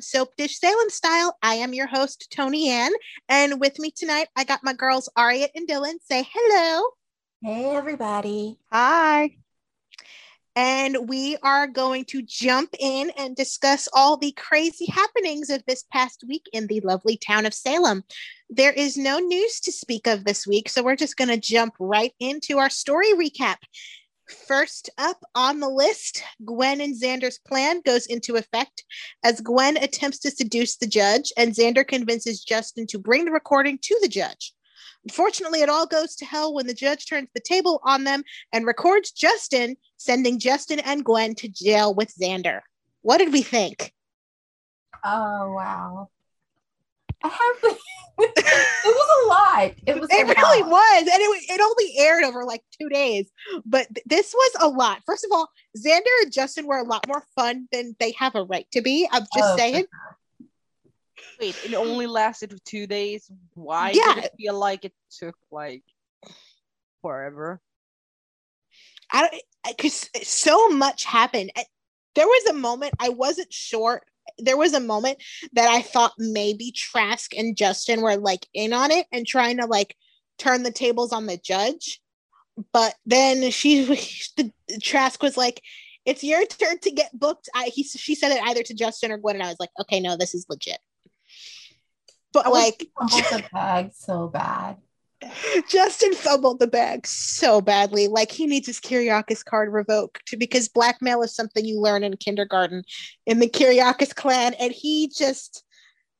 on Soap Dish Salem Style. I am your host, Tony Ann. And with me tonight, I got my girls, Aria and Dylan. Say hello. Hey, everybody. Hi. And we are going to jump in and discuss all the crazy happenings of this past week in the lovely town of Salem. There is no news to speak of this week, so we're just going to jump right into our story recap. First up on the list, Gwen and Xander's plan goes into effect as Gwen attempts to seduce the judge, and Xander convinces Justin to bring the recording to the judge. Unfortunately, it all goes to hell when the judge turns the table on them and records Justin, sending Justin and Gwen to jail with Xander. What did we think? Oh, wow. I have it was a lot. It was. It really lot. was, and it it only aired over like two days. But th- this was a lot. First of all, Xander and Justin were a lot more fun than they have a right to be. I'm just oh, saying. Wait, it only lasted two days. Why yeah. did it feel like it took like forever? I don't because so much happened. There was a moment I wasn't sure there was a moment that I thought maybe Trask and Justin were like in on it and trying to like turn the tables on the judge. But then she, the Trask was like, "It's your turn to get booked." I he she said it either to Justin or Gwen, and I was like, "Okay, no, this is legit." But I like, the bag so bad. Justin fumbled the bag so badly. Like he needs his Kiriakis card revoked because blackmail is something you learn in kindergarten in the Kiriakis clan, and he just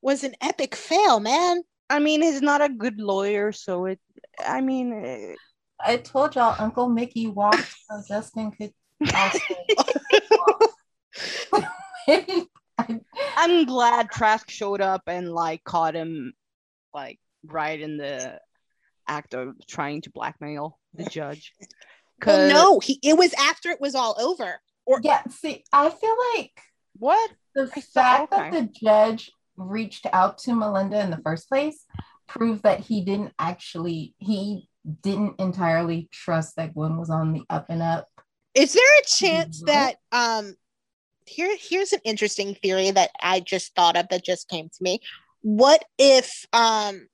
was an epic fail, man. I mean, he's not a good lawyer, so it. I mean, it, I told y'all Uncle Mickey walked so Justin could. I'm glad Trask showed up and like caught him, like right in the act of trying to blackmail the judge. Well, no, he it was after it was all over. Or yeah, see, I feel like what the I fact thought, okay. that the judge reached out to Melinda in the first place proved that he didn't actually he didn't entirely trust that Gwen was on the up and up. Is there a chance that um here here's an interesting theory that I just thought of that just came to me. What if um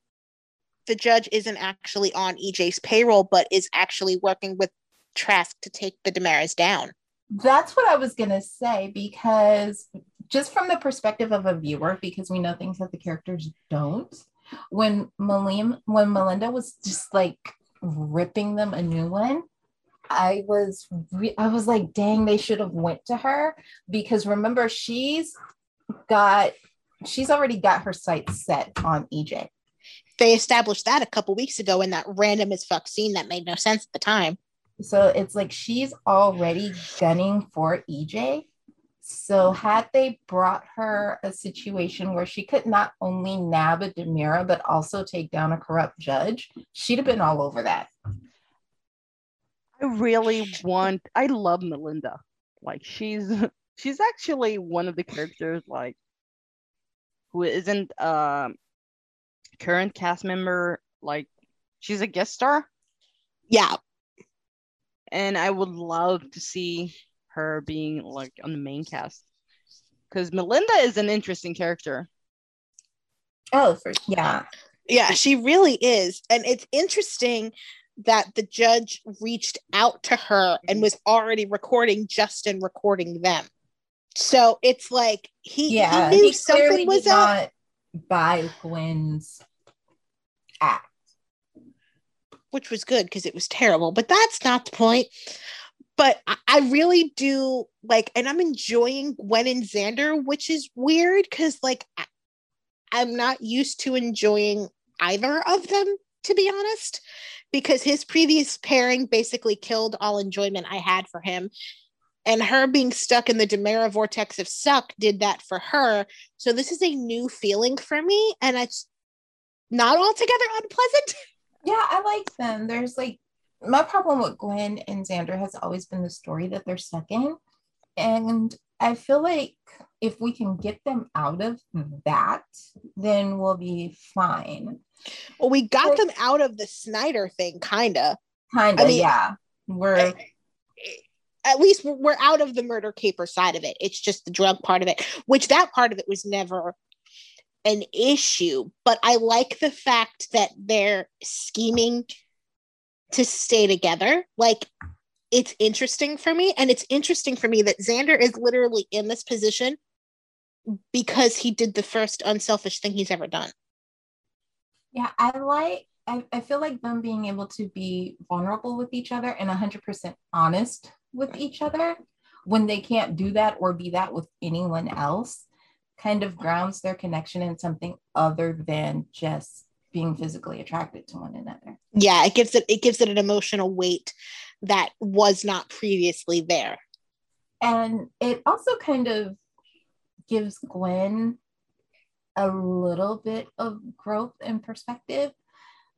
the judge isn't actually on EJ's payroll, but is actually working with Trask to take the DiMeras down. That's what I was going to say because just from the perspective of a viewer, because we know things that the characters don't, when Malim, when Melinda was just like ripping them a new one, I was re- I was like, dang, they should have went to her because remember she's got she's already got her sights set on EJ they established that a couple weeks ago in that random as fuck scene that made no sense at the time. So it's like she's already gunning for EJ. So had they brought her a situation where she could not only nab a DiMera but also take down a corrupt judge, she'd have been all over that. I really want I love Melinda. Like she's she's actually one of the characters like who isn't um current cast member like she's a guest star? Yeah. And i would love to see her being like on the main cast. Because melinda is an interesting character. Oh for yeah. Yeah she really is. And it's interesting that the judge reached out to her and was already recording justin recording them. So it's like he, yeah, he knew he something was up by Gwen's act. Which was good because it was terrible, but that's not the point. But I, really do like, and I'm enjoying Gwen and Xander, which is weird because, like, I'm not used to enjoying either of them, to be honest, because his previous pairing basically killed all enjoyment I had for him and her being stuck in the DiMera vortex of suck did that for her. So this is a new feeling for me, and it's not altogether unpleasant. Yeah, I like them. There's like my problem with Gwen and Xander has always been the story that they're stuck in, and I feel like if we can get them out of that, then we'll be fine. Well, we got but, them out of the Snyder thing, kinda. Kinda, I mean, yeah. We're at least we're out of the murder caper side of it. It's just the drug part of it, which that part of it was never an issue. But I like the fact that they're scheming to stay together. Like it's interesting for me. And it's interesting for me that Xander is literally in this position because he did the first unselfish thing he's ever done. Yeah, I like I, I feel like them being able to be vulnerable with each other and 100% honest with each other when they can't do that or be that with anyone else kind of grounds their connection in something other than just being physically attracted to one another. Yeah, it gives it it gives it an emotional weight that was not previously there. And it also kind of gives Gwen a little bit of growth and perspective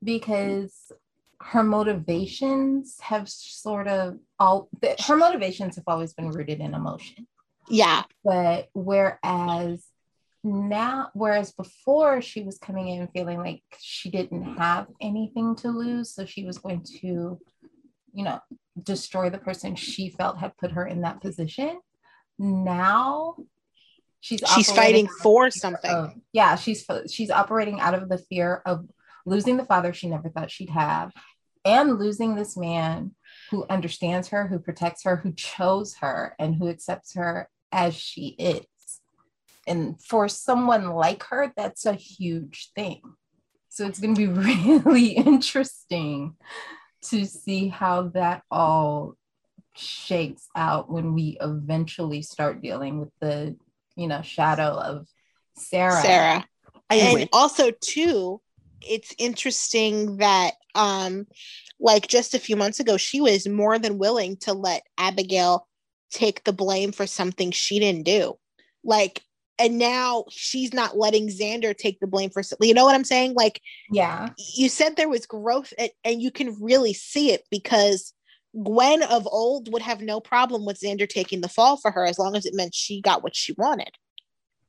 because her motivations have sort of all her motivations have always been rooted in emotion. Yeah. But whereas now whereas before she was coming in feeling like she didn't have anything to lose so she was going to you know destroy the person she felt had put her in that position now she's she's fighting for something of, yeah she's she's operating out of the fear of losing the father she never thought she'd have and losing this man who understands her who protects her who chose her and who accepts her as she is and for someone like her, that's a huge thing. So it's going to be really interesting to see how that all shakes out when we eventually start dealing with the, you know, shadow of Sarah. Sarah. And also too, it's interesting that um like just a few months ago she was more than willing to let Abigail take the blame for something she didn't do. Like and now she's not letting Xander take the blame for you know what I'm saying? Like, yeah, you said there was growth, and, and you can really see it because Gwen of old would have no problem with Xander taking the fall for her as long as it meant she got what she wanted.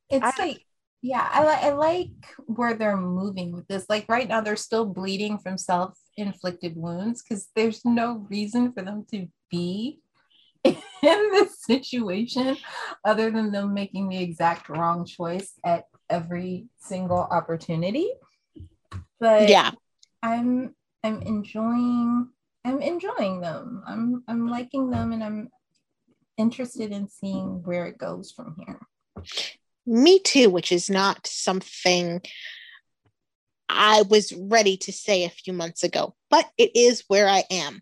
It's I, like, yeah, I, li- I like where they're moving with this. Like, right now, they're still bleeding from self inflicted wounds because there's no reason for them to be in this situation other than them making the exact wrong choice at every single opportunity. But yeah. I'm i'm enjoying i'm enjoying them. I'm i'm liking them and i'm interested in seeing where it goes from here me too which is not something i was ready to say a few months ago but it is where i am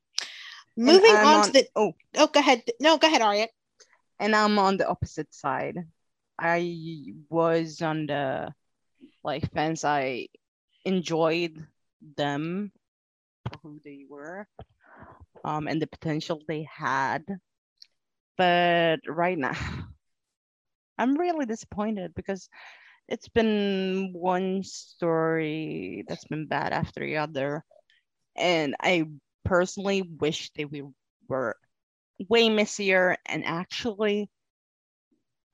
Moving on, on, to the oh oh go ahead no go ahead Aria. And I'm on the opposite side. I was on the like fence. I enjoyed them for who they were, um, and the potential they had. But right now, I'm really disappointed because it's been one story that's been bad after the other, and I personally wish they were way messier and actually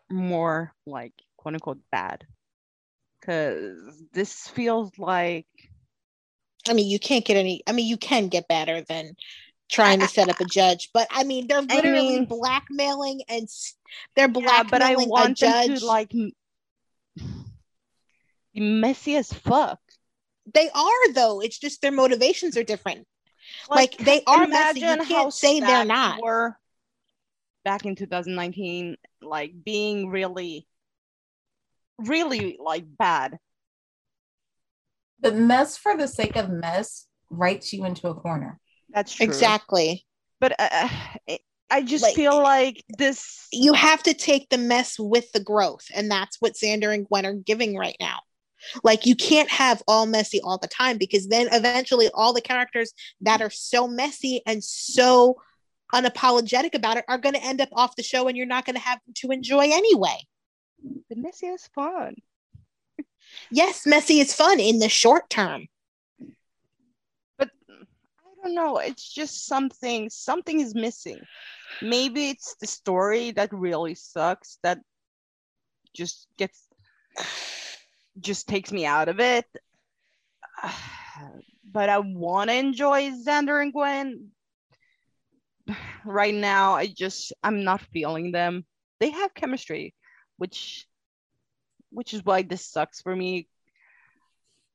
more like quote unquote bad. Because this feels like. I mean, you can't get any. I mean, you can get better than trying to set up a judge, but I mean, they're literally I mean, blackmailing and they're blackmailing yeah, but I want a judge. Them to like messy as fuck. They are though. It's just their motivations are different. Like, like they are messy. You can't say they're not. Were back in 2019, like being really, really like bad. The mess for the sake of mess writes you into a corner. That's true. Exactly. But uh, I just like, feel like this. You have to take the mess with the growth, and that's what Xander and Gwen are giving right now. Like you can't have all messy all the time because then eventually all the characters that are so messy and so unapologetic about it are going to end up off the show and you're not going to have them to enjoy anyway. The messy is fun. yes, messy is fun in the short term. Don't know, it's just something something is missing. Maybe it's the story that really sucks that just gets just takes me out of it. But I want to enjoy Xander and Gwen. right now I just I'm not feeling them. They have chemistry, which which is why this sucks for me.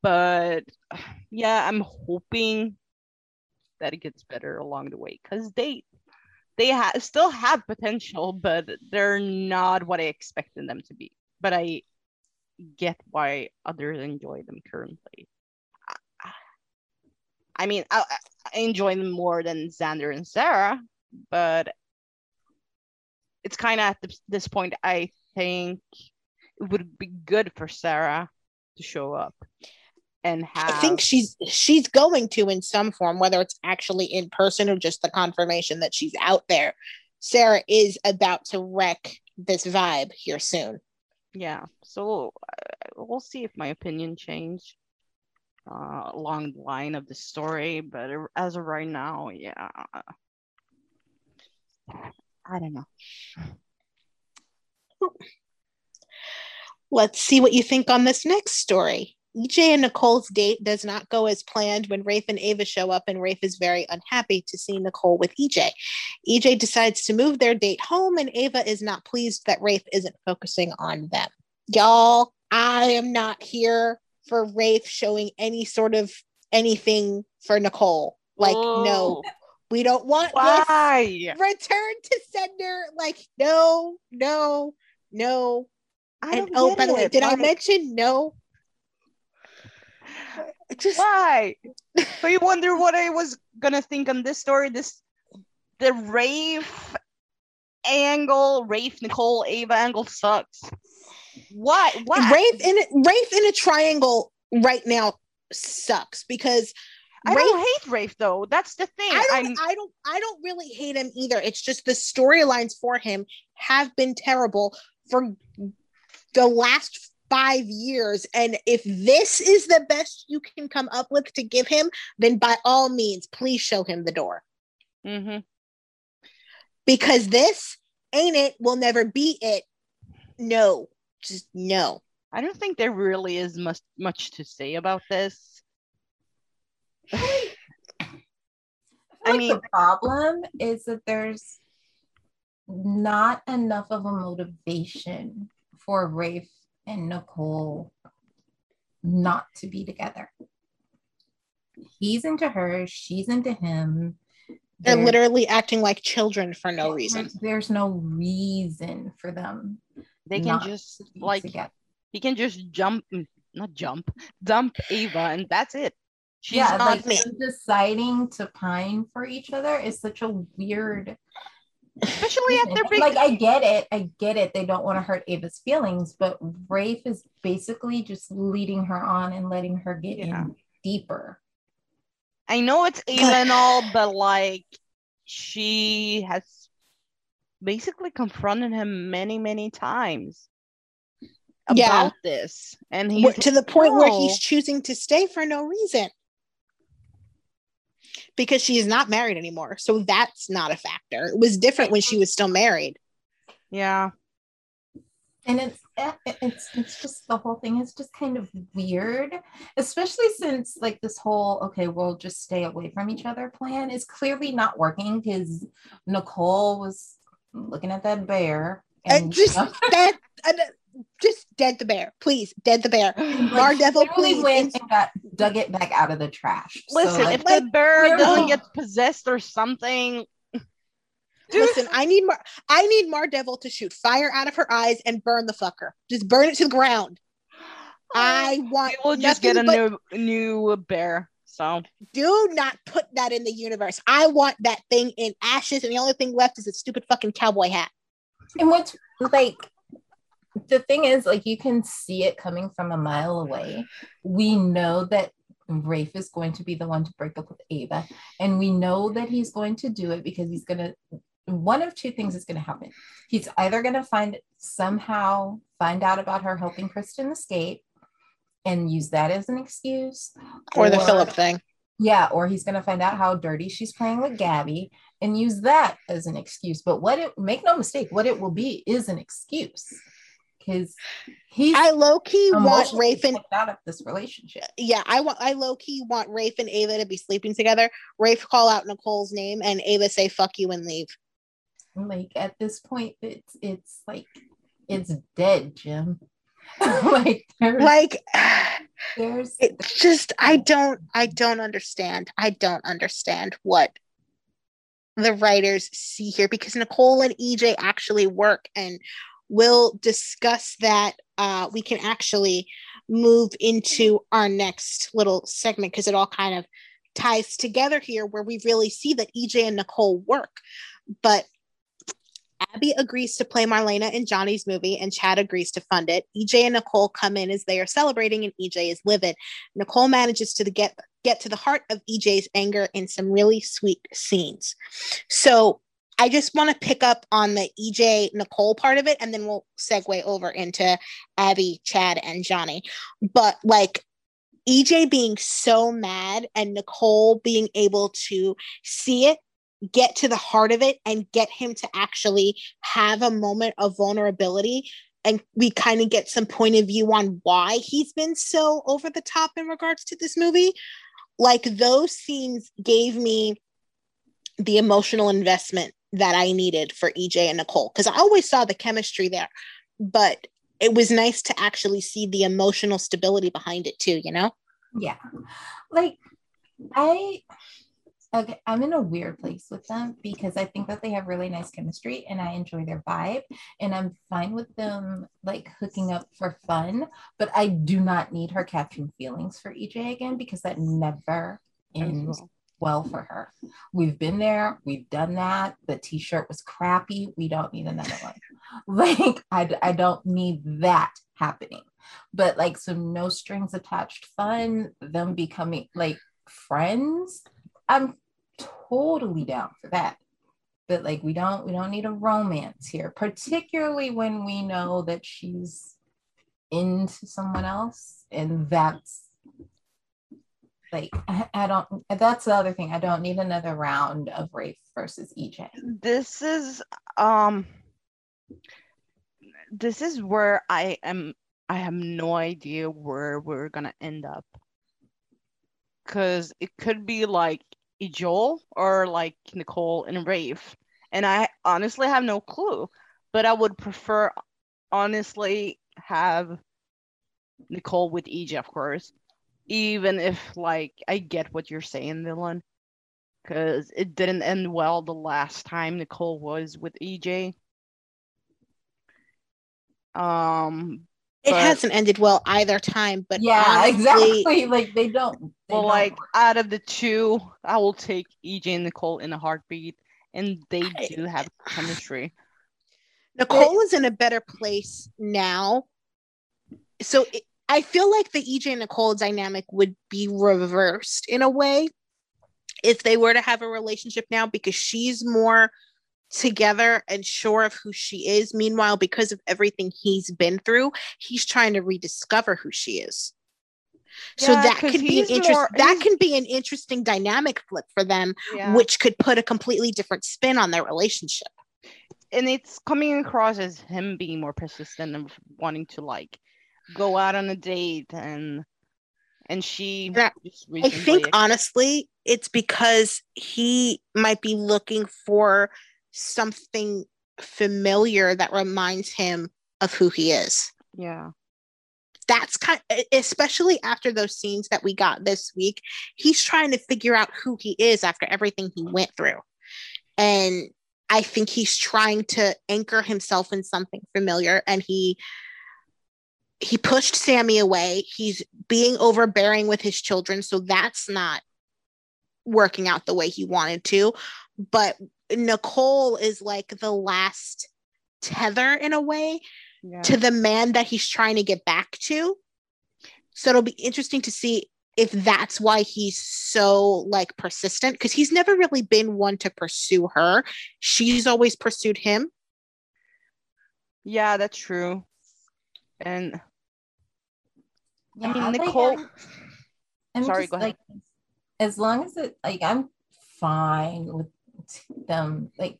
But yeah, I'm hoping that it gets better along the way because they they ha- still have potential, but they're not what I expected them to be. But I get why others enjoy them currently. I mean, I, I enjoy them more than Xander and Sarah, but it's kind of at this point, I think it would be good for Sarah to show up and have. I think she's she's going to in some form, whether it's actually in person or just the confirmation that she's out there. Sarah is about to wreck this vibe here soon. Yeah, so uh, we'll see if my opinion change uh, along the line of the story, but as of right now, yeah, I don't know. Let's see what you think on this next story. EJ and Nicole's date does not go as planned when Rafe and Ava show up, and Rafe is very unhappy to see Nicole with EJ. EJ decides to move their date home, and Ava is not pleased that Rafe isn't focusing on them. Y'all, I am not here for Rafe showing any sort of anything for Nicole. Like, no, we don't want Why? return to sender. Like, no, no, no. I and oh, by the way, did I mention no? Just why? so you wonder what I was gonna think on this story. This the Rafe angle, Rafe, Nicole, Ava angle sucks. What? What? Rafe in a, Rafe in a triangle right now sucks because I Rafe, don't hate Rafe though. That's the thing. I don't. I'm, I don't. I don't really hate him either. It's just the storylines for him have been terrible for the last five years. And if this is the best you can come up with to give him, then by all means, please show him the door. Mm-hmm. Because this ain't it. Will never be it. No, just no. I don't think there really is much much to say about this. I, I mean, the problem is that there's not enough of a motivation for Rafe and Nicole not to be together. He's into her, she's into him. They're, They're literally acting like children for no reason. There's no reason for them. They can just like together he can just jump, mm, not jump, dump Ava, and that's it. She's yeah, like me. deciding to pine for each other is such a weird. Especially at their big. Like I get it, I get it. They don't want to hurt Ava's feelings, but Rafe is basically just leading her on and letting her get yeah. in deeper. I know it's Ava and all, but like she has basically confronted him many, many times about yeah. this and he's to the point no. where he's choosing to stay for no reason because she is not married anymore. So that's not a factor. It was different when she was still married. Yeah. And it's eh, it's it's just the whole thing is just kind of weird especially since like this whole okay we'll just stay away from each other plan is clearly not working because nicole was looking at that bear and, and just that just dead the bear, please. Dead the bear. Like, Devil, please. went and got dug it back out of the trash. Listen, so, if like, the bear doesn't get possessed or something. Listen, I need Mar- I need Mar Devil to shoot fire out of her eyes and burn the fucker. Just burn it to the ground. I want. We'll just get a new new bear. So do not put that in the universe. I want that thing in ashes, and the only thing left is a stupid fucking cowboy hat. And what's like the thing is, like, you can see it coming from a mile away. We know that Rafe is going to be the one to break up with Ava. And we know that he's going to do it because he's going to, one of two things is going to happen. He's either going to find somehow find out about her helping Kristen escape and use that as an excuse, or, or the Philip thing. Yeah, or he's going to find out how dirty she's playing with Gabby and use that as an excuse. But what it make no mistake, what it will be is an excuse because he's I low key want Rafe and out of this relationship. yeah, I want I low key want Rafe and Ava to be sleeping together. Rafe call out Nicole's name and Ava say fuck you and leave. Like at this point, it's it's like it's dead, Jim. like there's, Like there's it's just I don't I don't understand. I don't understand what the writers see here because Nicole and EJ actually work and we'll discuss that uh we can actually move into our next little segment because it all kind of ties together here where we really see that EJ and Nicole work. But Abby agrees to play Marlena in Johnny's movie, and Chad agrees to fund it. EJ and Nicole come in as they are celebrating, and EJ is livid. Nicole manages to get get to the heart of EJ's anger in some really sweet scenes. So I just want to pick up on the EJ Nicole part of it, and then we'll segue over into Abby, Chad, and Johnny. But like EJ being so mad and Nicole being able to see it, get to the heart of it, and get him to actually have a moment of vulnerability. And we kind of get some point of view on why he's been so over the top in regards to this movie. Like those scenes gave me the emotional investment that I needed for EJ and Nicole because I always saw the chemistry there, but it was nice to actually see the emotional stability behind it too, you know? yeah. Like i okay i'm in a weird place with them because i think that they have really nice chemistry and i enjoy their vibe and i'm fine with them like hooking up for fun but i do not need her catching feelings for ej again because that never ends well for her. We've been there we've done that. The t-shirt was crappy we don't need another one. Like I, I don't need that happening. But like some no strings attached fun them becoming like friends i'm totally down for that. But like we don't we don't need a romance here particularly when we know that she's into someone else and that's like I, I don't that's the other thing i don't need another round of rafe versus ej This is um this is where I am I have no idea where we're gonna end up. Cause it could be like Joel or like Nicole and Rafe. And I honestly have no clue. But I would prefer honestly have Nicole with EJ, of course. Even if like I get what you're saying, Dylan. Cause it didn't end well the last time Nicole was with EJ. Um It But- hasn't ended well either time, but yeah honestly, exactly like they don't they well don't like work. out of the two, I will take EJ and Nicole in a heartbeat. And they I- do have chemistry. Nicole is in a better place now. So it, I feel like the EJ and Nicole dynamic would be reversed in a way if they were to have a relationship now because she's more together and sure of who she is. Meanwhile, because of everything he's been through, he's trying to rediscover who she is. So Yeah, that 'cause could be an he's interest more- that can be an interesting dynamic flip for them, Yeah. which could put a completely different spin on their relationship. and it's coming across as him being more persistent of wanting to like go out on a date and and she just I think honestly, it's because he might be looking for something familiar that reminds him of who he is. yeah That's kind especially after those scenes that we got this week, he's trying to figure out who he is after everything he went through. And I think he's trying to anchor himself in something familiar and he he pushed Sami away. He's being overbearing with his children, so that's not working out the way he wanted to. But Nicole is like the last tether in a way yeah to the man that he's trying to get back to. So it'll be interesting to see if that's why he's so like persistent because he's never really been one to pursue her. She's always pursued him. yeah that's true and Yeah, mean, Nicole- I'm- I'm Sorry, just, go ahead. Like, as long as it, like, I'm fine with them, like,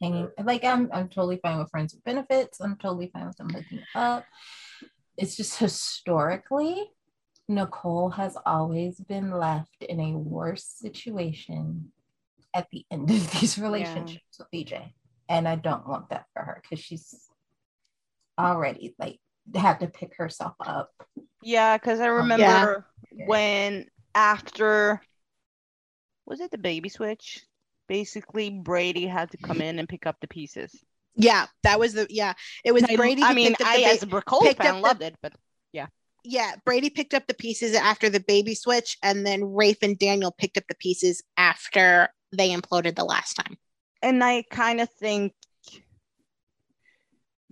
hanging. Like I'm, I'm totally fine with friends with benefits. I'm totally fine with them hooking up. It's just historically, Nicole has always been left in a worse situation at the end of these relationships with EJ, and I don't want that for her because she's already like had to pick herself up. Yeah, because I um, remember when after was it the baby switch? Basically, Brady had to come in and pick up the pieces. Yeah, that was the yeah. It was I, Brady. I who mean, I the ba- as a Bracole picked fan up the- loved it, but yeah, yeah, Brady picked up the pieces after the baby switch, and then Rafe and Daniel picked up the pieces after they imploded the last time. and I kind of think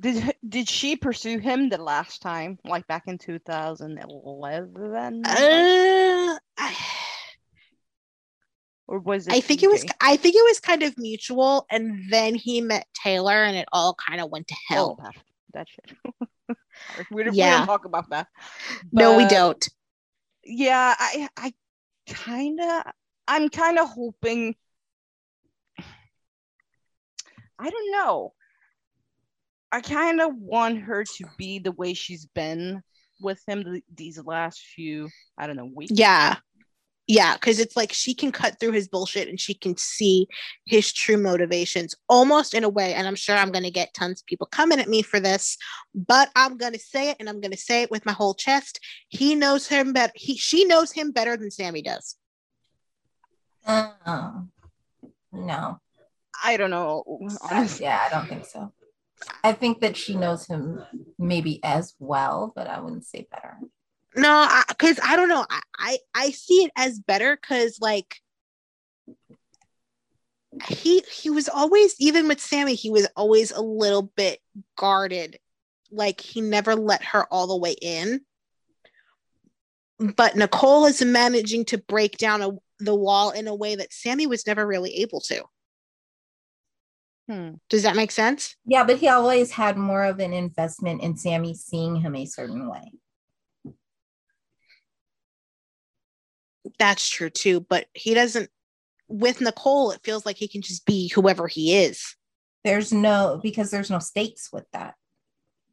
did did she pursue him the last time, like back in two thousand eleven, Uh, I, or was it? I think it was. I think it was kind of mutual, and then he met Taylor, and it all kind of went to Oh, hell. that, that shit. We, don't, we don't talk about that. no, we don't. yeah i i kind of i'm kind of hoping i don't know i kind of want her to be the way she's been with him th- these last few i don't know weeks Yeah. Yeah, because it's like she can cut through his bullshit and she can see his true motivations almost in a way. And I'm sure I'm going to get tons of people coming at me for this, but I'm going to say it and I'm going to say it with my whole chest. He knows him better. He, she knows him better than Sami does. Uh, no, i don't know honestly yeah, I don't think so. I think that she knows him maybe as well, but I wouldn't say better. No, because I, don't know. I, I, I see it as better because like he he was always even with Sami, he was always a little bit guarded. Like he never let her all the way in. But Nicole is managing to break down a, the wall in a way that Sami was never really able to. Hmm. Does that make sense? Yeah, but he always had more of an investment in Sami seeing him a certain way. That's true too. But he doesn't. With Nicole, it feels like he can just be whoever he is. There's no because there's no stakes with that.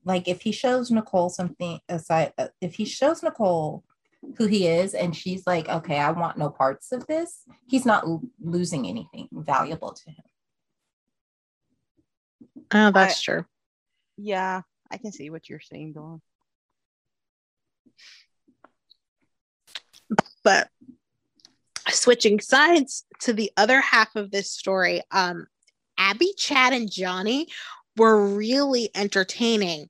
Like if he shows Nicole something aside, uh, if he shows Nicole who he is, and she's like, "Okay, I want no parts of this," he's not l- losing anything valuable to him. Oh, that's I- true. yeah i can see what you're saying Dawn. but switching sides to the other half of this story um abby chad and johnny were really entertaining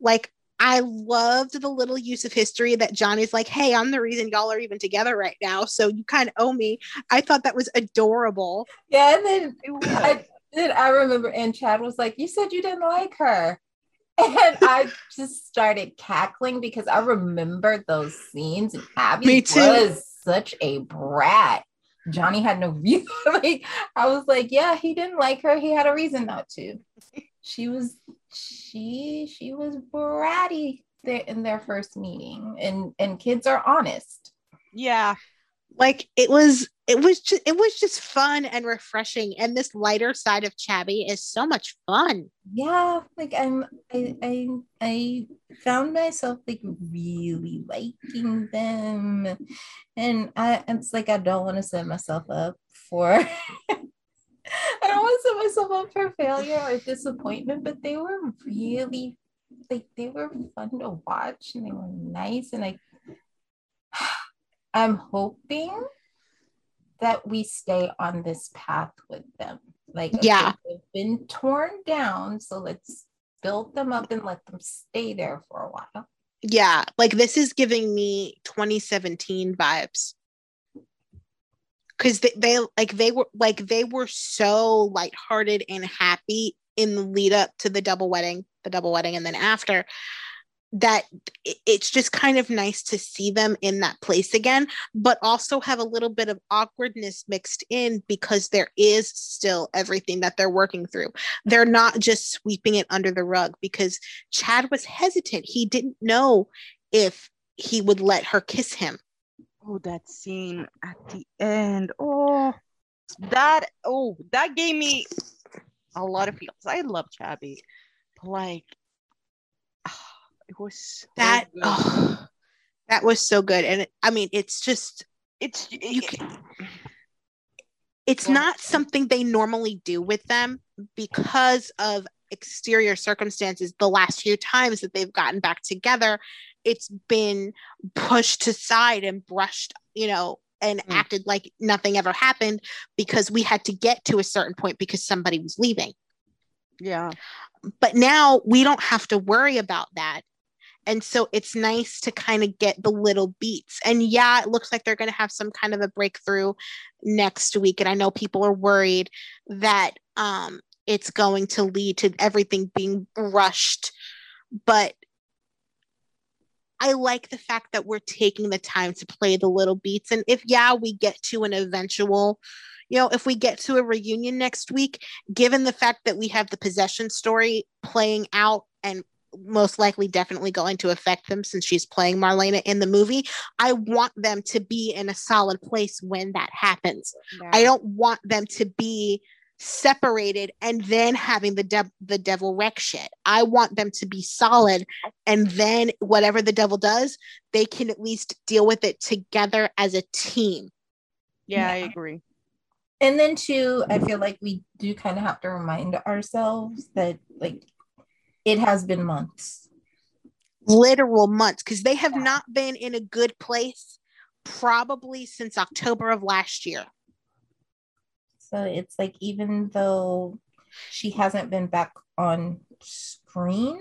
like i loved the little use of history that johnny's like hey i'm the reason y'all are even together right now so you kind of owe me i thought that was adorable Yeah, and then I then I remember, and Chad was like, "You said you didn't like her," and I just started cackling because I remembered those scenes. And Abby Me too. was such a brat. Johnny had no reason. like, I was like, "Yeah, he didn't like her. He had a reason not to." She was, she, she was bratty in their first meeting, and and kids are honest. yeah like it was it was just it was just fun and refreshing and this lighter side of chabby is so much fun. Yeah like i'm i i, I found myself like really liking them. And i it's like i don't want to set myself up for i don't want to set myself up for failure or disappointment but they were really like they were fun to watch and they were nice and i i'm hoping that we stay on this path with them. Like okay, Yeah. they've been torn down so let's build them up and let them stay there for a while. Yeah like this is giving me 2017 vibes. Because they, they like they were like they were so lighthearted and happy in the lead up to the double wedding the double wedding and then after that it's just kind of nice to see them in that place again but also have a little bit of awkwardness mixed in because there is still everything that they're working through they're not just sweeping it under the rug because chad was hesitant he didn't know if he would let her kiss him Oh, that scene at the end. Oh, that oh, that gave me a lot of feels. I love Chabby, like it was so that oh, that was so good. And it- i mean it's just it's you can, it's not something they normally do with them because of exterior circumstances the last few times that they've gotten back together. It's been pushed aside and brushed you know and Mm. acted like nothing ever happened because we had to get to a certain point because somebody was leaving. Yeah. but now we don't have to worry about that and so it's nice to kind of get the little beats. And yeah it looks like they're going to have some kind of a breakthrough next week. And i know people are worried that um it's going to lead to everything being rushed. But I like the fact that we're taking the time to play the little beats. And if, yeah, we get to an eventual, you know, if we get to a reunion next week, given the fact that we have the possession story playing out and most likely definitely going to affect them since she's playing Marlena in the movie, I want them to be in a solid place when that happens. I don't want them to be separated and then having the dev- the devil wreck shit. I want them to be solid and then whatever the devil does, they can at least deal with it together as a team. Yeah, I agree. And then too, I feel like we do kind of have to remind ourselves that like it has been months. Literal months because they have Yeah. not been in a good place probably since October of last year. So it's like even though she hasn't been back on screen,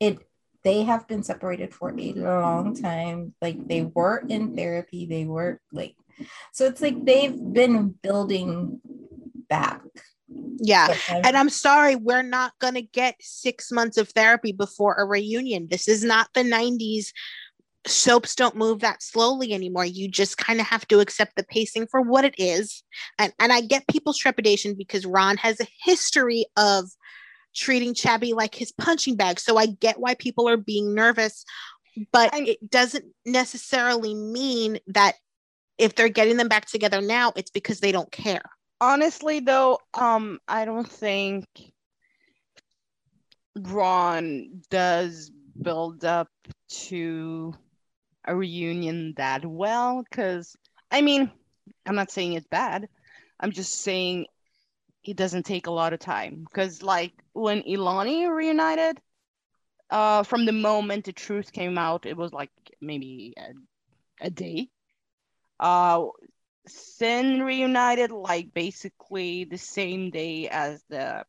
it they have been separated for a long time. Like they were in therapy, they were like so it's like they've been building back. Yeah. I'm- And I'm sorry, we're not going to get six months of therapy before a reunion. This is not the 90s. Soaps don't move that slowly anymore. You just kind of have to accept the pacing for what it is. And, and I get people's trepidation because Ron has a history of treating Chabby like his punching bag. So I get why people are being nervous, but And- it doesn't necessarily mean that if they're getting them back together now, it's because they don't care. Honestly though um i don't think ron does build up to a reunion that well because i mean i'm not saying it's bad. I'm just saying it doesn't take a lot of time because like when Elani reunited uh from the moment the truth came out it was like maybe a, a day. Uh Cin reunited like basically the same day as the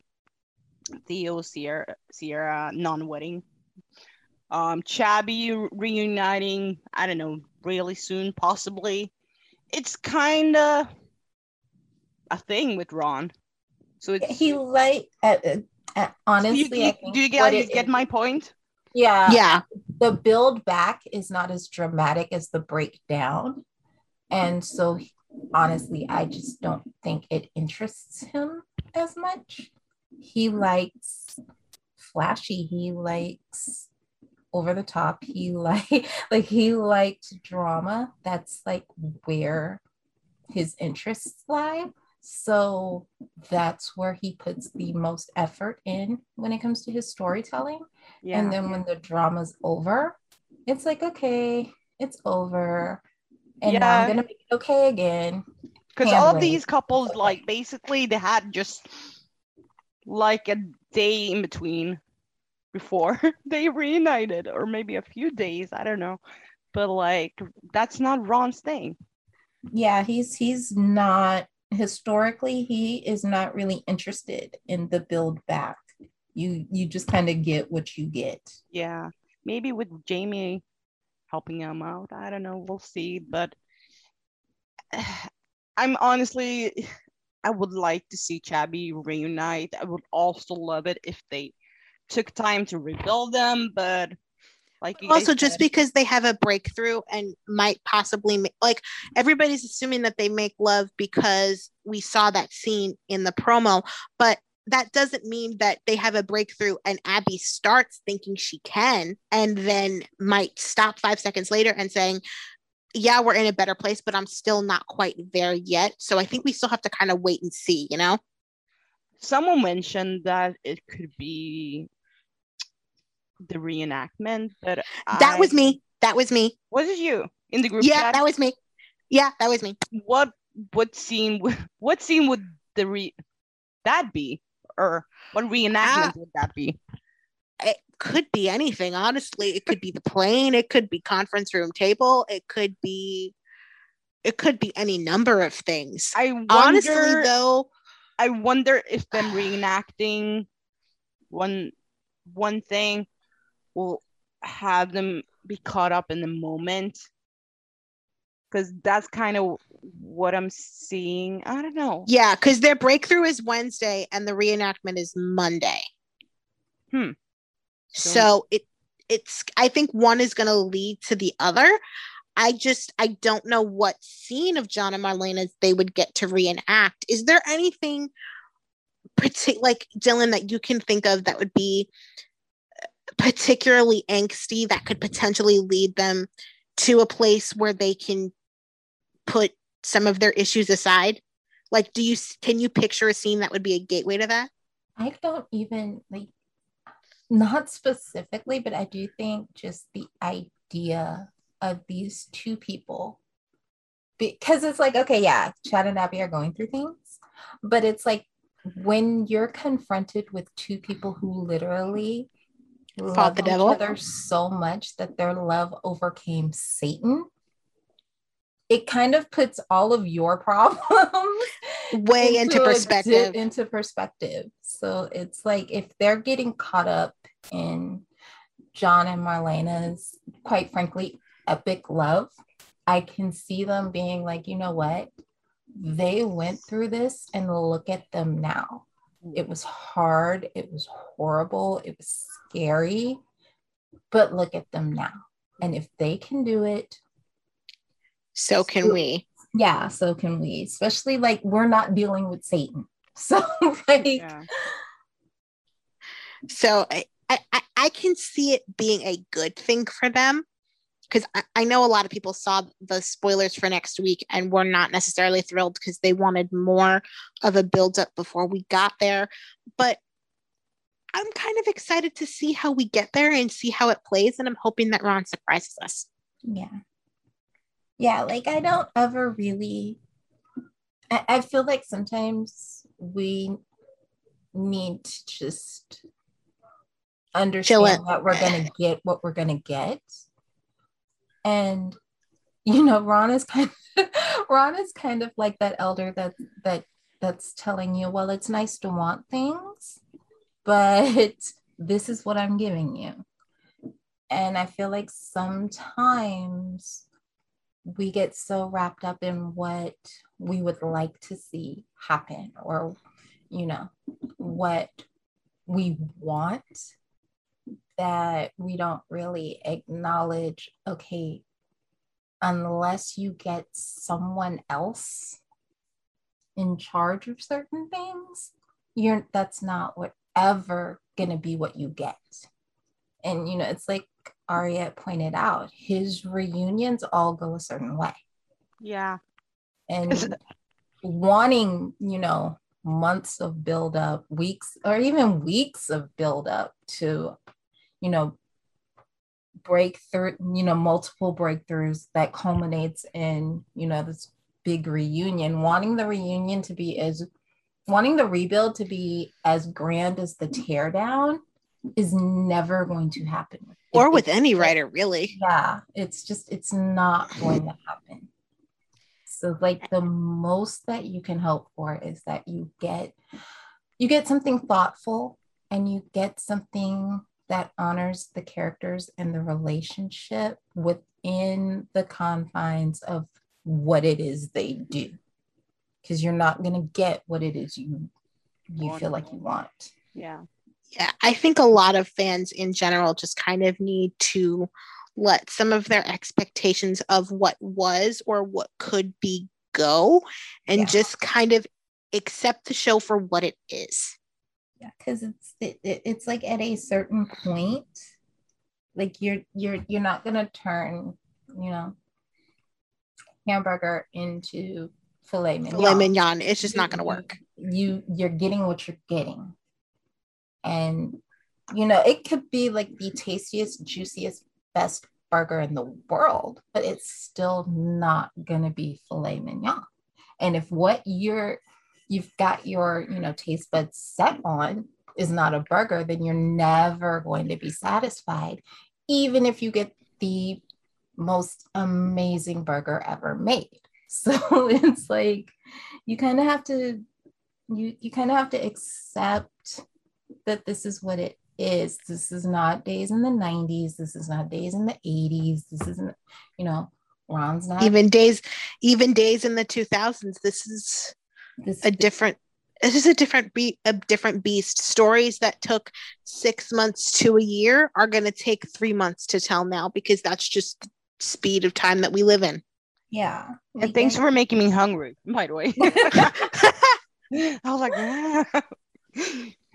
Theo Ciara Ciara non-wedding. Um, Chabby reuniting, I don't know, really soon, possibly. It's kind of a thing with Ron. So it's he like uh, uh, honestly, you, you- I do you what guys get is- my point? yeah, yeah. the build back is not as dramatic as the breakdown. And so honestly, I just don't think it interests him as much. He likes flashy, he likes over the top, he like like he liked drama. That's like where his interests lie. So that's where he puts the most effort in when it comes to his storytelling. Yeah. And then when the drama's over, it's like, okay, it's over. And now I'm Yeah. gonna make it okay again. because all of these couples like basically they had just like a day in between before they reunited or maybe a few days i don't know but like that's not ron's thing Yeah, he's he's not historically, he is not really interested in the build back. You you just kind of get what you get. yeah maybe with jamie helping him out. I don't know. We'll see. But i'm honestly i would like to see chabby reunite. I would also love it if they took time to rebuild them. But like you also just said- because they have a breakthrough and might possibly make, like everybody's assuming that they make love because we saw that scene in the promo. But that doesn't mean that they have a breakthrough and abby starts thinking she can and then might stop five seconds later and saying yeah we're in a better place but i'm still not quite there yet so i think we still have to kind of wait and see you know someone mentioned that it could be the reenactment, but That I- was me. That was me. Was it you in the group Yeah, chat? that was me. Yeah, that was me. what what scene what scene would the re that be or what reenactment Ah. would that be It could be anything, honestly. It could be the plane, it could be conference room table, it could be it could be any number of things. i wonder Honestly though, i wonder if them reenacting one one thing will have them be caught up in the moment because that's kind of what i'm seeing i don't know yeah, because their breakthrough is Wednesday and the reenactment is Monday. Hmm. So, So- it it's I think one is gonna lead to the other. I just I don't know what scene of John and Marlena's they would get to reenact. Is there anything partic- like Dylan that you can think of that would be particularly angsty that could potentially lead them to a place where they can put some of their issues aside? Like, do you can you picture a scene that would be a gateway to that? I don't even like, not specifically, but I do think just the idea of these two people, because it's like, okay, yeah, Chad and Abby are going through things, but it's like when you're confronted with two people who literally Fought love the each other so much that their love overcame Satan. It kind of puts all of your problems Way into, di- perspective. into perspective. So it's like if they're getting caught up in John and Marlena's, quite frankly, epic love, I can see them being like, you know what? They went through this and look at them now. It was hard, it was horrible, it was scary, but look at them now. And if they can do it, so can So- we. yeah, so can we, especially like we're not dealing with Satan. So like yeah So I, I, I- I can see it being a good thing for them because I, I know a lot of people saw the spoilers for next week and were not necessarily thrilled because they wanted more of a build up before we got there. But I'm kind of excited to see how we get there and see how it plays. And I'm hoping that Ron surprises us. Yeah. Yeah, like I don't ever really I, I feel like sometimes we need to just understand it. that we're gonna get what we're gonna get. And you know, Ron is kind of Ron is kind of like that elder that that that's telling you, well, it's nice to want things, but this is what I'm giving you. And I feel like sometimes we get so wrapped up in what we would like to see happen or, you know, what we want that we don't really acknowledge, okay, unless you get someone else in charge of certain things, you're that's not whatever gonna be what you get. And you know, it's like Arya pointed out, his reunions all go a certain way. yeah And wanting, you know, months of buildup, weeks or even weeks of buildup to, you know, breakthrough, you know, multiple breakthroughs that culminates in, you know, this big reunion, wanting the reunion to be as wanting the rebuild to be as grand as the teardown is never going to happen. Or with any writer, really. yeah it's just it's not going to happen. So like the most that you can hope for is that you get you get something thoughtful and you get something that honors the characters and the relationship within the confines of what it is they do. Because you're not going to get what it is you you feel like you want. Yeah yeah, I think a lot of fans in general just kind of need to let some of their expectations of what was or what could be go and Yeah. just kind of accept the show for what it is. yeah because it's it, it- it's like at a certain point like you're you're you're not gonna turn you know hamburger into filet mignon Filet mignon, it's just not going to work. you you're getting what you're getting and you know it could be like the tastiest juiciest best burger in the world but it's still not going to be filet mignon. And if what you're you've got your you know taste buds set on is not a burger then you're never going to be satisfied even if you get the most amazing burger ever made. So it's like you kind of have to you you kind of have to accept that this is what it is. This is not days in the 90s. This is not days in the 80s. This isn't, you know, Ron's not even days, even days in the 2000s. This is this a different this is a different beat a different beast stories that took six months to a year are going to take three months to tell now because that's just the speed of time that we live in yeah and thanks for making me hungry by the way I was like.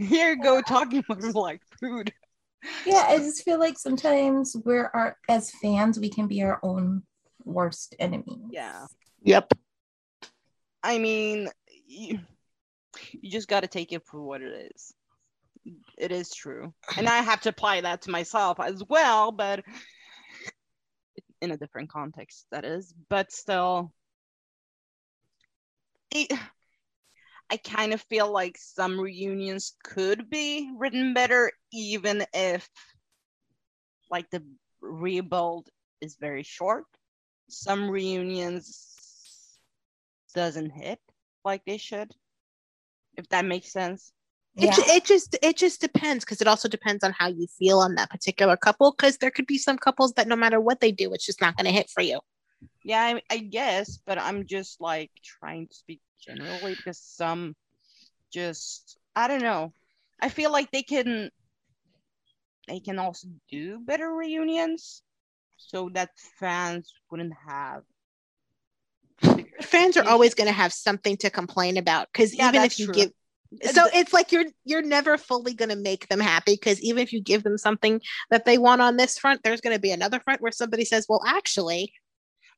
Here you go talking about like food. Yeah, I just feel like sometimes we're our as fans, we can be our own worst enemy. Yeah. Yep. I mean, you, you just got to take it for what it is. It is true. And I have to apply that to myself as well, but in a different context, that is. But still, it, I kind of feel like some reunions could be written better, even if like the rebuild is very short. Some reunions doesn't hit like they should, if that makes sense. It, it just it just depends because it also depends on how you feel on that particular couple because there could be some couples that no matter what they do it's just not going to hit for you yeah I, I guess but i'm just like trying to speak generally because some just I don't know. I feel like they can they can also do better reunions so that fans wouldn't have fans are always going to have something to complain about because yeah, even if you true. give so it's like you're you're never fully going to make them happy because even if you give them something that they want on this front there's going to be another front where somebody says well actually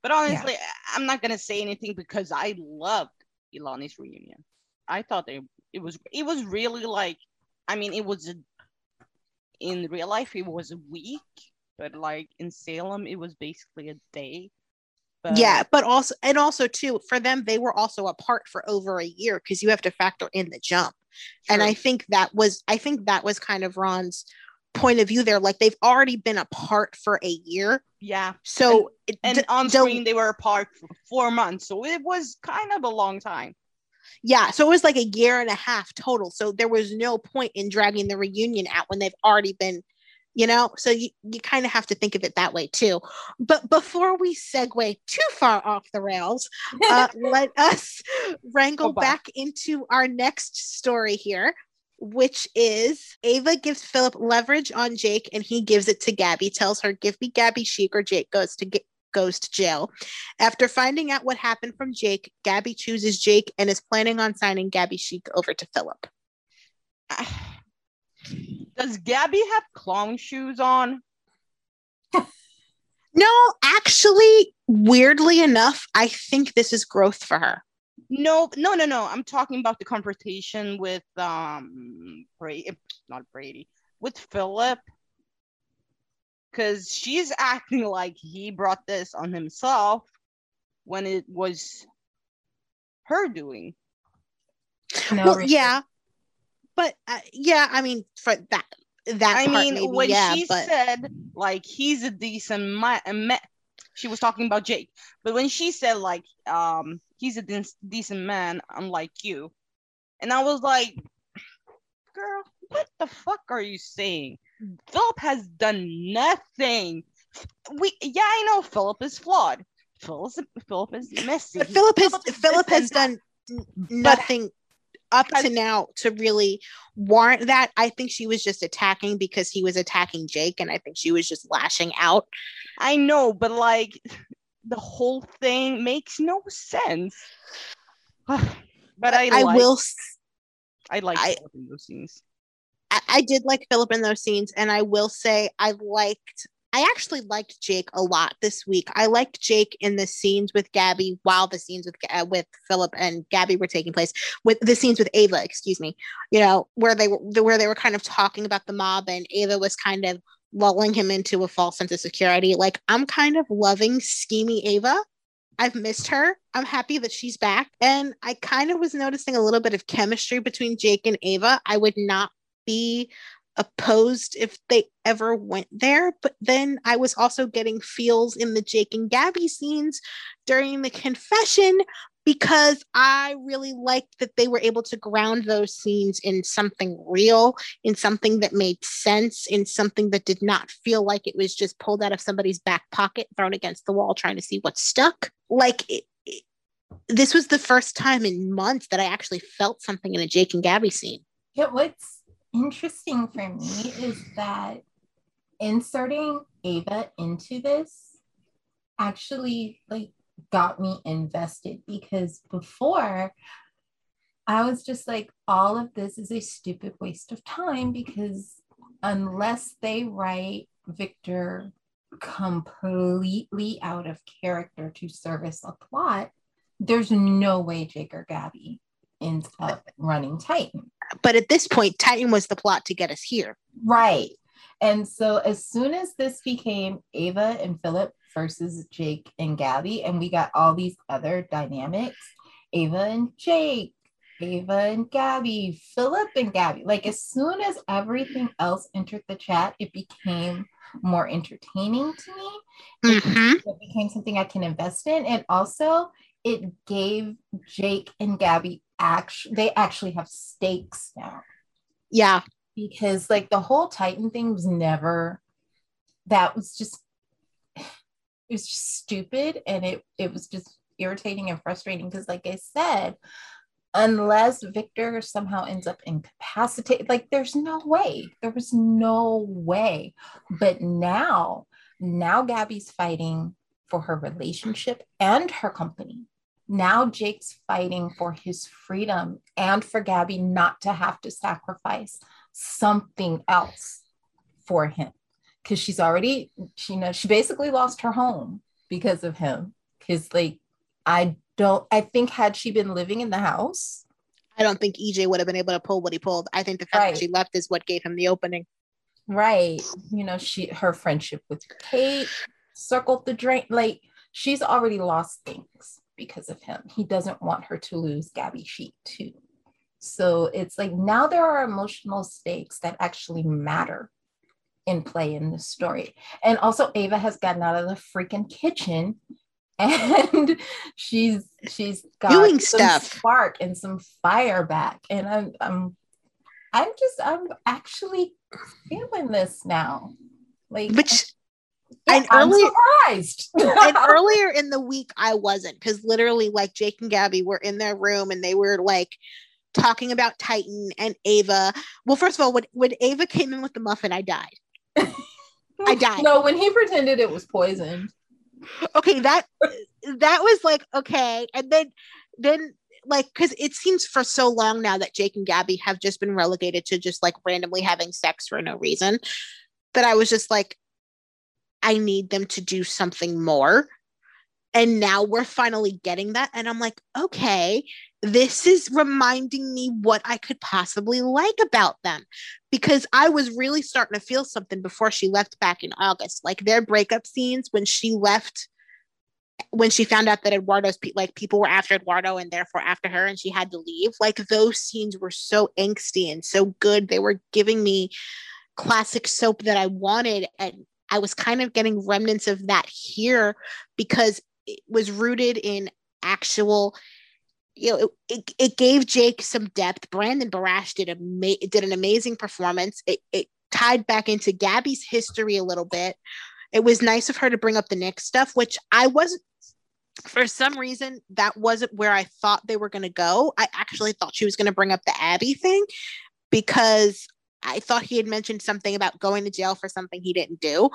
but honestly yeah. i'm not going to say anything because i loved Elani's reunion I thought they it was it was really like I mean it was a, in real life it was a week, but like in Salem it was basically a day. But... Yeah, but also and also too for them they were also apart for over a year because you have to factor in the jump. True. And I think that was I think that was kind of Ron's point of view there like they've already been apart for a year yeah so and, and d- on screen they were apart for four months so it was kind of a long time yeah, so it was like a year and a half total. So there was no point in dragging the reunion out when they've already been, you know. So you you kind of have to think of it that way too. But before we segue too far off the rails, uh, let us wrangle oh, back into our next story here which is Ava gives Philip leverage on Jake and he gives it to Gabby, tells her, Give me Gabby Chic or Jake goes to get goes to jail. After finding out what happened from Jake, Gabby chooses Jake and is planning on signing Gabby Chic over to Philip. Does Gabby have clown shoes on? no, actually, weirdly enough, I think this is growth for her. No, no, no, no. I'm talking about the confrontation with um Brady, not Brady, with Philip because she's acting like he brought this on himself when it was her doing. No well, yeah, but uh, yeah, I mean, for that that I mean, maybe, when yeah, she but... said like he's a decent man, she was talking about Jake, but when she said like um he's a de- decent man, unlike you, and I was like, girl, what the fuck are you saying? Philip has done nothing. We yeah, I know Philip is flawed. Philip is, Philip is messy. But Philip has Philip, has done nothing up to now to really warrant that. I think she was just attacking because he was attacking Jake, and I think she was just lashing out. I know, but like the whole thing makes no sense. but I, I will. I like I, those scenes. I, I did like Philip in those scenes, and I will say I liked I actually liked Jake a lot this week. I liked Jake in the scenes with Gabby while the scenes with uh, with Philip and Gabby were taking place. With the scenes with Ava, excuse me, you know, where they were where they were kind of talking about the mob, and Ava was kind of lulling him into a false sense of security. Like I'm kind of loving schemy Ava. I've missed her. I'm happy that she's back. And I kind of was noticing a little bit of chemistry between Jake and Ava. I would not be opposed if they ever went there. But then I was also getting feels in the Jake and Gabby scenes during the confession because I really liked that they were able to ground those scenes in something real, in something that made sense, in something that did not feel like it was just pulled out of somebody's back pocket, thrown against the wall, trying to see what stuck. Like it, this was the first time in months that I actually felt something in a Jake and Gabby scene. Yeah, what's interesting for me is that inserting Ava into this actually like got me invested because before I was just like, all of this is a stupid waste of time because unless they write Victor completely out of character to service a plot, there's no way Jake or Gabby ends up running Titan. But at this point, Titan was the plot to get us here. Right. And so as soon as this became Ava and Philip versus Jake and Gabby, and we got all these other dynamics Ava and Jake, Ava and Gabby, Philip and Gabby. Like as soon as everything else entered the chat, it became more entertaining to me. Mm-hmm. It became something I can invest in. And also, it gave Jake and Gabby actually they actually have stakes now. Yeah. Because like the whole Titan thing was never that was just it was just stupid and it it was just irritating and frustrating because like I said, unless Victor somehow ends up incapacitated, like there's no way. There was no way. But now, now Gabby's fighting for her relationship and her company. Now Jake's fighting for his freedom and for Gabby not to have to sacrifice something else for him because she's already, she knows she basically lost her home because of him. Because, like, I don't, I think, had she been living in the house, I don't think EJ would have been able to pull what he pulled. I think the fact right. that she left is what gave him the opening. Right. You know, she, her friendship with Kate circled the drain. Like, she's already lost things because of him. He doesn't want her to lose Gabby Chic too. So it's like now there are emotional stakes that actually matter in play in this story. And also Ava has gotten out of the freaking kitchen and she's she's got doing stuff spark and some fire back. And I'm I'm I'm just I'm actually feeling this now. Like which yeah, and I'm earlier, surprised. and earlier in the week, I wasn't because literally, like Jake and Gabby were in their room and they were like talking about Titan and Ava. Well, first of all, when when Ava came in with the muffin, I died. I died. No, when he pretended it was poisoned. Okay, that that was like okay, and then then like because it seems for so long now that Jake and Gabby have just been relegated to just like randomly having sex for no reason that I was just like I need them to do something more. And now we're finally getting that. And I'm like, okay, this is reminding me what I could possibly like about them. Because I was really starting to feel something before she left back in August. Like their breakup scenes when she left, when she found out that Eduardo's like people were after Eduardo and therefore after her and she had to leave. Like those scenes were so angsty and so good. They were giving me classic soap that I wanted. And I was kind of getting remnants of that here because was rooted in actual you know, it, it, it gave Jake some depth. Brandon Barash did a did an amazing performance. It, it tied back into Gabby's history a little bit. It was nice of her to bring up the Nick stuff, which I wasn't. For some reason, that wasn't where I thought they were going to go. I actually thought she was going to bring up the Abby thing because I thought he had mentioned something about going to jail for something he didn't do.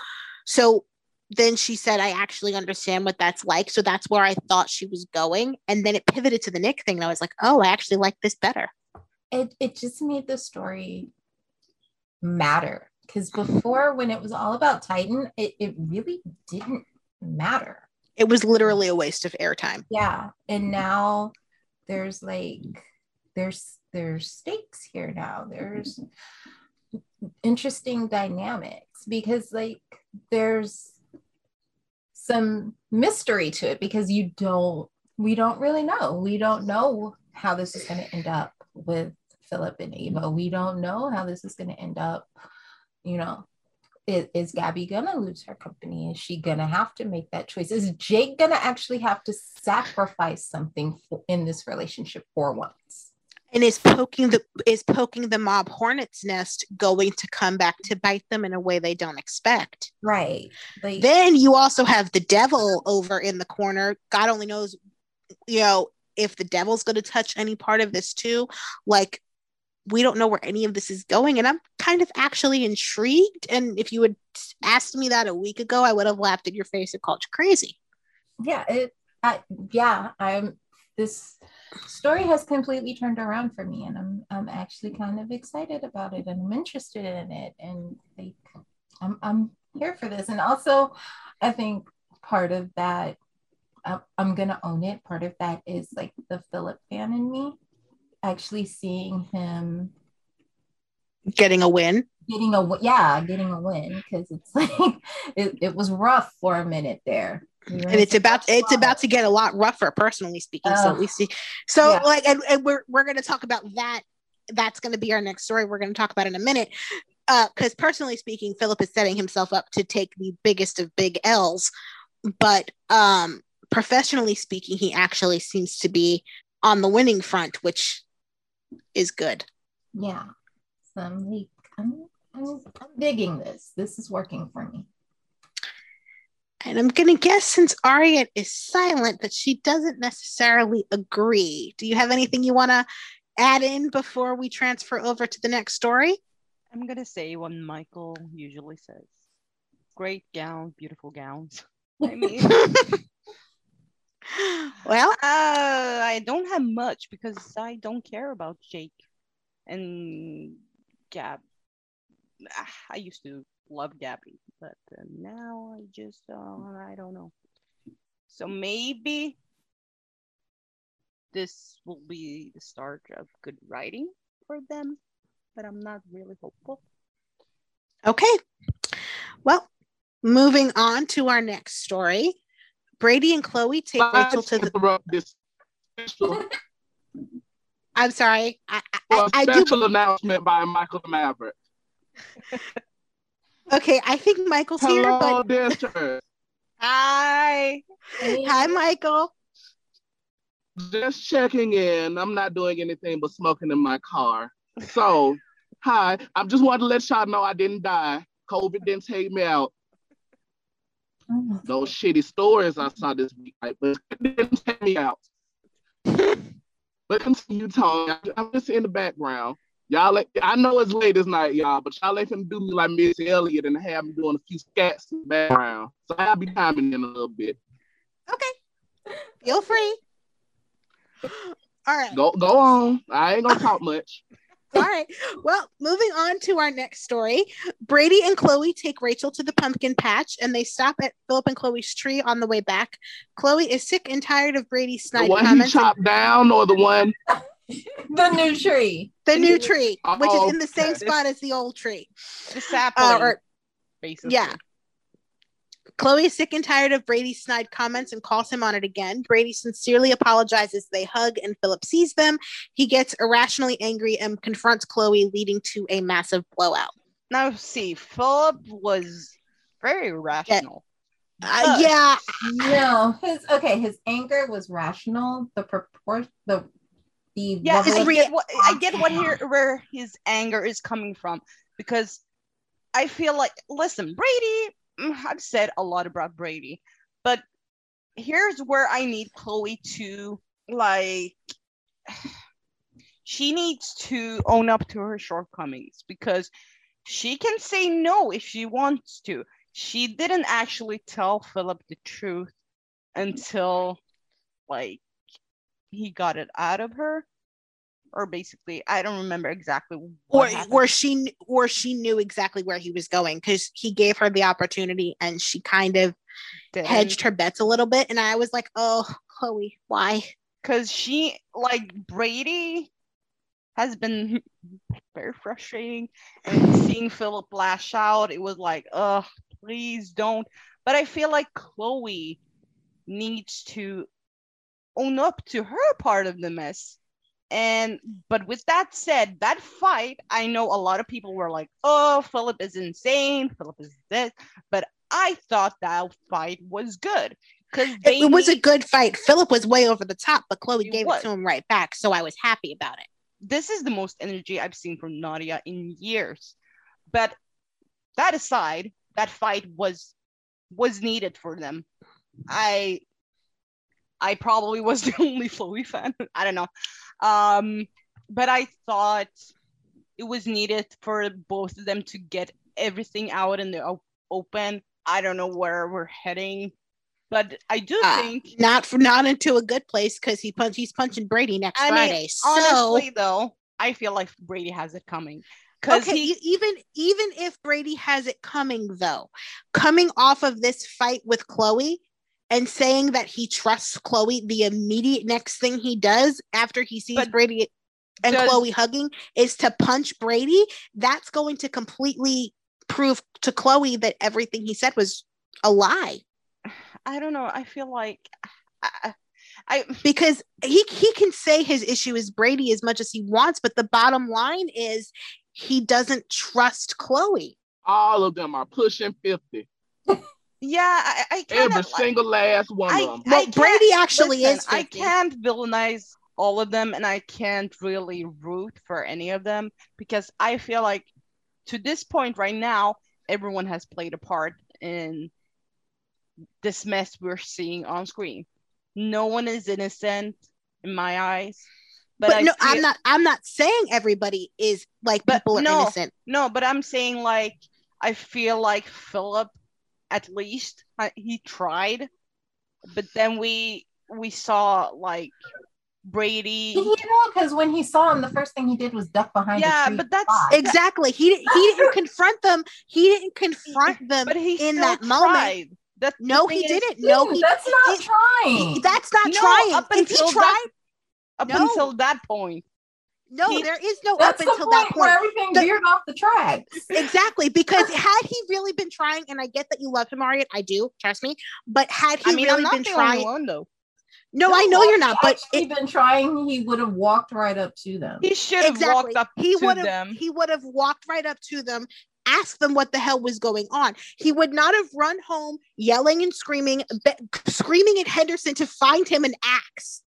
So then she said, I actually understand what that's like. So that's where I thought she was going. And then it pivoted to the Nick thing. And I was like, oh, I actually like this better. It, it just made the story matter Because before, when it was all about Titan, it, it really didn't matter. It was literally a waste of airtime. Yeah. And now there's like there's there's stakes here now. There's interesting dynamics because like there's some mystery to it because you don't we don't really know. We don't know how this is going to end up with Philip and Ava. We don't know how this is going to end up, you know. Is, is Gabby gonna lose her company? Is she gonna have to make that choice? Is Jake gonna actually have to sacrifice something for, in this relationship for once? And is poking the is poking the mob hornet's nest going to come back to bite them in a way they don't expect? Right. Like, Then you also have the devil over in the corner. God only knows, you know, if the devil's going to touch any part of this too. Like, we don't know where any of this is going. And I'm kind of actually intrigued. And if you had asked me that a week ago, I would have laughed in your face and called you crazy. yeah, it. I, yeah, I'm. This story has completely turned around for me, and I'm I'm actually kind of excited about it, and I'm interested in it, and like I'm I'm here for this, and also I think part of that I'm, I'm gonna own it. Part of that is like the Philip fan in me, actually seeing him Getting a win. getting a yeah getting a win because it's like it, it was rough for a minute there and it's about it's about to get a lot rougher personally speaking so we see. So Yeah. like and, and we're we're going to talk about that that's going to be our next story we're going to talk about in a minute. Because personally speaking philip is setting himself up to take the biggest of big l's but um professionally speaking he actually seems to be on the winning front which is good. Yeah. So I'm, I'm, I'm digging this. This is working for me and i'm going to guess since Ariat is silent that she doesn't necessarily agree do you have anything you want to add in before we transfer over to the next story I'm gonna say what Michael usually says. Great gown, beautiful gowns. I mean, well uh, I don't have much because I don't care about Jake and Gab. Ah, I used to love Gabby, but uh, now I just uh, I don't know. So maybe this will be the start of good writing for them, but I'm not really hopeful. okay well moving on to our next story brady and chloe take rachel to the this i'm sorry i, I, well, I do special announcement by Michael Maverick. okay i think michael's here Hello, but Distance. Hi. hi michael Just checking in. I'm not doing anything but smoking in my car. So, hi. I just wanted to let y'all know I didn't die. COVID didn't take me out. Oh, Those shitty stories I saw this week, right? but it didn't take me out. But continue talking. I'm just in the background. Y'all, I know it's late this night, y'all, but y'all ain't finna do me like Miss Elliott and have me doing a few scats in the background. So I'll be timing in a little bit. okay feel free all right Go, go on. I ain't gonna talk much. All right. Well, moving on to our next story. Brady and Chloe take Rachel to the pumpkin patch and they stop at Philip and Chloe's tree on the way back. Chloe is sick and tired of Brady's The snide one he comments. and chopped down, or the one the new tree the new tree, which Oh, is in the same okay. spot as the old tree. The sapling, Uh, or basically. yeah. Chloe is sick and tired of Brady's snide comments and calls him on it again. Brady sincerely apologizes. They hug, and Philip sees them. He gets irrationally angry and confronts Chloe, leading to a massive blowout. Now, see, Philip was very rational. Uh, yeah, no his okay his anger was rational the purport the Yeah, level I of- get what I get what here where his anger is coming from because I feel like listen, Brady. mm, I've said a lot about Brady, but here's where I need Chloe to like. She needs to own up to her shortcomings because she can say no if she wants to. She didn't actually tell Philip the truth until like he got it out of her or basically I don't remember exactly. or happened. or she or she knew exactly where he was going because he gave her the opportunity and she kind of hedged her bets a little bit and i was like oh chloe why because she like Brady has been very frustrating and seeing Philip lash out it was like oh please don't but I feel like Chloe needs to own up to her part of the mess and but with that said that fight I know a lot of people were like oh Philip is insane Philip is this but I thought that fight was good because it, it was a good fight philip was way over the top but chloe He gave was. it to him right back so i was happy about it this is the most energy I've seen from Nadia in years. But that aside, that fight was was needed for them. I I probably was the only Chloe fan. I don't know. Um, but I thought it was needed for both of them to get everything out in the op- open. I don't know where we're heading, but I do Uh, think not for not into a good place because he punch he's punching brady next I mean, friday so honestly though, I feel like Brady has it coming. Because okay he even even if brady has it coming though coming off of this fight with chloe and saying that he trusts chloe the immediate next thing he does after he sees But brady and does- chloe hugging is to punch brady that's going to completely prove to chloe that everything he said was a lie I don't know. I feel like I, I because he he can say his issue is Brady as much as he wants, but the bottom line is he doesn't trust Chloe. All of them are pushing 50. yeah, I, I can't. Every single last one I- of them. Well, Brady actually listen, is I can't villainize all of them, and I can't really root for any of them because I feel like to this point right now, everyone has played a part in this mess we're seeing on screen. No one is innocent in my eyes. But, I no, feel- I'm not. I'm not saying everybody is like But people are no. innocent. No, but I'm saying like I feel like Philip, at least uh, he tried, but then we we saw like Brady. You know, because when he saw him, the first thing he did was duck behind. Yeah, but that's and fly. Exactly. He he didn't confront them. He didn't confront them but he in that moment. tried. That the No, he is, didn't. No, Dude, he. that's not it- trying. That's not No, trying. up if he tried, that- Up No. until that point, no, he- there is no up the until point, that where point. everything The- veered off the tracks. Exactly, because had he really been trying, and I get that you love him, Arian, I do, trust me. But had he I mean, really I'm not been the only trying, one though. no, I know you're not, he but he'd been trying, he would have walked right up to them. He should have exactly, walked up he to would have, them. he would have walked right up to them, asked them what the hell was going on. He would not have run home yelling and screaming, be- screaming at Henderson to find him an axe.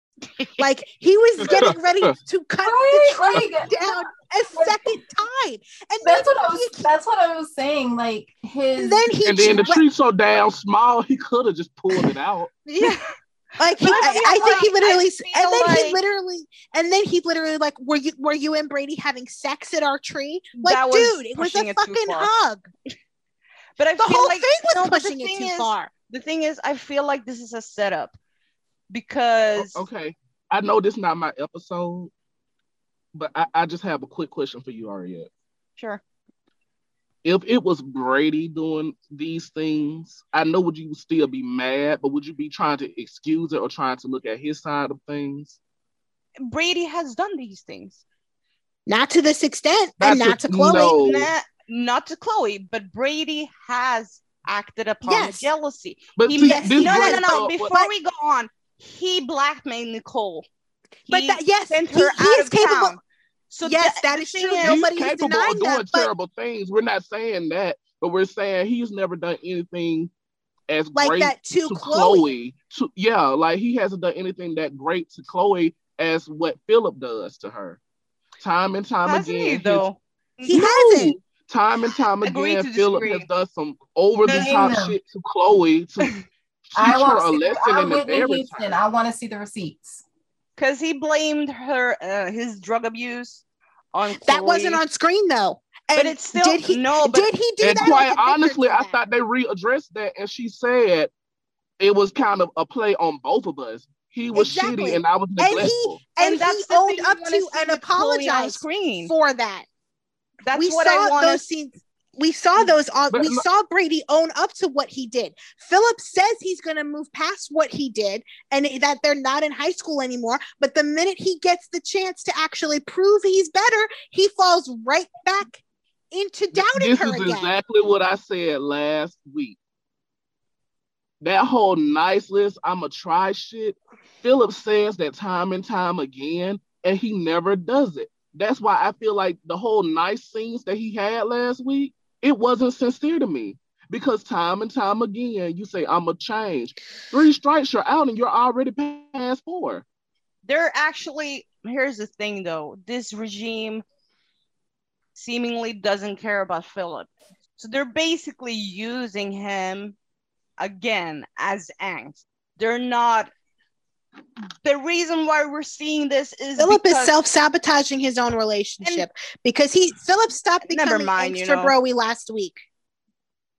Like he was getting ready to cut Right, the tree like- down a second time, and That's what I was. he- That's what I was saying. Like his. and then he and then the dra- tree's so damn small, he could have just pulled it out. yeah, like he, But I I, feel I think he literally and feel then he literally and then he literally like were you were you and Brady having sex at our tree like dude it was a it fucking hug but I the feel whole like thing was no, but the pushing it too is- far the thing is, I feel like this is a setup Oh, because Okay. I know this is not my episode, but I, I just have a quick question for you, Ariette. sure. If it was Brady doing these things, I know would you still be mad, but would you be trying to excuse it or trying to look at his side of things? Brady has done these things. not to this extent and That's not to Chloe no. Not, not to Chloe, but Brady has acted upon Yes. jealousy. But He see, yes, no, no, no, no. Before what- we go on, he blackmailed Nicole. but that yes he, sent he her out is of capable town. So yes tha- that the is thing true is- he's nobody is capable denying of doing that, but- terrible things. We're not saying that, but we're saying he's never done anything as like great that to, to Chloe. Chloe. To yeah, like he hasn't done anything that great to Chloe as what Philip does to her. Time and time Hasn't again, he his- though? he No! hasn't Time and time again, Philip has done some over the top Name them. shit to Chloe to teach I her want a to see. lesson I'm and Whitney Houston. her. I want to see the receipts. Because he blamed her, uh, his drug abuse on that wasn't on screen though and But it's still did he no. But did he do And that quite honestly, I thought they readdressed that, and she said it was kind of a play on both of us. he was Exactly. shitty and I was And he- neglectful. And, that's he owned up wanna to see and with on apologized screen. for that. That's we what saw I want. those scenes. We saw mm. those on. But we saw Brady own up to what he did. Philip says he's going to move past what he did and that they're not in high school anymore. But the minute he gets the chance to actually prove he's better, he falls right back into doubting This her is again. exactly what I said last week. That whole nice list, I'ma try shit. Philip says that time and time again, and he never does it. That's why I feel like the whole nice scenes that he had last week, it wasn't sincere to me. Because time and time again, you say, I'ma change. Three strikes, you're out and you're already past four. they're actually here's the thing though this regime seemingly doesn't care about philip so they're basically using him again as angst they're not the reason why we're seeing this is Philip is self-sabotaging his own relationship because he Philip stopped Never becoming mind, you know. broy last week.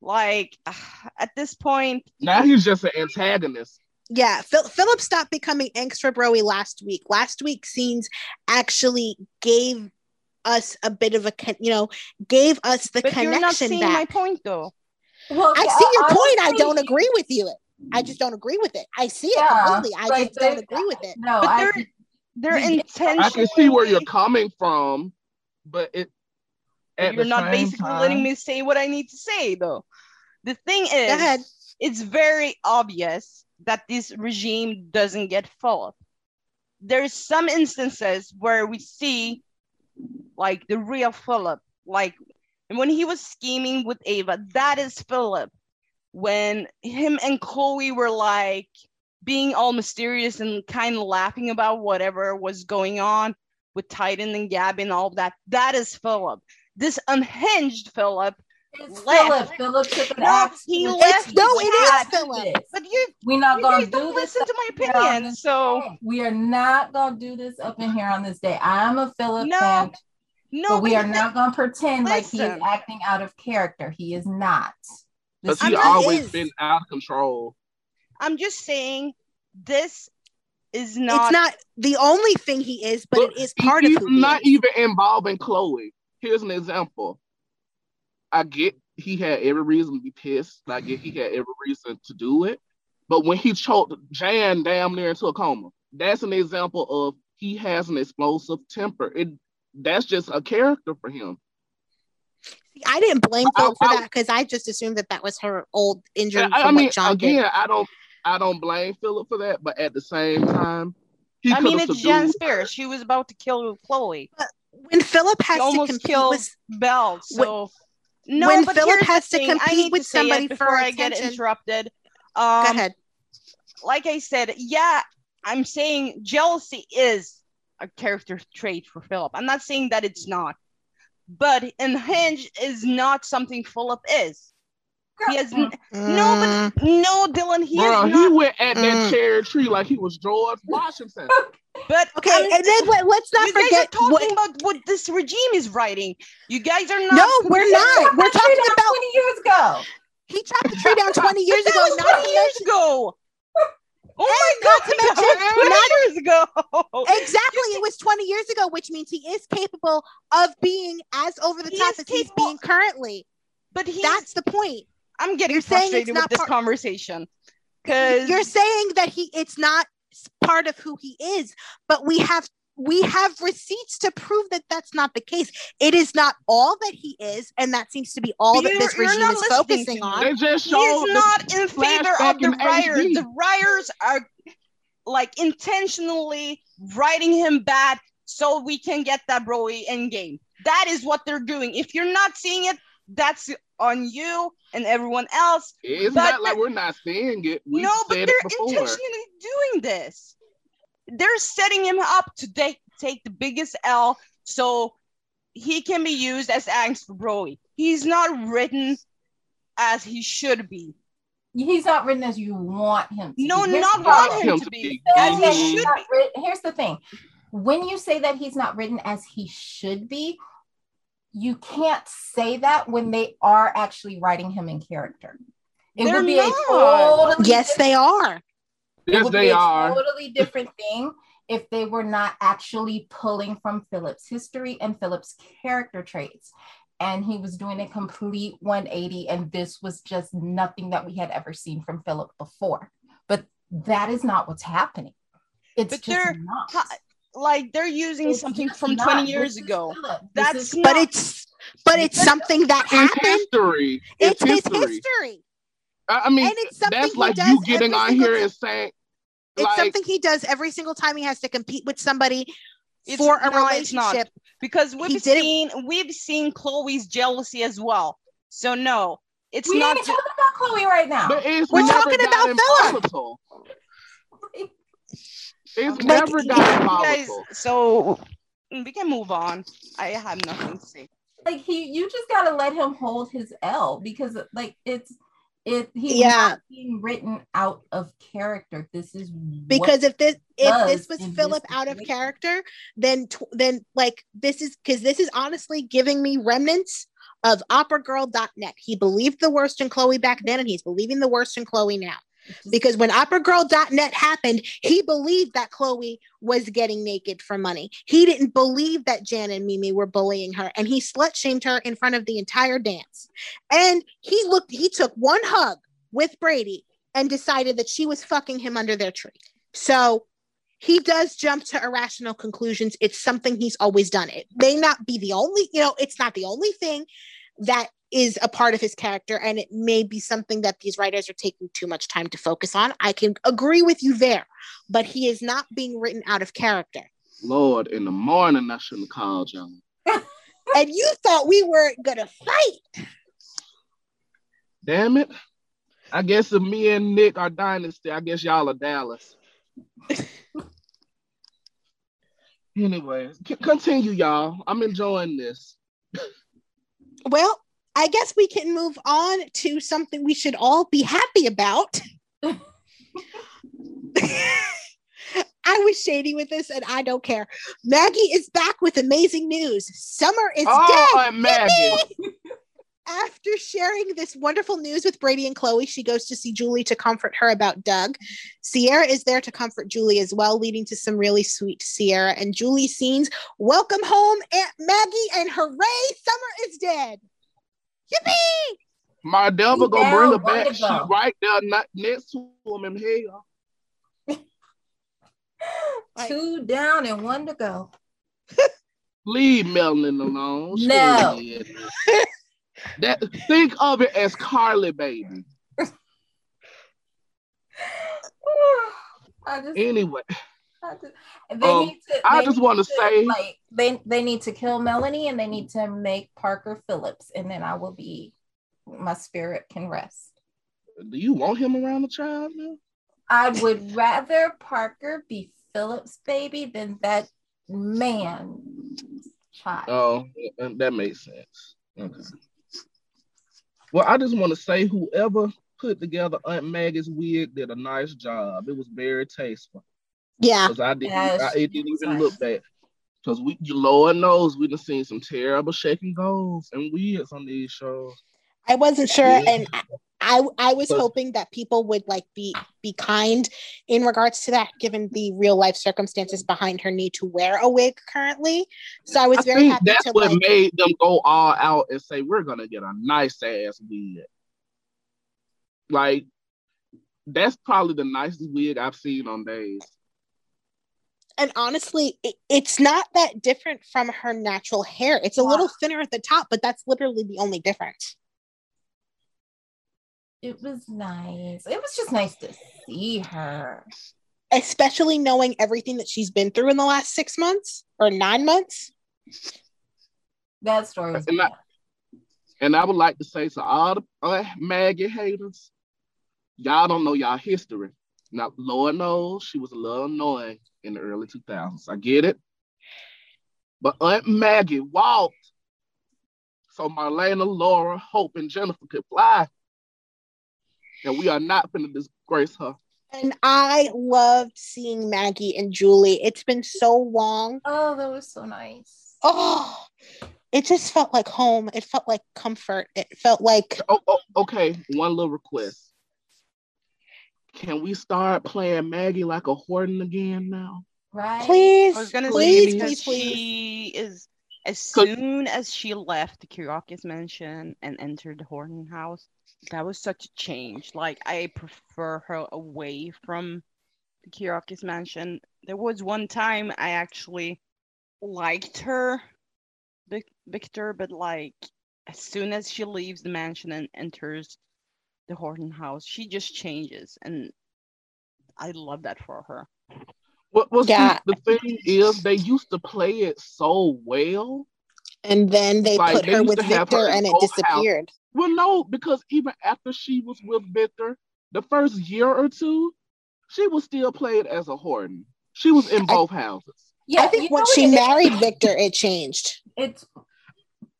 like at this point Now he's just an antagonist. Yeah, Phil, Philip stopped becoming extra broy last week. Last week's scenes actually gave us a bit of a con- you know gave us the but you're not connection seeing back. my point though Well, I yeah, see your point. I honestly, don't agree with you. I just don't agree with it. I see it Yeah, completely. I like just don't agree with it. No, but I, they're they're intentionally I can see where you're coming from, but it at you're not basically time- letting me say what I need to say though. The thing is it's very obvious that this regime doesn't get Philip. There's some instances where we see like the real Philip, like and when he was scheming with Ava, that is Philip. When him and Chloe were like being all mysterious and kind of laughing about whatever was going on with Titan and Gabby and all that, that is Philip. This unhinged Philip, it's left. Philip. Philip took an No, he left. No, it is Philip. but you We're not you gonna do don't this. listen to my up in here on opinion. So we are not gonna do this up in here on this day. I'm a Philip No, fan, no, but we are not gonna pretend like he is acting out of character. He is not. Because This he I'm is- not- always is. been out of control. I'm just saying this is not, it's not the only thing he is, but Look, it is He- part of he's who he not is. even involving Chloe. Here's an example. I get he had every reason to be pissed. I get he had every reason to do it. But when he choked Jan damn near into a coma, that's an example of he has an explosive temper. It that's just a character for him. I didn't blame I- Philip for I- that because I just assumed that that was her old injury I, I from mean, what John again, did. I don't I don't blame Philip for that, but at the same time, he I mean, it's Jan subdued Spears. She was about to kill Chloe. When Philip has She to almost compete killed with Belle. So no, when Philip has to thing. I compete need with to say somebody it for before I get attention- interrupted. Go Um, ahead. like I said, yeah, I'm saying jealousy is a character trait for Philip. I'm not saying that it's not, but unhinged is not something Philip is. He has n- no, but no, Dylan. He Bro, is he went at that Mm. cherry tree like he was George Washington. But Okay, I'm- and then let, us not you guys are talking what. about what this regime is writing. You guys are not. No, we're not. We're talking about 20 years ago. he chopped the tree down 20 years ago. that was Not to 20 years ago. Oh my not god, to that mention- was 20 not- years ago. exactly, it was 20 years ago, which means he is capable of being as over the He top as he's being currently. But he's, That's the point. I'm getting you're frustrated not with this conversation. Because You're saying that he it's not part of who he is, but we have we have receipts to prove that that's not the case. It is not all that he is, and that seems to be all that You're- this you're regime is focusing on. me. They just he is not in favor of the in rioters. The rioters are like intentionally writing him bad so we can get that Broly in game. That is what they're doing. If you're not seeing it, that's on you and everyone else. It's But not like we're not seeing it. We no, but they're it intentionally doing this. They're setting him up to take take the biggest L so he can be used as angst for Broly. He's not written as he should be. He's not written as you want him to. No, be. Here's not want problem. him to be as he should be. writ- Here's the thing. When you say that he's not written as he should be, you can't say that when they are actually writing him in character. It They're would be not. a totally Yes, they are. It Yes, would they be a are. totally different thing if they were not actually pulling from Philip's history and Philip's character traits. And he was doing a complete 180, and this was just nothing that we had ever seen from Philip before. But that is not what's happening. It's But just they're- not. Ha- Like they're using It's something from not. 20 years ago. That's is- not- but it's but it's something that It's happened. history. It's, It's, his history. History, I I mean, and it's something that's like you getting on here ti- and saying, It's like, something he does every single time he has to compete with somebody for a no, relationship. because we've did it- seen we've seen Chloe's jealousy as well. So no, it's we not. ain't ju- talking about Chloe right now. but it's We're never talking about Philip. It's Like, never you got guys, so we can move on. I have nothing to say. like he you just gotta let him hold his L because like it's it he's Yeah. not being written out of character. This is because if this if this was in this Philip out of character, then tw- then like this is because this is honestly giving me remnants of operagirl.net. He believed the worst in Chloe back then, and he's believing the worst in Chloe now. Because when operagirl.net happened, he believed that Chloe was getting naked for money. He didn't believe that Jan and Mimi were bullying her, and he slut shamed her in front of the entire dance. And he looked, he took one hug with Brady and decided that she was fucking him under their tree. So he does jump to irrational conclusions. It's something he's always done. It may not be the only, you know, it's not the only thing that is a part of his character, and it may be something that these writers are taking too much time to focus on. I can agree with you there, but he is not being written out of character. Lord, in the morning I shouldn't call y'all. And you thought we weren't gonna fight. Damn it. I guess if me and Nick are dynasty, I guess y'all are Dallas. Anyways, c- continue, y'all. I'm enjoying this. Well, I guess we can move on to something we should all be happy about. I was shady with this and I don't care. Maggie is back with amazing news. Summer is oh, dead. and Maggie. After sharing this wonderful news with Brady and Chloe, she goes to see Julie to comfort her about Doug. Ciara is there to comfort Julie as well, leading to some really sweet Ciara and Julie scenes. Welcome home, Aunt Maggie, and hooray, Summer is dead. Yippee! My devil gonna bring her back. to She right there not next to him in hell. two down and one to go. Leave Melanie alone. She No. that think of it as Carly baby. I just, Anyway, I just they Um, need to. I just want to say like they they need to kill Melanie and they need to make Parker Phillips and then I will be my spirit can rest. do you want him around the child now? I would rather Parker be Phillips' baby than that man child. Oh, uh, that makes sense. Okay. Well, I just want to say whoever put together Aunt Maggie's wig did a nice job. It was very tasteful. Yeah. Because I didn't, Yes, I, it didn't even look bad. Because we, Lord knows, we done seen some terrible shaking goals and wigs on these shows. I wasn't sure, Yeah. and I, I I was But- hoping that people would like be be kind in regards to that, given the real life circumstances behind her need to wear a wig currently. So I was I very think happy that's to what like. made them go all out and say we're gonna get a nice ass wig. Like that's probably the nicest wig I've seen on days. And honestly, it, it's not that different from her natural hair. It's a little thinner at the top, but that's literally the only difference. It was nice. It was just nice to see her. Especially knowing everything that she's been through in the last six months or nine months. That story was And I- And I would like to say to all the uh, Maggie haters, y'all don't know y'all history. Now, Lord knows she was a little annoying in the early 2000s. I get it. But Aunt Maggie walked so Marlena, Laura, Hope, and Jennifer could fly. And we are not going to disgrace her. And I loved seeing Maggie and Julie. It's been so long. oh, that was so nice. Oh, it just felt like home. It felt like comfort. It felt like Oh, oh, okay, one little request. Can we start playing Maggie like a Horton again now? Right. Please, I was gonna please, say because please, please. she is as 'Cause- soon as she left the Kyriakis mansion and entered the Horton house, that was such a change. Like I prefer her away from the Kyriakis mansion. There was one time I actually liked her, Victor, but like as soon as she leaves the mansion and enters the Horton house, she just changes, and I love that for her. What was Yeah. the thing is they used to play it so well. And then they Like, put they her with to have her Victor and it both houses. disappeared. Well, no, because even after she was with Victor, the first year or two, she was still played as a Horton. She was in I- both houses. Yeah. I think you when she married Victor, it changed. it's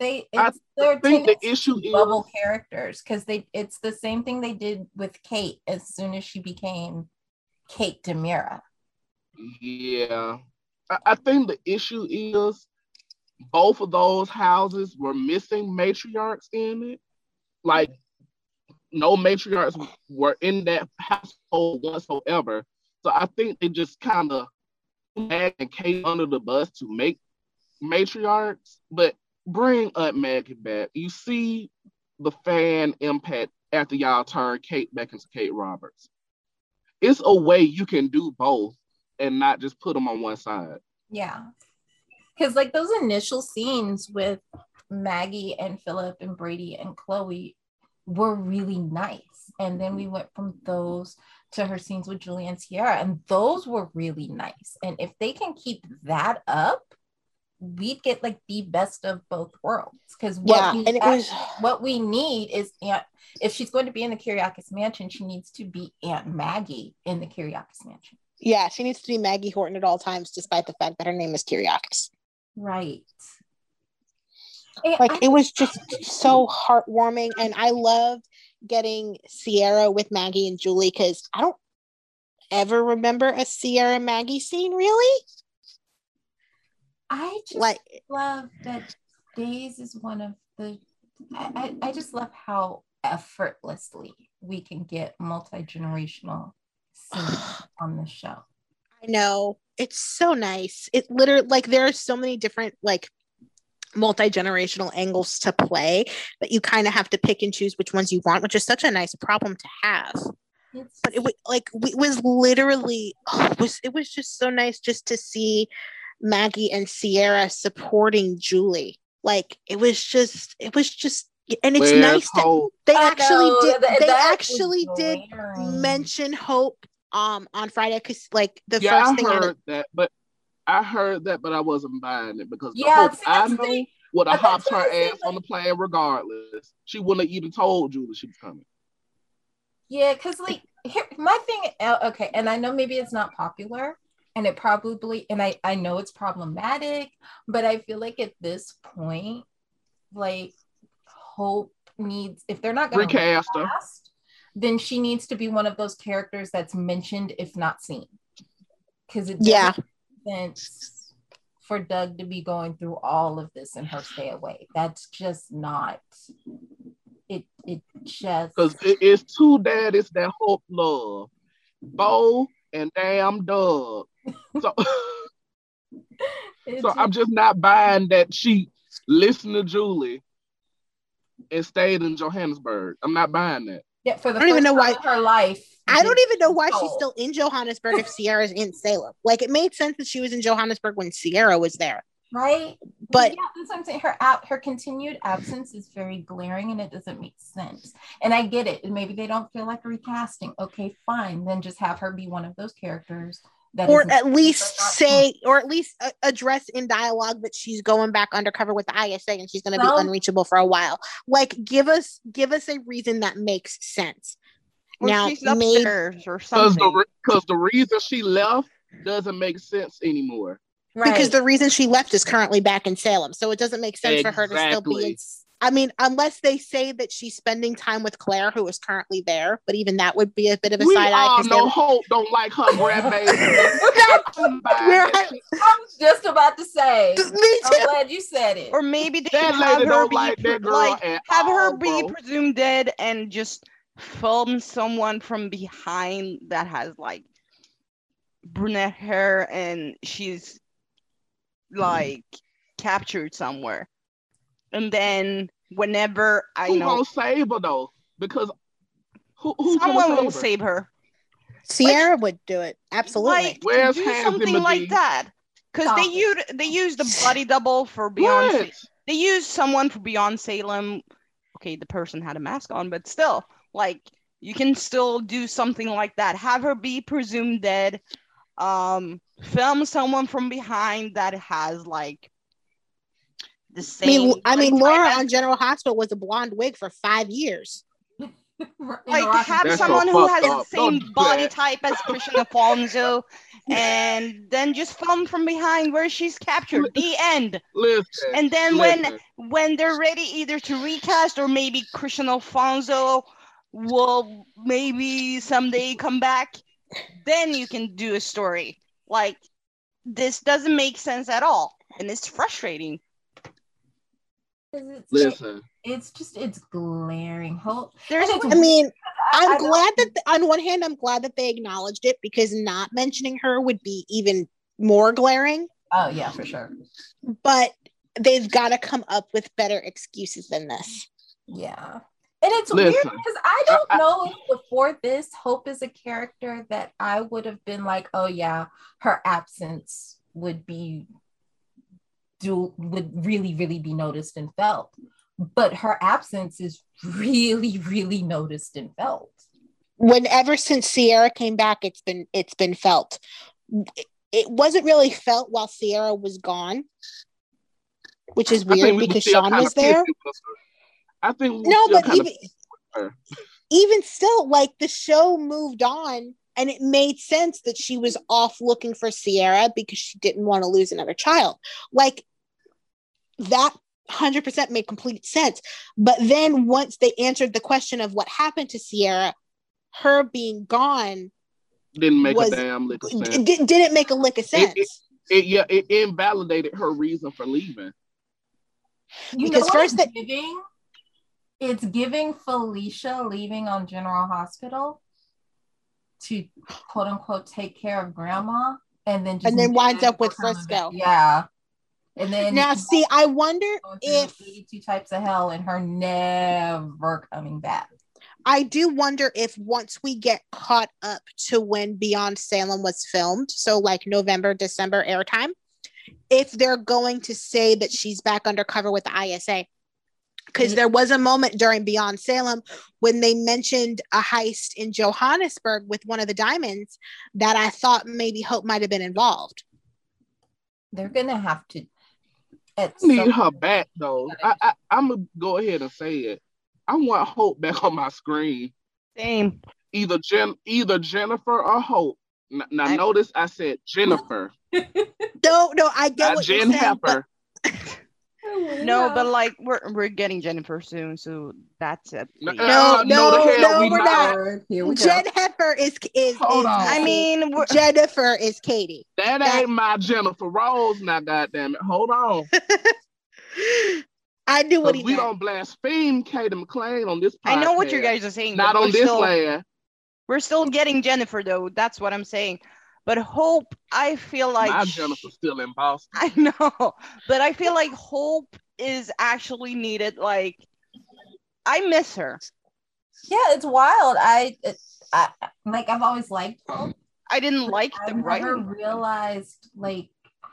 they I it's I think the issue to is bubble characters because they it's the same thing they did with Kate as soon as she became Kate DiMera. Yeah. I, I think the issue is both of those houses were missing matriarchs in it. Like no matriarchs were in that household whatsoever. So I think they just kind of and Kate under the bus to make matriarchs, but bring Aunt Maggie back. You see the fan impact after y'all turn Kate back into Kate Roberts. It's a way you can do both and not just put them on one side. Yeah. Because like those initial scenes with Maggie and Philip and Brady and Chloe were really nice. And then we went from those to her scenes with Julie and Ciara, and those were really nice. And if they can keep that up, we'd get like the best of both worlds. Because what Yeah, we and it act- was what we need is Aunt. If she's going to be in the Kyriakis mansion, she needs to be Aunt Maggie in the Kyriakis mansion. yeah, she needs to be Maggie Horton at all times, despite the fact that her name is Kyriakis. Right. And Like I- it was just so heartwarming, and I loved getting Ciara with Maggie and Julie because I don't ever remember a Ciara Maggie scene really. I just Like love that Days is one of the. I, I just love how effortlessly we can get multi generational scenes on the show. I know it's so nice. It literally like there are so many different like multi-generational angles to play that you kind of have to pick and choose which ones you want, which is such a nice problem to have. It's But it was like it was literally oh, it was it was just so nice just to see Maggie and Ciara supporting Julie. Like it was just it was just and it's Where's nice that they I actually know, did that- they that actually did glaring. mention Hope um on Friday because like the yeah, first I thing out of heard that, but I heard that, but I wasn't buying it because Yeah, Hope see, I that's the know thing. would have But hopped her what I ass on the plane regardless. She wouldn't have even told Julie she was coming. Yeah, because like here, my thing. uh, Okay, and I know maybe it's not popular, and it probably, and I I know it's problematic, but I feel like at this point, like Hope needs if they're not going to Recast her. recast, then she needs to be one of those characters that's mentioned if not seen, because it yeah make sense for Doug to be going through all of this and her stay away. That's just not. It it just Because it, it's two daddies that Hope love. Bo and damn Doug. So so I'm just not buying that she listened to Julie and stayed in Johannesburg. I'm not buying that. Yeah, for the I don't even know time why- her life. I don't even know why she's oh. still in Johannesburg if Ciara's in Salem. Like it made sense that she was in Johannesburg when Ciara was there. right. But yeah, that's what I'm saying. Her out, her continued absence is very glaring, and it doesn't make sense. And I get it. Maybe they don't feel like recasting. Okay, fine. Then just have her be one of those characters that or at least not say or at least uh, address in dialogue that she's going back undercover with the ISA and she's going to No. be unreachable for a while. Like give us give us a reason that makes sense. Or Now, she's maybe- upstairs or Because something. the because the reason she left doesn't make sense anymore. right. Because the reason she left is currently back in Salem. So it doesn't make sense for her to still be in Exactly. I mean, unless they say that she's spending time with Claire, who is currently there, but even that would be a bit of a We side eye. all 'cause they know were- Hope don't like her grandbaby. I'm buying We're- that shit. I was just about to say. Me I'm too. glad you said it. Or maybe they That should have her don't be like pre- like at have her be bro. presumed dead and just film someone from behind that has like brunette hair and she's like captured somewhere. And then whenever I Who know gonna save her though? Because who, who's someone gonna will save her? save her. Ciara would do it. Absolutely. Like, to Where's do Hands something Zimmer like that. Because they Stop use they use the body double for Beyonce. What? They use someone for Beyond Salem. Okay, the person had a mask on, but still, like you can still do something like that. Have her be presumed dead. Um, film someone from behind that has like the I same. mean, I mean, Laura on General Hospital was a blonde wig for five years. like have That's so someone who has up. the same Don't body type as Kristian Alfonso, and then just film from behind where she's captured. The end. Listen. And then when when they're ready either to recast or maybe Kristian Alfonso will maybe someday come back, then you can do a story. Like this doesn't make sense at all. And it's frustrating. It's, listen. it's just it's glaring. Hope There's And I mean, I- I'm I don't- glad that on one hand, I'm glad that they acknowledged it because not mentioning her would be even more glaring. Oh yeah, for sure. But they've got to come up with better excuses than this. Yeah. And it's weird because I don't I- I- know if before this, Hope is a character that I would have been like, oh yeah, her absence would be do would really, really be noticed and felt. But her absence is really, really noticed and felt. Whenever since Ciara came back, it's been it's been felt. It- It wasn't really felt while Ciara was gone, which is weird we because Shawn was there. pissed with her. I think we No, but even pissed with her. even still, like the show moved on, and it made sense that she was off looking for Ciara because she didn't want to lose another child. Like that. 100% made complete sense. But then once they answered the question of what happened to Ciara, her being gone didn't make was- a damn lick of sense. it didn't, didn't make a lick of sense. it- It, yeah, it invalidated her reason for leaving. You Because know first it's they- giving? It's giving Felicia leaving on General Hospital to quote unquote take care of grandma and then just And then winds up with Frisco. Yeah. And then now, see, I wonder going if two types of hell and her never coming back. I do wonder if once we get caught up to when Beyond Salem was filmed, so like November, December airtime, if they're going to say that she's back undercover with the ISA. Because Mhm. there was a moment during Beyond Salem when they mentioned a heist in Johannesburg with one of the diamonds that I thought maybe Hope might have been involved. They're gonna have to at I need some- her back though. I, I I'm gonna go ahead and say it. I want Hope back on my screen. Same. Either Jen, either Jennifer or Hope. N- Now, I- notice I said Jennifer, No, no, I get not what you're Jen saying, but Hepper. No, but like we're we're getting Jennifer soon, so that's it. No, please. no, the hell no, we we're not. not. Here we go. Jen Heifer is is, Hold is on. I mean, we're, Jennifer is Cady. That That- ain't my Jennifer Rose. Now, goddamn it, hold on. I do what he we meant. don't blaspheme Cady McClain on this. Podcast. I know what you guys are saying. Not on this still, land. We're still getting Jennifer though. That's what I'm saying. But Hope, I feel like my sh- Jennifer's still in Boston. I know, but I feel like Hope is actually needed. Like, I miss her. Yeah, it's wild. I, it, I like I've always liked Hope. I didn't like the I've never realized like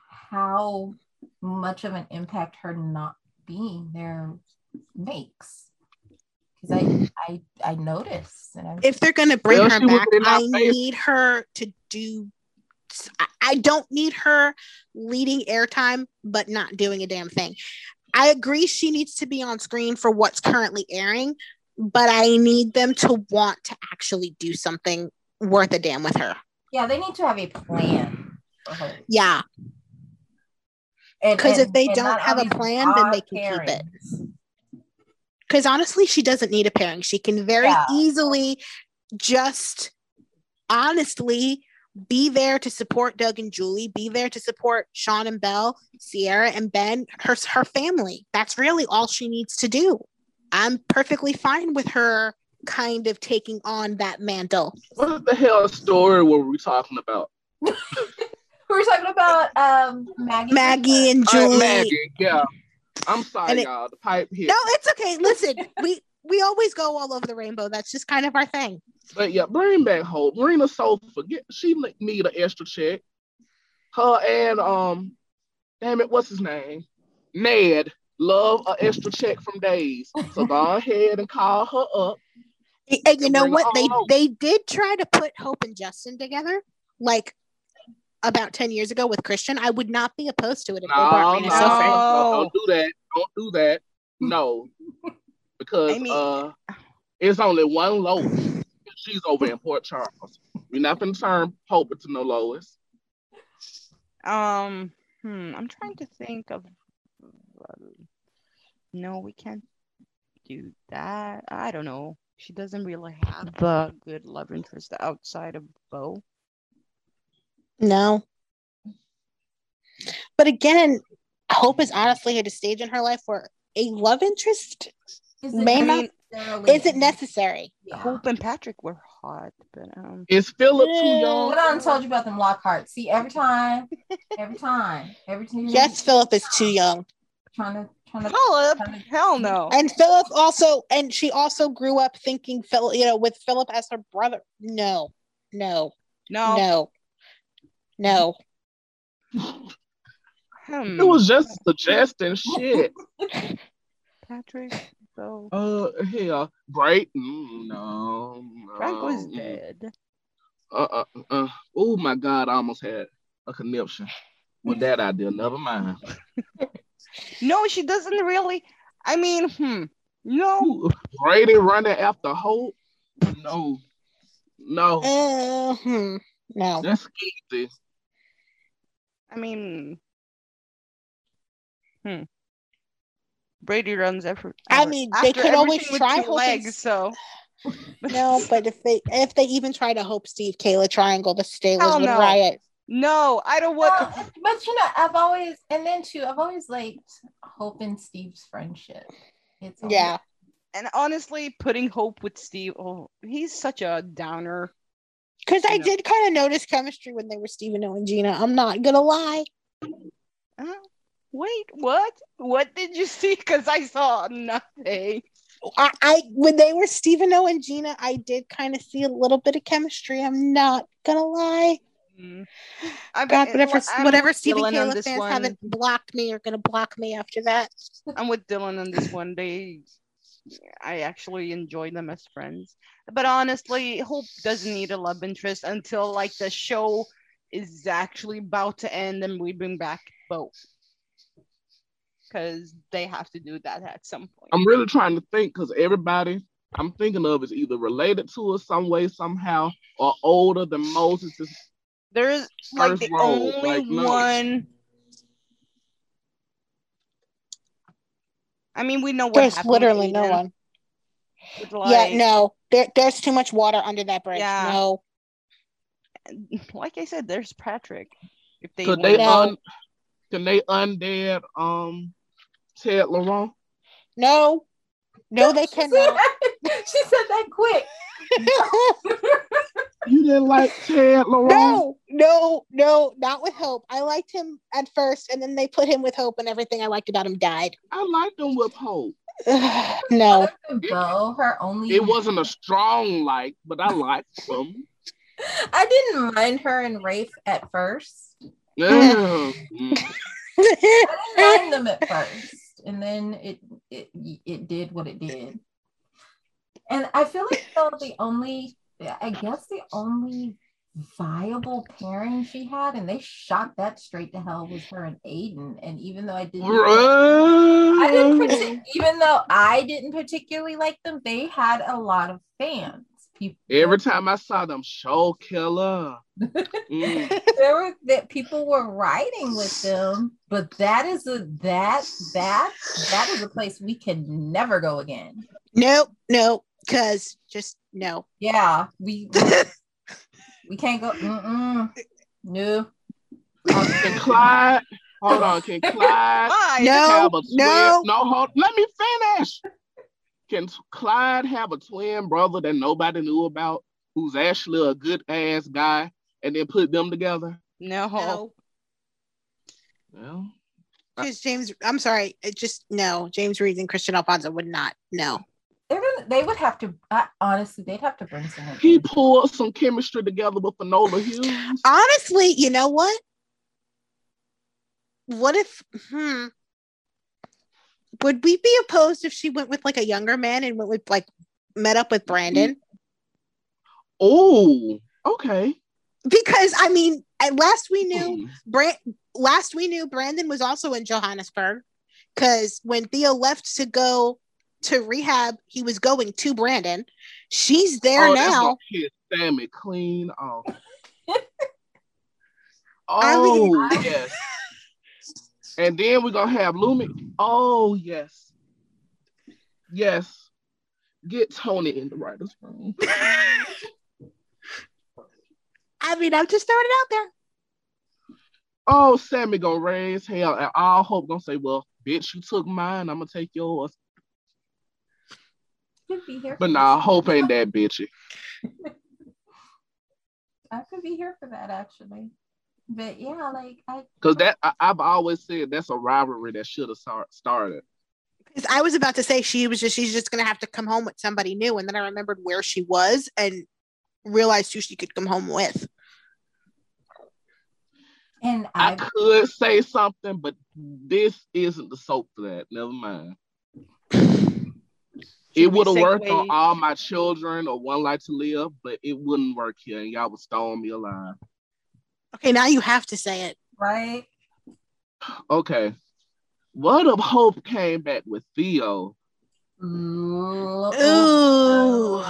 how much of an impact her not being there makes. Because I, I I notice and I if they're gonna bring Well, her back, I need her to do. I- don't need her leading airtime, but not doing a damn thing. I agree she needs to be on screen for what's currently airing, but I need them to want to actually do something worth a damn with her. yeah, they need to have a plan for her. Yeah, 'Cause if they don't have a plan, then they can keep it. because honestly, she doesn't need a pairing. She can very Yeah. easily just honestly be there to support Doug and Julie, be there to support Shawn and Belle, Ciara and Ben, her her family. That's really all she needs to do. I'm perfectly fine with her kind of taking on that mantle. What the hell story were we talking about? we were talking about um Maggie. Maggie and Uh, Julie. Maggie, yeah. I'm sorry, it- y'all. The pipe hit. No, it's okay. Listen, we we always go all over the rainbow. That's just kind of our thing. But yeah, bring back Hope. Marina Soul, forget she need an extra check. Her and um, damn it, what's his name? Ned love an extra check from Days. So go ahead and call her up. And- And you know what? They over. they did try to put Hope and Justin together, like about ten years ago with Kristian. I would not be opposed to it if they brought no, no. No. don't do that. Don't do that. No, because I mean- uh, it's only one Lois. She's over in Port Charles. We're not gonna turn Hope into no Lois. Um, hmm, I'm trying to think of. No, we can't do that. I don't know. She doesn't really have the good love interest outside of Bo. No. But again, Hope is honestly at a stage in her life where a love interest Is May not- necessarily- isn't necessary. Yeah. Hope and Patrick were hot, but um, Is Philip too young? What I told you about them Lockhart. See, every time, every time, every time. Yes, Philip is too young. Trying to, trying to. Philip, hell no. And Philip also, and she also grew up thinking Phil, you know, with Philip as her brother. No, no, No, no, no. It was just suggesting shit. Patrick. So Uh, hell, great. Mm, no. Frank was mm. dead. Uh, uh, uh. Oh my God, I almost had a conniption with that idea. Never mind. No, she doesn't really. I mean, hmm. No, Brady running after Hope. No, no, Uh, hmm, no. that's easy. I mean, hmm. Brady runs every. I every- mean, they after could always with try two hoping- legs. So No, but if they if they even try to hope Steve Kayla triangle, the Stalers Hell would no. riot. no, I don't want. No, but you know, I've always, and then too, I've always liked Hope and Steve's friendship. It's always- Yeah. And honestly, putting hope with Steve, oh, he's such a downer. Because I No. did kind of notice chemistry when they were Stephen O and Gina. I'm not gonna lie. Uh, wait, what? What did you see? Because I saw nothing. I, I when they were Stephen O and Gina, I did kind of see a little bit of chemistry. I'm not gonna lie. Mm. I God, whatever I'm whatever Stephen Dylan this fans one. haven't blocked me are gonna block me after that. I'm with Dylan on this one. They, I actually enjoy them as friends. But honestly, Hope doesn't need a love interest until like the show is actually about to end and we bring back both. Because they have to do that at some point. I'm really trying to think because everybody I'm thinking of is either related to us some way, somehow, or older than Moses. Is, There's like the role, only like, no. one. I mean, we know what There's happened literally no one. but, yeah, no. There, there's too much water under that bridge. Yeah. No. Like I said, there's Patrick. If they could they un, can they undead um Ted Laurent? No. No, they She said- cannot. she said that quick. You didn't like Ted Laurent? no, no, no, not with Hope. I liked him at first, and then they put him with Hope, and everything I liked about him died. I liked him with Hope. no. Bo, her only. It wasn't a strong like, but I liked him. I didn't mind her and Rafe at first. Yeah. I didn't mind them at first, and then it it it did what it did. And I feel like though the only, I guess the only viable pairing she had, and they shot that straight to hell, was her and Aiden. And even though I didn't, I didn't, even though I didn't particularly like them, they had a lot of fans. People, Every time I saw them, show killer. Mm. there were that people were riding with them, but that is a that that that is a place we can never go again. no, no, because just no. Yeah, we we can't go. Mm-mm. No. Can Clyde? Hold on, can Clyde No, have a twin? no. No, hold. Let me finish. Can Clyde have a twin brother that nobody knew about, who's actually a good ass guy, and then put them together? No. No, Well, because James, I'm sorry, it just no. James Read and Kristian Alfonso would not. No. They're gonna, they would have to. Uh, honestly, they'd have to bring some. he pulled some chemistry together with Finola Hughes. Honestly, you know what? What if? Hmm. Would we be opposed if she went with like a younger man and went with like met up with Brandon? Oh, okay. Because I mean, at last we knew Hmm. Brand last we knew Brandon was also in Johannesburg because when Theo left to go to rehab, he was going to Brandon. She's there oh, now. gonna piss Sami clean off. I oh mean- yes. And then we're gonna have Lumi. Oh yes. Yes. Get Tony in the writer's room. I mean, I'm just throwing it out there. Oh, Sami gonna raise hell, and all hope gonna say, "Well, bitch, you took mine. I'm gonna take yours." Could be here. But for nah, hope ain't that bitchy. I could be here for that actually. But yeah, like I. Cause that I, I've always said that's a rivalry that should have start, started. Because I was about to say she was just she's just gonna have to come home with somebody new, and then I remembered where she was and realized who she could come home with. And I I. could say something, but this isn't the soap for that. Never mind. It would have worked on all my children or one life to live, but it wouldn't work here, and y'all would stone me alive. Okay, now you have to say it. Right. Okay. What if Hope came back with Theo? Ooh. Ooh.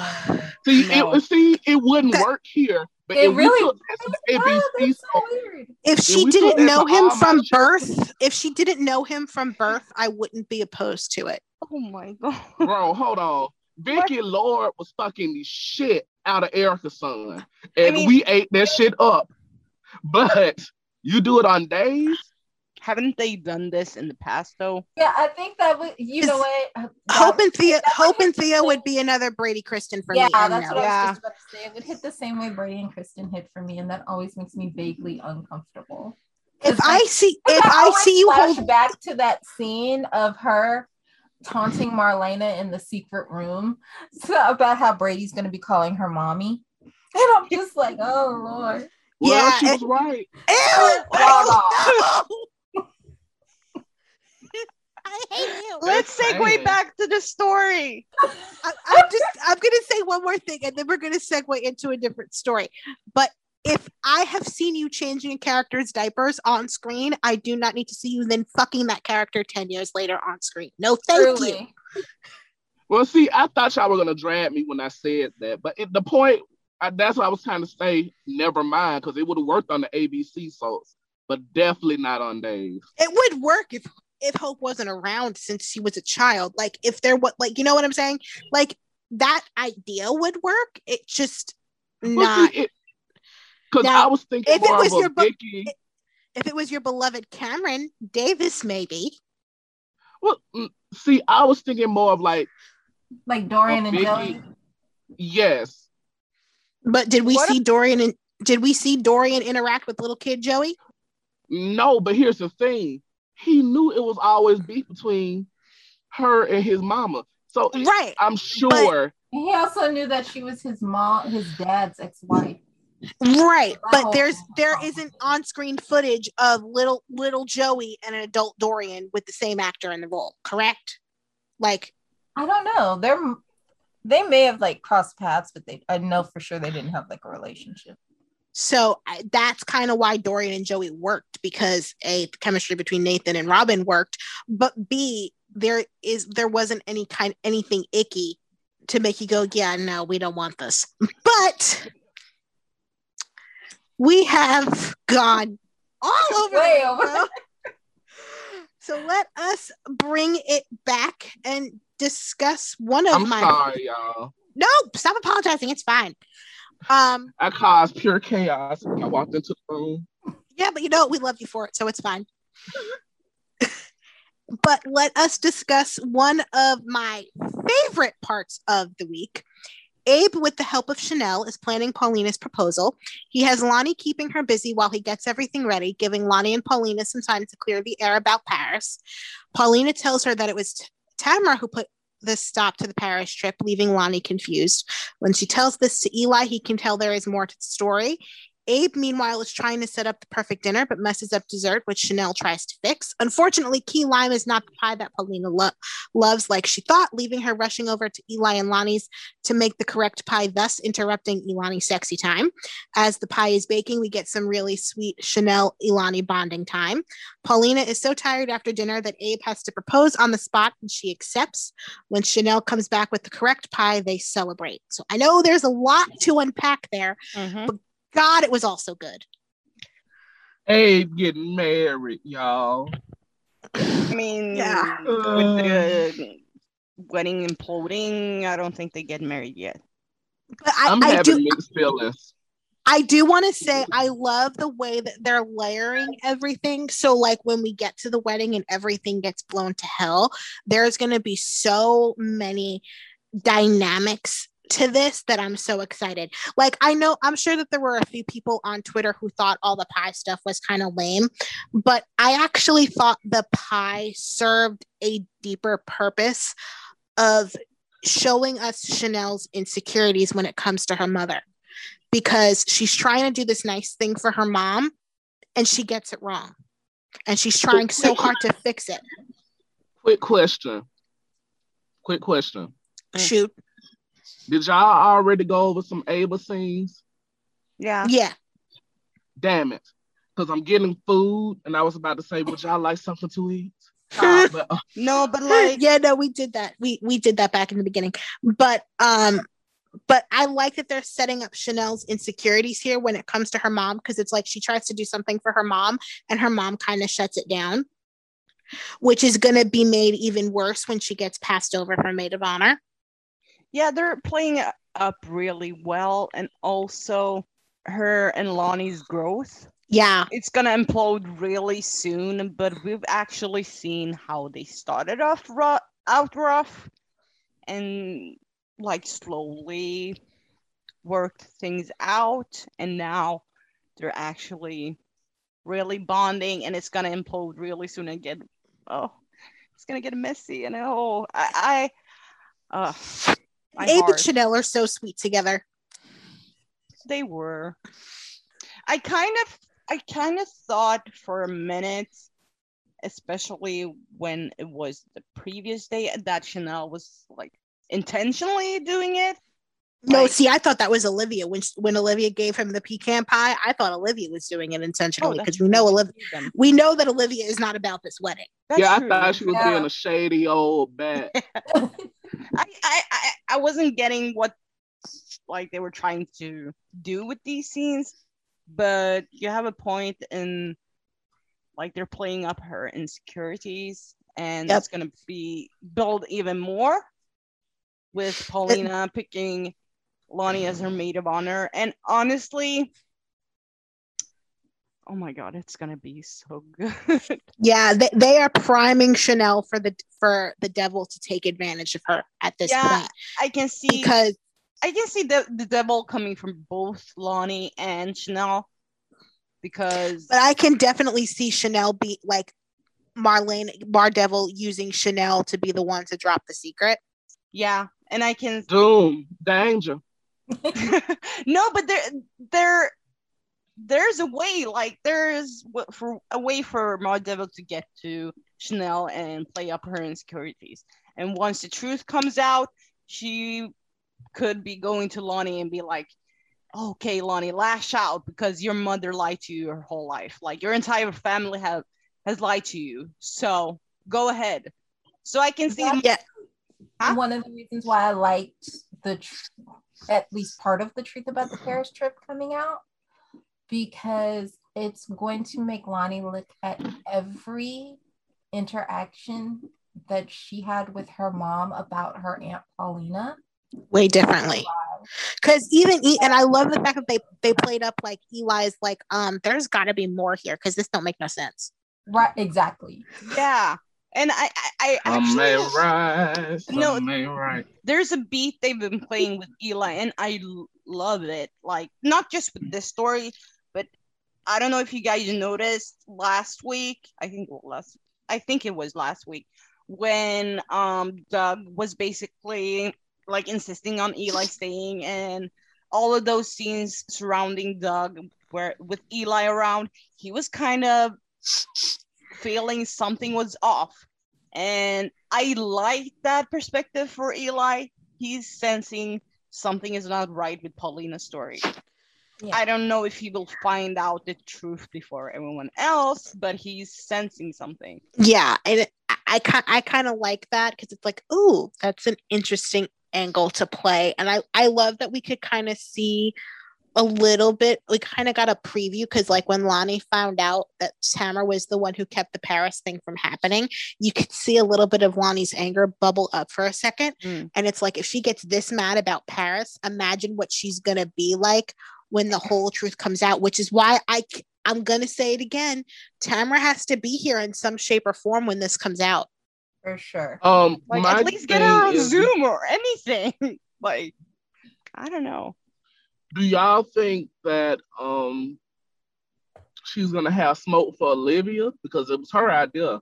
See, No. it see, it wouldn't Okay. work here. But It if really- took this to the Oh, ABC that's so weird. If she we didn't know him all my from children- birth, if she didn't know him from birth, I wouldn't be opposed to it. Oh my god. bro, hold on. Viki Lord was fucking the shit out of Erica's son, and mean- we ate that shit up. But you do it on days. Haven't they done this in the past though? Yeah, I think that would. You know what? Uh, Hope that- and Theo, that would Hope and the Theo same- would be another Brady Kristen for yeah, me. I that's know. what I was just about to say. It would hit the same way Brady and Kristen hit for me, and that always makes me vaguely uncomfortable. If I like- see, Because if I always see you flash hold, back to that scene of her taunting Marlena in the secret room so, about how Brady's going to be calling her mommy, and I'm just like, oh lord. Well, Yeah, she it- was right. Ew, Wow. no. I hate you. Let's segue back to the story. I, I'm just I'm gonna say one more thing and then we're gonna segue into a different story. But if I have seen you changing a character's diapers on screen, I do not need to see you then fucking that character 10 years later on screen. No, thank you. Well, see, I thought y'all were gonna drag me when I said that, but it, the point I, that's what I was trying to say. Never mind, because it would have worked on the ABC soaps, but definitely not on days. It would work if if Hope wasn't around since he was a child. Like if there what like you know what I'm saying? Like that idea would work. It just not Because I was thinking if it was of your bu- Viki. if it was your beloved Cameron Davis, maybe. Well, mm, see, I was thinking more of like Like Dorian and Viki. Joey. Yes, But did we What see Dorian and did we see Dorian interact with little kid Joey? no, but here's the thing: he knew it was always beef between her and his mama. So Right. I'm sure. He also knew that she was his mom, his dad's ex-wife. Right. But there's there isn't on-screen footage of little little Joey and an adult Dorian with the same actor in the role, correct? Like I don't know. They're they may have like crossed paths, but they I know for sure they didn't have like a relationship. so I, that's kind of why Dorian and Joey worked because a the chemistry between Nathan and Robin worked, but b there is there wasn't any kind anything icky to make you go, yeah, no, we don't want this. But we have gone all over. Way over. So let us bring it back and discuss one of I'm my. sorry, y'all. No, stop apologizing. It's fine. Um, I caused pure chaos when I walked into the room. yeah, but you know? We love you for it, so it's fine. But let us discuss one of my favorite parts of the week. Abe, with the help of Chanel, is planning Paulina's proposal. He has Lani keeping her busy while he gets everything ready, giving Lani and Paulina some time to clear the air about Paris. Paulina tells her that it was Tamara who put the stop to the Paris trip, leaving Lani confused. When she tells this to Eli, he can tell there is more to the story. Abe, meanwhile, is trying to set up the perfect dinner, but messes up dessert, which Chanel tries to fix. Unfortunately, key lime is not the pie that Paulina lo- loves like she thought, leaving her rushing over to Eli and Lani's to make the correct pie, thus interrupting Elani's sexy time. As the pie is baking, we get some really sweet Chanel Elani bonding time. Paulina is so tired after dinner that Abe has to propose on the spot, and she accepts. When Chanel comes back with the correct pie, they celebrate. So I know there's a lot to unpack there, Mhm. but God, it was also good. Abe getting married, y'all. I mean, Yeah. with the wedding imploding, I don't think they get married yet. But I, I'm I having do mixed feelings. I do want to say I love the way that they're layering everything. So like when we get to the wedding and everything gets blown to hell, there's going to be so many dynamics to this that I'm so excited. Like I know I'm sure that there were a few people on Twitter who thought all the pie stuff was kind of lame, but I actually thought the pie served a deeper purpose of showing us Chanel's insecurities when it comes to her mother because she's trying to do this nice thing for her mom and she gets it wrong. And she's trying so hard to fix it. Quick question. Quick question. Shoot. Did y'all already go over some Ava scenes? Yeah. Yeah. Damn it. Because I'm getting food and I was about to say, would y'all like something to eat? But, uh, No, but like, yeah, no, we did that. We we did that back in the beginning. But um but I like that they're setting up Chanel's insecurities here when it comes to her mom because it's like she tries to do something for her mom and her mom kind of shuts it down, which is going to be made even worse when she gets passed over for maid of honor. Yeah, they're playing up really well, and also her and Lani's growth. Yeah. It's gonna implode really soon, but we've actually seen how they started off rough, out rough, and like slowly worked things out, and now they're actually really bonding, and it's gonna implode really soon and get oh, it's gonna get messy, and oh, I, I uh, Abe heart. and Chanel are so sweet together. they were. I kind of I kind of thought for a minute, especially when it was the previous day, that Chanel was like intentionally doing it. No, Like- see, I thought that was Olivia when when Olivia gave him the pecan pie. I thought Olivia was doing it intentionally oh, that's because we know. Olivia. We know that Olivia is not about this wedding. That's yeah, I thought she was Yeah. being a shady old bat. I, I, I, I wasn't getting what like they were trying to do with these scenes, but you have a point in like they're playing up her insecurities, and Yep. it's gonna be build even more with Paulina picking Lani as her maid of honor. And honestly, oh my god, it's gonna be so good. Yeah, they, they are priming Chanel for the for the devil to take advantage of her at this Yeah, point I can see because I can see the the devil coming from both Lani and Chanel because but I can definitely see Chanel be like Marlena Mardevil using Chanel to be the one to drop the secret. yeah, and I can Doom, danger. no, but there there there's a way like there's for a way for Mardevil to get to Chanel and play up her insecurities. And once the truth comes out, she could be going to Lani and be like, "Okay, Lani, lash out because your mother lied to you your whole life. Like your entire family have has lied to you. So go ahead." So I can see Yeah. Yeah, Huh? One of the reasons why I liked the tr- at least part of the truth about the Paris trip coming out because it's going to make Lani look at every interaction that she had with her mom about her aunt Paulina. way differently. Because even e- and I love the fact that they they played up like Eli's like um there's got to be more here because this don't make no sense. Right, exactly. Yeah. And I, I, I Some may actually rise, some No. may right. there's a beat they've been playing with Eli, and I l- love it. Like not just with this story, but I don't know if you guys noticed last week. I think last, I think it was last week when um Doug was basically like insisting on Eli staying, and all of those scenes surrounding Doug, where with Eli around, he was kind of feeling something was off. And I like that perspective for Eli. He's sensing something is not right with Paulina's story. Yeah. I don't know if he will find out the truth before everyone else, but he's sensing something. Yeah, and I I, I kind of like that because it's like, oh, that's an interesting angle to play, and I I love that we could kind of see a little bit. We kind of got a preview because like when Lani found out that Tamara was the one who kept the Paris thing from happening, you could see a little bit of Lani's anger bubble up for a second, Mm. and it's like if she gets this mad about Paris, imagine what she's gonna be like when the whole truth comes out. Which is why I I'm gonna say it again. Tamara has to be here in some shape or form when this comes out. for sure. Um, Like at least get thing her on is- Zoom or anything. like I don't know. Do y'all think that um she's gonna have smoke for Olivia because it was her idea?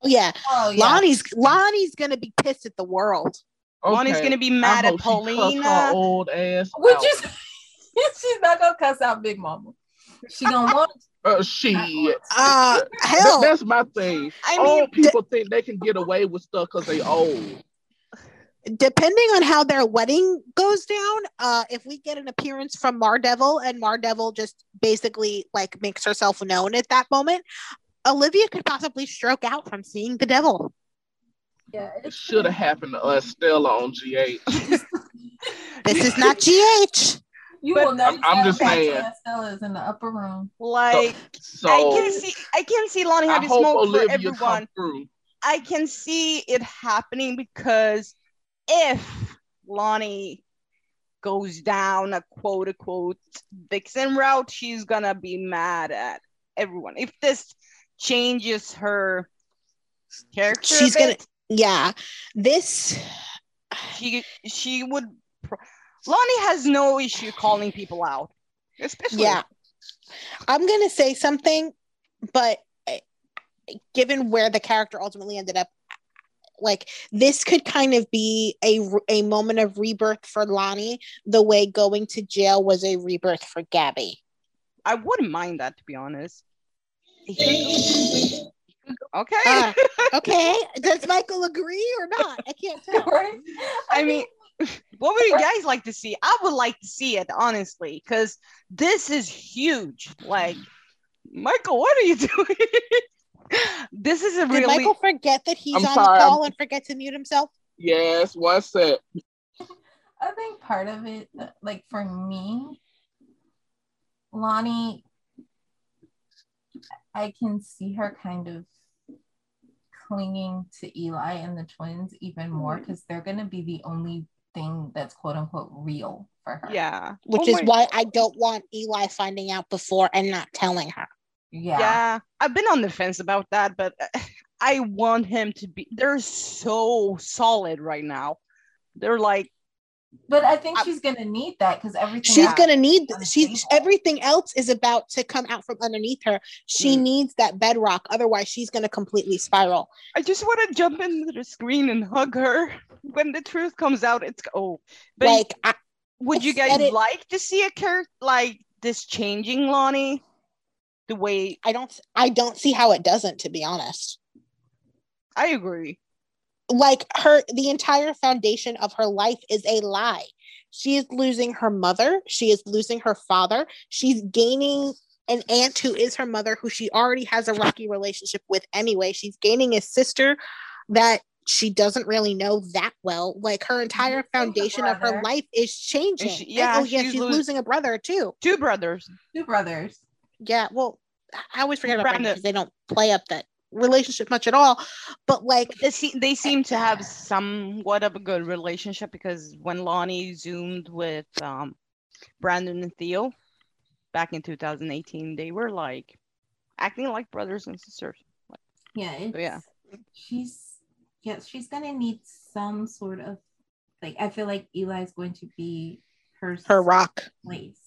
Oh yeah, Oh yeah. Lani's Lani's gonna be pissed at the world. Lani's gonna be I mad at hope her Paulina. old ass. Which out. is she's not gonna cuss out Big Mama. She gonna want uh, she. Uh That- hell, that's my thing. I Old mean, people think they can get away with stuff because they old. depending on how their wedding goes down, uh, if we get an appearance from Mar Devil and Mar Devil just basically like makes herself known at that moment, Olivia could possibly stroke out from seeing the devil. yeah, It should have happened to us Stella on GH. This is not GH. You But- will never I'm- I'm just saying. that Stella is in the upper room. like So I can see I can see Lani having hope smoke for everyone. I can see it happening because if Lani goes down a quote unquote vixen route, she's gonna be mad at everyone. If this changes her character, a She's gonna- Yeah, this. she she would. Pro- Lani has no issue calling people out, especially Yeah, I'm gonna say something, but uh, given where the character ultimately ended up, like this could kind of be a a moment of rebirth for Lani, the way going to jail was a rebirth for Gabby. I wouldn't mind that to be honest. Okay. Uh, okay, does Michael agree or not? I can't tell. I mean, what would you guys like to see? I would like to see it, honestly, because this is huge. Like, Michael, what are you doing? this is a Did really. Michael forget that he's I'm on sorry, the I'm- call and forget to mute himself? Yes, one sec. I think part of it, like for me, Lani, I can see her kind of clinging to Eli and the twins even more mm-hmm. because they're going to be the only thing that's quote unquote real for her. yeah. Which Oh is my- why I don't want Eli finding out before and not telling her. Yeah. Yeah. I've been on the fence about that, but uh, I want him to be. They're so solid right now. They're like, But I think I- she's going to need that because everything she's else- gonna need on she's table. everything else is about to come out from underneath her she Mm. needs that bedrock otherwise she's gonna completely spiral I just want to jump into the screen and hug her when the truth comes out. It's oh, but like I, would you guys it- like to see a character like this changing Lani? The way I don't i don't see how it doesn't to be honest I agree. Like her the entire foundation of her life is a lie. She is losing her mother. She is losing her father. She's gaining an aunt who is her mother who she already has a rocky relationship with anyway. She's gaining a sister that she doesn't really know that well. Like her entire foundation of her life is changing. she- And- oh, yeah, oh yeah she's she's lose- losing a brother too. Two brothers. two brothers. yeah well i always forget about Brandon. because they don't play up that relationship much at all but like They, se- they seem to have somewhat of a good relationship because when Lani zoomed with um, Brandon and Theo back in 2018, they were like acting like brothers and sisters. Yeah. It's, yeah. she's yes, she's gonna need some sort of like I feel like Eli is going to be her Her rock. place.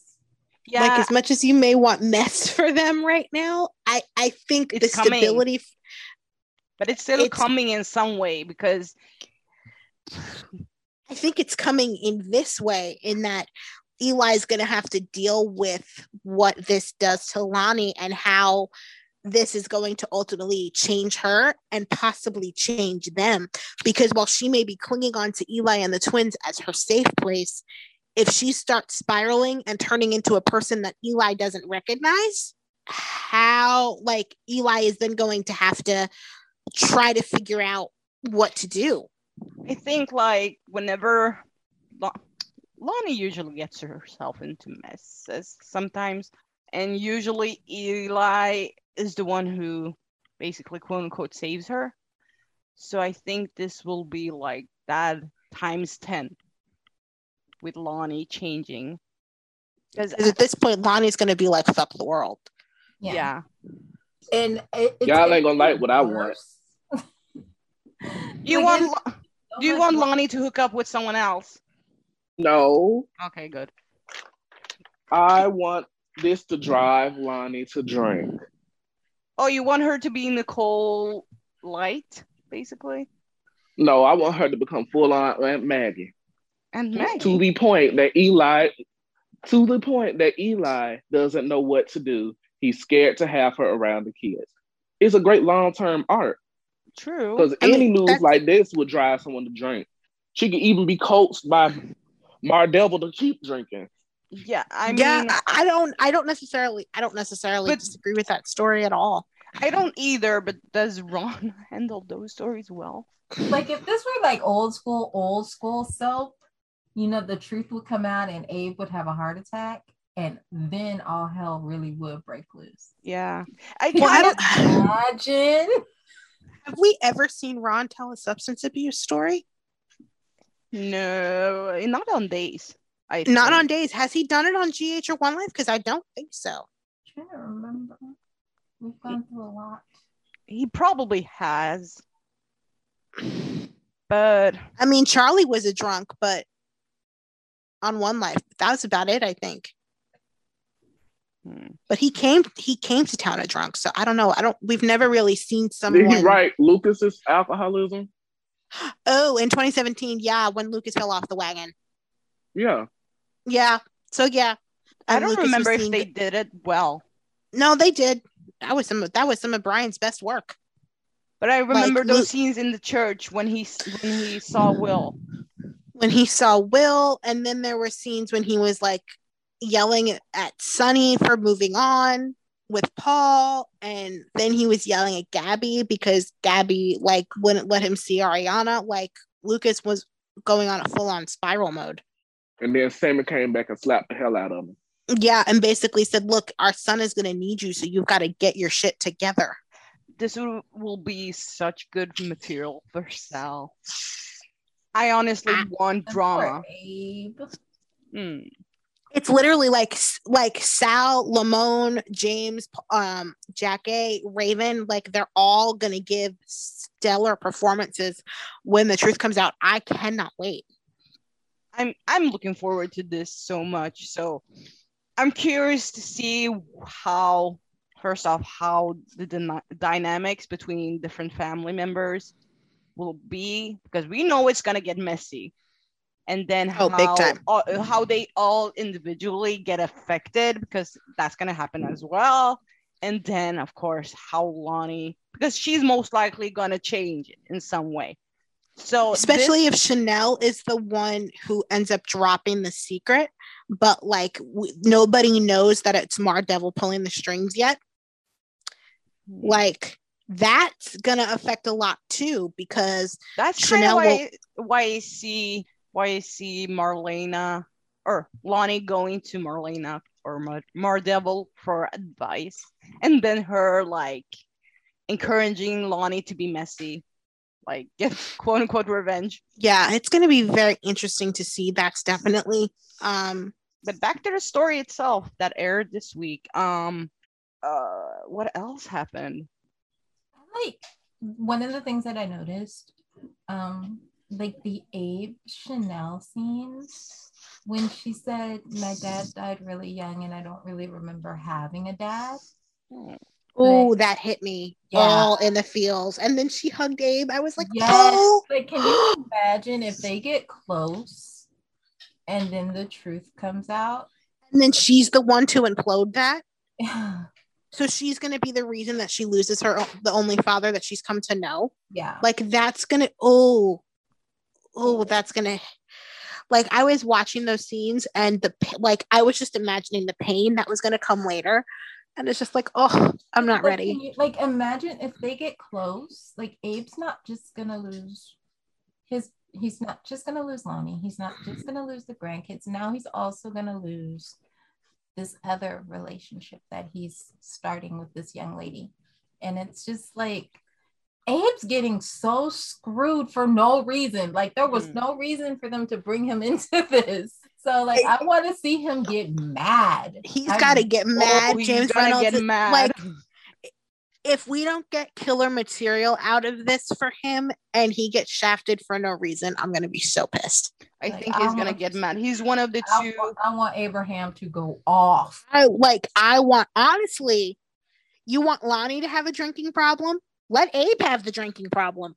Yeah, Like as much as you may want mess for them right now, I I think It's the coming. stability. but it's still it's- coming in some way because I think it's coming in this way, in that Eli's going to have to deal with what this does to Lani and how this is going to ultimately change her and possibly change them. Because while she may be clinging on to Eli and the twins as her safe place, if she starts spiraling and turning into a person that Eli doesn't recognize, how like Eli is then going to have to try to figure out what to do. I think like whenever Lo- Lani usually gets herself into messes sometimes, and usually Eli is the one who basically quote unquote saves her. So I think this will be like that times ten with Lani changing. Because Because at this point, Lani's going to be like, fuck the world. Yeah. yeah, And it, it's Y'all ain't gonna like what I want. you Like, want so do you want. Lani to hook up with someone else? No, Okay, good. I want this to drive Lani to drink. Oh, you want her to be Nicole Light, basically, No, I want her to become full on Aunt Maggie. And To the point that Eli, to the point that Eli doesn't know what to do. He's scared to have her around the kids. It's a great long term art. True. because I mean, any news that's- like this would drive someone to drink. She could even be coaxed by Mardevil to keep drinking. Yeah, I mean, I, I don't, I don't necessarily, I don't necessarily But- disagree with that story at all. I don't either. But does Ron handle those stories well? like if this were like old school, old school soap, you know, the truth would come out and Abe would have a heart attack, and then all hell really would break loose. Yeah, I well, I don't, Imagine. Have we ever seen Ron tell a substance abuse story? No, not on days. I Not think. on days. Has he done it on GH or One Life? Because I don't think so. trying to remember. We've gone through a lot. He probably has, but I mean, Charlie was a drunk, but on One Life, that was about it. I think. hmm, But he came, he came to town a drunk. So I don't know. I don't. We've never really seen someone Did he write Lucas's alcoholism? Oh, in 2017, yeah, when Lucas fell off the wagon. Yeah. Yeah. So yeah. I don't Lucas remember if seen- they did it well. No, they did. That was some. Of, that was some of Brian's best work. But I remember those Luke- scenes in the church when he when he saw Will. When he saw Will, and then there were scenes when he was like yelling at Sonny for moving on with Paul, and then he was yelling at Gabby because Gabby like wouldn't let him see Ariana. Like Lucas was going on a full on spiral mode. And then Sami came back and slapped the hell out of him. Yeah, and basically said, "Look, our son is going to need you, so you've got to get your shit together." This will, will be such good material for Sal. I honestly Ah, want drama. Poor Abe. Hmm. It's literally like like Sal, Lamon, James, um, Jackie, Raven, like they're all gonna give stellar performances when the truth comes out. I cannot wait. I'm I'm looking forward to this so much. So I'm curious to see how first off how the dyna- dynamics between different family members will be because we know it's gonna get messy. And then how, Oh, big time. all- how they all individually get affected because that's gonna happen as well. And then of course how Lani because she's most likely gonna change in some way. So this- Especially if Chanel is the one who ends up dropping the secret, but like w- nobody knows that it's Mar Devil pulling the strings yet. Hmm. Like that's gonna affect a lot too because That's kind of why will- why I see why I see Marlena or Lani going to Marlena or Mar- Mardevil for advice, and then her like encouraging Lani to be messy, like get quote unquote revenge. yeah, it's gonna be very interesting to see. That's definitely um But back to the story itself that aired this week. Um, uh, what else happened? Like one of the things that I noticed, um, like the Abe Chanel scene, when she said, My dad died really young and I don't really remember having a dad. Oh, that hit me Yeah. all in the feels. And then she hugged Abe. I was like, Yes. oh, Like, can you imagine if they get close and then the truth comes out? and then she's the one to implode that. So she's going to be the reason that she loses her the only father that she's come to know. yeah. Like that's going to oh oh that's going to like I was watching those scenes and the like I was just imagining the pain that was going to come later and it's just like oh I'm not Like, ready. you- like, imagine if they get close. Like, Abe's not just gonna lose his. He's not just gonna lose Lani. He's not just gonna lose the grandkids. Now he's also gonna lose this other relationship that he's starting with this young lady, and it's just like. Abe's getting so screwed for no reason. Like there was Mm. no reason for them to bring him into this. So like I want to see him get mad. He's got to get mad. Oh, James Reynolds get is- mad. like if we don't get killer material out of this for him and he gets shafted for no reason, I'm gonna be so pissed. I Like, think I he's gonna get mad. He's one of the I two. want, I want Abraham to go off. I like I want honestly, you want Lani to have a drinking problem? Let Abe have the drinking problem.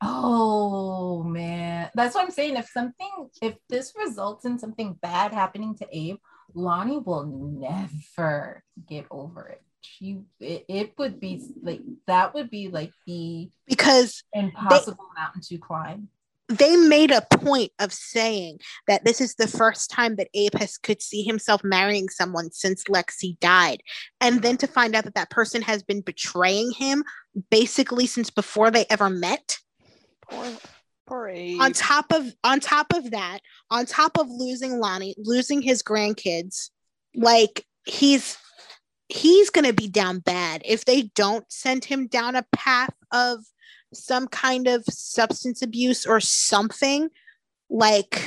Oh man, that's what I'm saying. If something, if this results in something bad happening to Abe, Lani will never get over it. She, it, it would be like that would be like the Because impossible mountain to climb. they made a point of saying that this is the first time that Abe has could see himself marrying someone since Lexie died, and then to find out that that person has been betraying him basically since before they ever met. Poor, poor Abe. On top of on top of that, on top of losing Lani, losing his grandkids, like he's he's gonna be down bad if they don't send him down a path of some kind of substance abuse or something like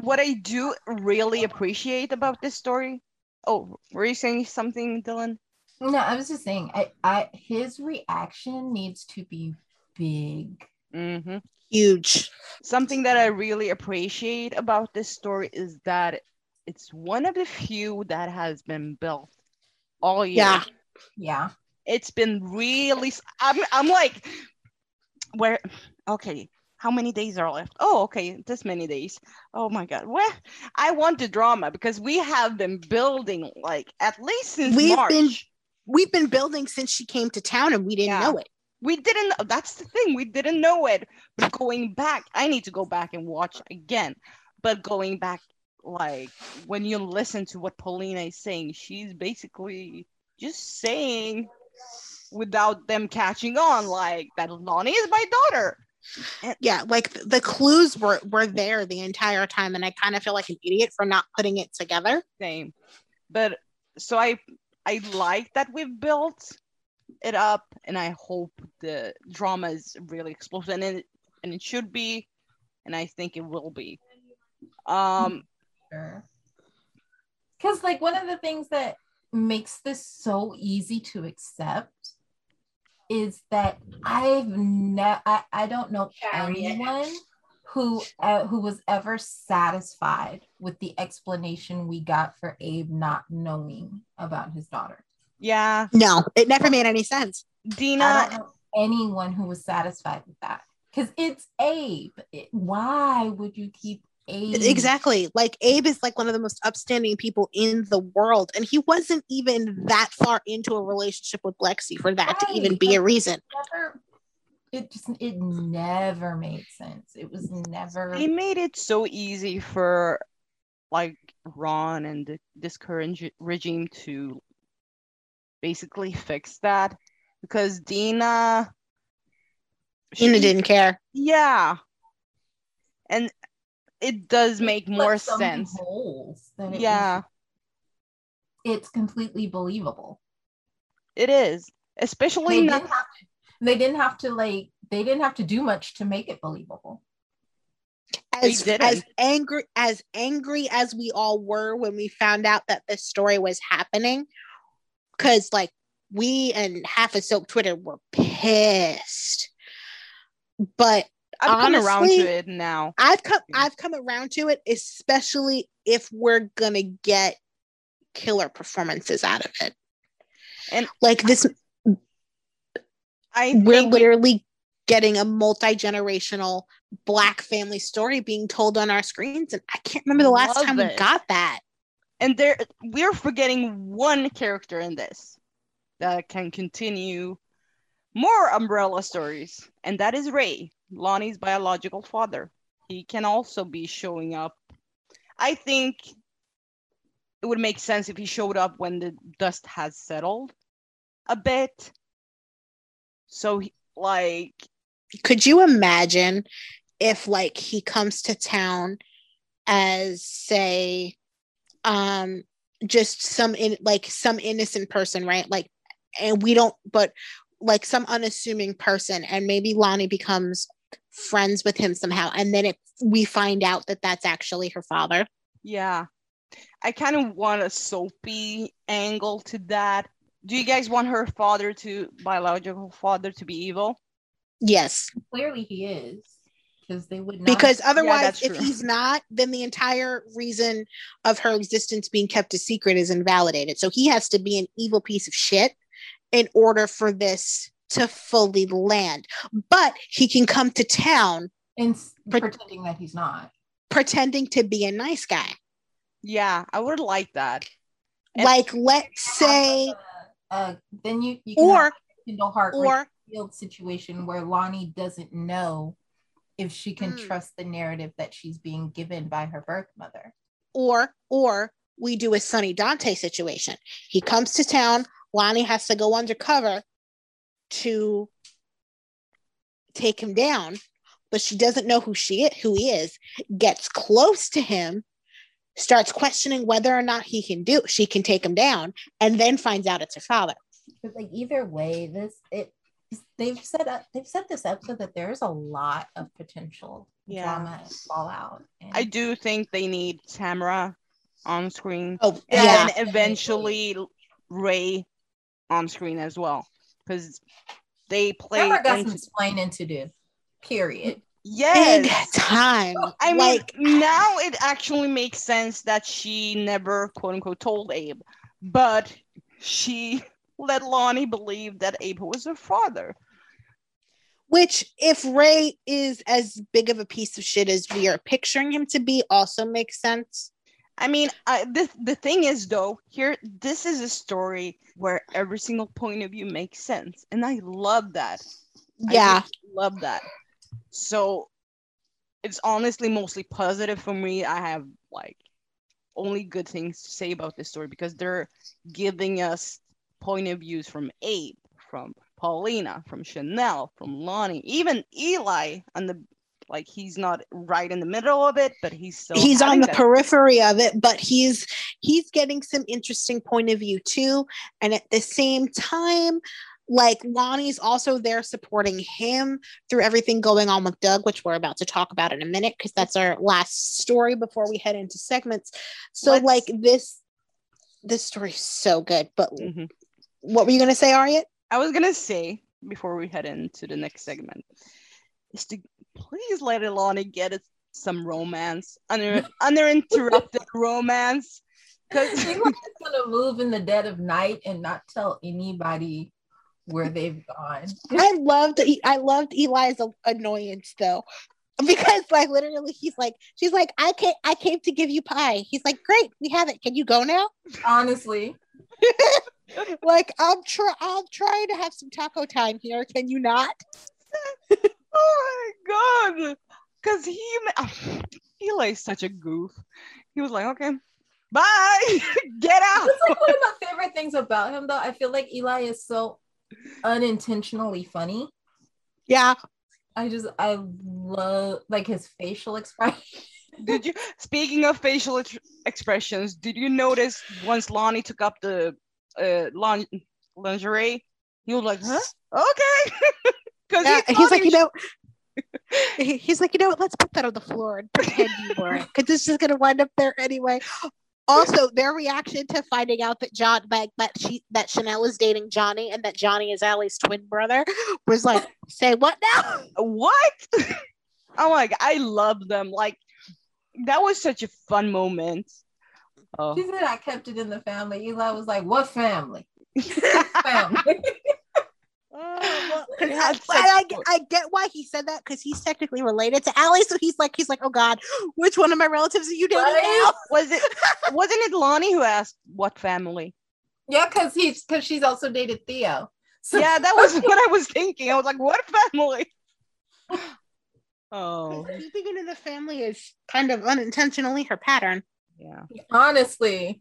what I do really appreciate about this story. Oh, were you saying something, Dylan? No, I was just saying, I, I, his reaction needs to be big. mm-hmm. huge Something that I really appreciate about this story is that it's one of the few that has been built all year. Yeah. Yeah, It's been really. I'm. I'm like, where? Okay. How many days are left? Oh, okay, this many days. Oh my God. Well, I want the drama because we have been building like at least since We've March. been- we've been building since she came to town and we didn't Yeah. know it we didn't know that's the thing we didn't know it but going back i need to go back and watch again but going back like when you listen to what paulina is saying she's basically just saying without them catching on like that lani is my daughter. Yeah like the clues were were there the entire time and i kind of feel like an idiot for not putting it together. Same. But so i i like that we've built it up and i hope the drama is really explosive and it and it should be and i think it will be. Um sure. Because, like, one of the things that makes this so easy to accept is that I've never, I, I don't know anyone who uh, who was ever satisfied with the explanation we got for Abe not knowing about his daughter. yeah no it never made any sense I Dena don't know anyone who was satisfied with that because it's Abe. It- why would you keep Abe? exactly like abe is like one of the most upstanding people in the world and he wasn't even that far into a relationship with lexie for that to even Right, be a reason Never, it just it never made sense. It was never. they made it so easy for like ron and the, this current regime to basically fix that because Dena Ina she- didn't care yeah and it does make Put more so many sense Holes that it was- yeah it's completely believable. it is especially They now didn't have to. They didn't have to like. They didn't have to do much to make it believable. as, as angry as angry as we all were when we found out that this story was happening because like we and half of Soap Twitter were pissed. But I've come around to it now. I've come I've come around to it, especially if we're gonna get killer performances out of it. And- like this, I we're literally getting a multi-generational black family story being told on our screens. And I can't remember the last time we got that. and there we're forgetting one character in this that can continue more umbrella stories and that is ray lani's biological father. He can also be showing up. I think it would make sense if he showed up when the dust has settled a bit. So he, like Could you imagine if like he comes to town as say um just some in like some innocent person, right? Like and we don't but like some unassuming person and maybe Lani becomes friends with him somehow and then it we find out that that's actually her father. yeah i kind of want a soapy angle to that do you guys want her father to biological father to be evil Yes. Clearly he is. Because they would not because otherwise that's if true. he's not then the entire reason of her existence being kept a secret is invalidated so he has to be an evil piece of shit in order for this to fully land but he can come to town and Pre- pretending that he's not. pretending to be a nice guy Yeah, I would like that. And- like let's say uh, then you, you can or Kindle Heart or field situation where Lani doesn't know if she can Mm. trust the narrative that she's being given by her birth mother. or or we do a Sonny Dante situation. He comes to town. Lani has to go undercover to take him down, but she doesn't know who she is, who he is. Gets close to him, starts questioning whether or not he can do. She can take him down, and then finds out it's her father. But like either way, this it they've set up uh, they've set this up so that there's a lot of potential Yeah. drama and fallout. And I do think they need Tamara on screen Oh and yeah, eventually Ray on screen as well because they play Tamara got some into- explaining to do. Period. big yes time. I mean like now it actually makes sense that she never quote unquote told Abe but she let Lani believe that Abe was her father Which, if Ray is as big of a piece of shit as we are picturing him to be, also makes sense. I mean, I, the the thing is though, here this is a story where every single point of view makes sense, and I love that. Yeah. really love that. So it's honestly mostly positive for me. I have like only good things to say about this story because they're giving us point of views from Abe, from Paulina, from Chanel, from Lani, even Eli on the like he's not right in the middle of it, but he's still he's on the that- periphery of it, but he's he's getting some interesting point of view too. And at the same time, like Lani's also there supporting him through everything going on with Doug, which we're about to talk about in a minute because that's our last story before we head into segments. So Let's- like this this story is so good. But Mhm. what were you gonna say, Ariat? I was gonna say before we head into the next segment is to please let Elani get it, some romance, under uninterrupted romance, because Eli's gonna move in the dead of night and not tell anybody where they've gone. I loved I loved Eli's annoyance though. Because like literally he's like she's like I came I came to give you pie. He's like great we have it. Can you go now? Honestly, Like I'm try I'm trying to have some taco time here. Can you not? Oh my god, because he Eli is such a goof. He was like, okay, bye, get out. that's like one of my favorite things about him, though. I feel like Eli is so unintentionally funny. Yeah. I just I love like his facial expression. Did you? Speaking of facial ex- expressions, did you notice once Lani took up the uh, lin- lingerie, he was like, "Huh? Okay," because yeah. Uh, he's like, you know, he's like, you know what, let's put that on the floor and pretend you were because this is gonna wind up there anyway. Also, their reaction to finding out that John like that she that Chanel is dating Johnny and that Johnny is Allie's twin brother was like, say what now? What? oh my god, I love them. Like that was such a fun moment. Oh. She said I kept it in the family. Eli was like, "What family? family." Oh, well, 'cause I, I, I, I get why he said that because he's technically related to Allie. So he's like, he's like, oh God, which one of my relatives are you dating Right? now? Was it wasn't it Lani who asked what family? yeah, because he's because she's also dated Theo. So Yeah, that was what I was thinking. I was like, what family? Oh, Keeping it in the family is kind of unintentionally her pattern. yeah. honestly,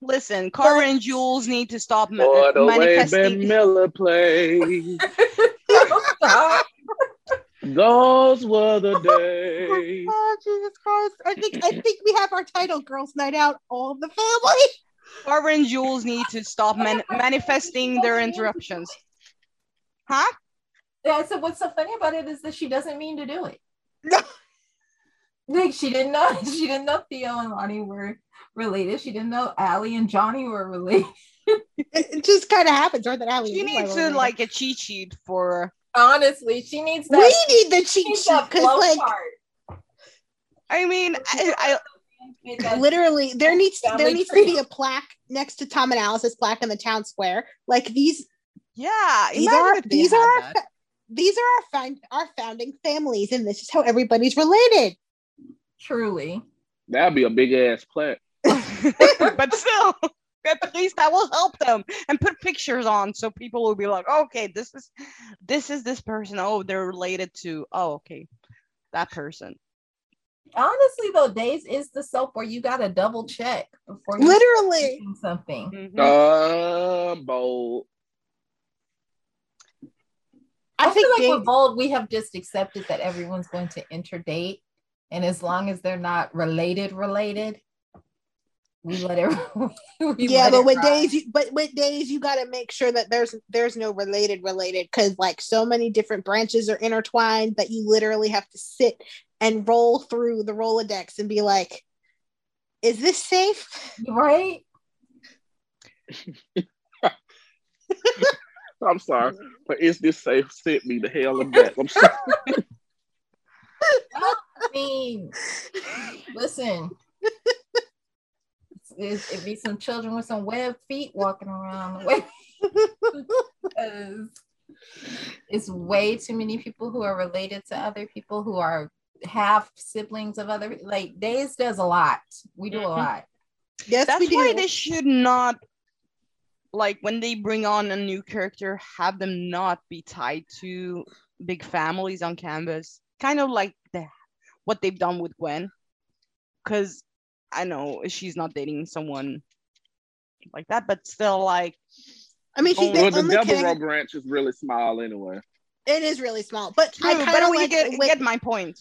Listen, Cara and Jules need to stop ma- Boy, the way Ben manifesting. Miller plays. Stop. Those were the oh days. Oh Jesus Christ! I think I think we have our title, "Girls' Night Out." All the family. Cara and Jules need to stop man- manifesting their interruptions. Huh? yeah, so what's so funny about it is that she doesn't mean to do it. No. Like she didn't know she didn't know Theo and Lani were related. She didn't know Allie and Johnny were related. It, it just kind of happens, or that Allie. She needs to like a cheat sheet for. Honestly, she needs that. We need the cheat sheet because, like, chart. I mean, I, I literally, there needs there Family needs to be a plaque next to Tom and Alice's plaque in the town square. Like these, yeah. these are these are our, that. these are our found our founding families, and this is how everybody's related. Truly. That'd be a big ass plaque. but still, at least that will help them and put pictures on so people will be like, okay, this is this is this person. Oh, they're related to. Oh, okay, that person. Honestly, though, Days is the soap where you gotta double check before you Literally, do something. Bold. I, I, think feel like they- with bold, we have just accepted that everyone's going to interdate, and as long as they're not related, related, we let it. we yeah, let but it with ride. days, you, but with days, you got to make sure that there's there's no related related because like so many different branches are intertwined that you literally have to sit and roll through the Rolodex and be like, is this safe? right? I'm sorry, but is this safe? Sent me the hell and back. I'm sorry. I mean, listen. It's, it'd be some children with some web feet walking around the way. it's way too many people who are related to other people who are half siblings of other like Days does a lot. We do a Mhm. lot. Yes, That's we do. why they should not like when they bring on a new character, have them not be tied to big families on canvas. Kind of like the what they've done with Gwen. Cause I know she's not dating someone like that, but still like I mean, she well, the only Deborah connect- branch is really small anyway. it is really small, but true, I kind of like get, the way, get my point.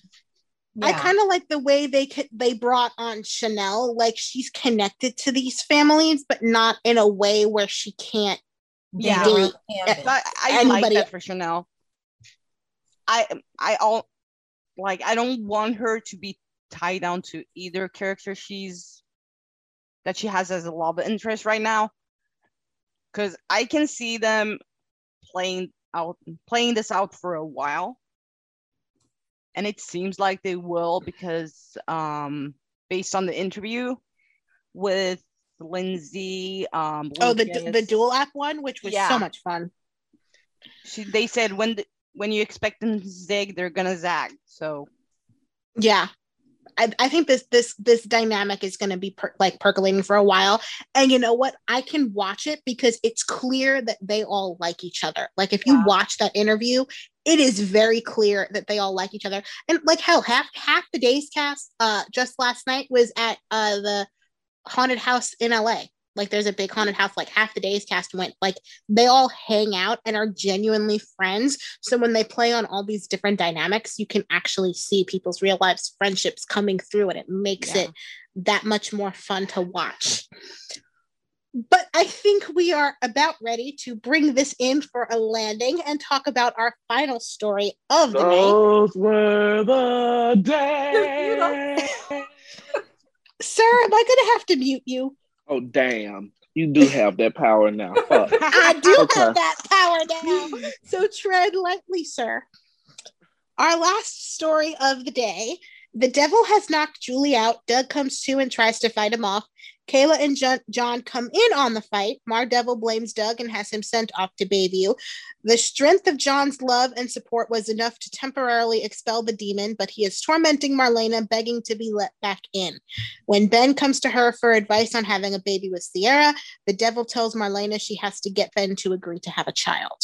I kind of like the way they ca- they brought on Chanel. Like she's connected to these families, but not in a way where she can't. Yeah. Date Date. I, I like Anybody- that for Chanel. I I all like I don't want her to be tied down to either character she's that she has as a love interest right now. Cause I can see them playing out playing this out for a while. And it seems like they will because um based on the interview with Lindsay, um Oh, the the dual app one, which was Yeah. so much fun. she, they said when the, when you expect them to zig, they're gonna zag. So Yeah. I, I think this this this dynamic is going to be per- like percolating for a while. And you know what? I can watch it because it's clear that they all like each other. Like if you Yeah. watch that interview it is very clear that they all like each other. And like hell half half the days cast uh just last night was at uh the haunted house in la like there's a big haunted house like half the days cast went like they all hang out and are genuinely friends so when they play on all these different dynamics you can actually see people's real lives friendships coming through and it makes Yeah. it that much more fun to watch but i think we are about ready to bring this in for a landing and talk about our final story of the night Those were the days. am I gonna have to mute you? Oh damn. You do have that power now. Fuck. I do Okay. have that power now. So tread lightly, sir. Our last story of the day. The devil has knocked Julie out. Doug comes to and tries to fight him off. Kayla and John, come in on the fight. Mar Devil blames Doug and has him sent off to Bayview. The strength of John's love and support was enough to temporarily expel the demon, but he is tormenting Marlena, begging to be let back in. When Ben comes to her for advice on having a baby with Ciara, the devil tells Marlena she has to get Ben to agree to have a child.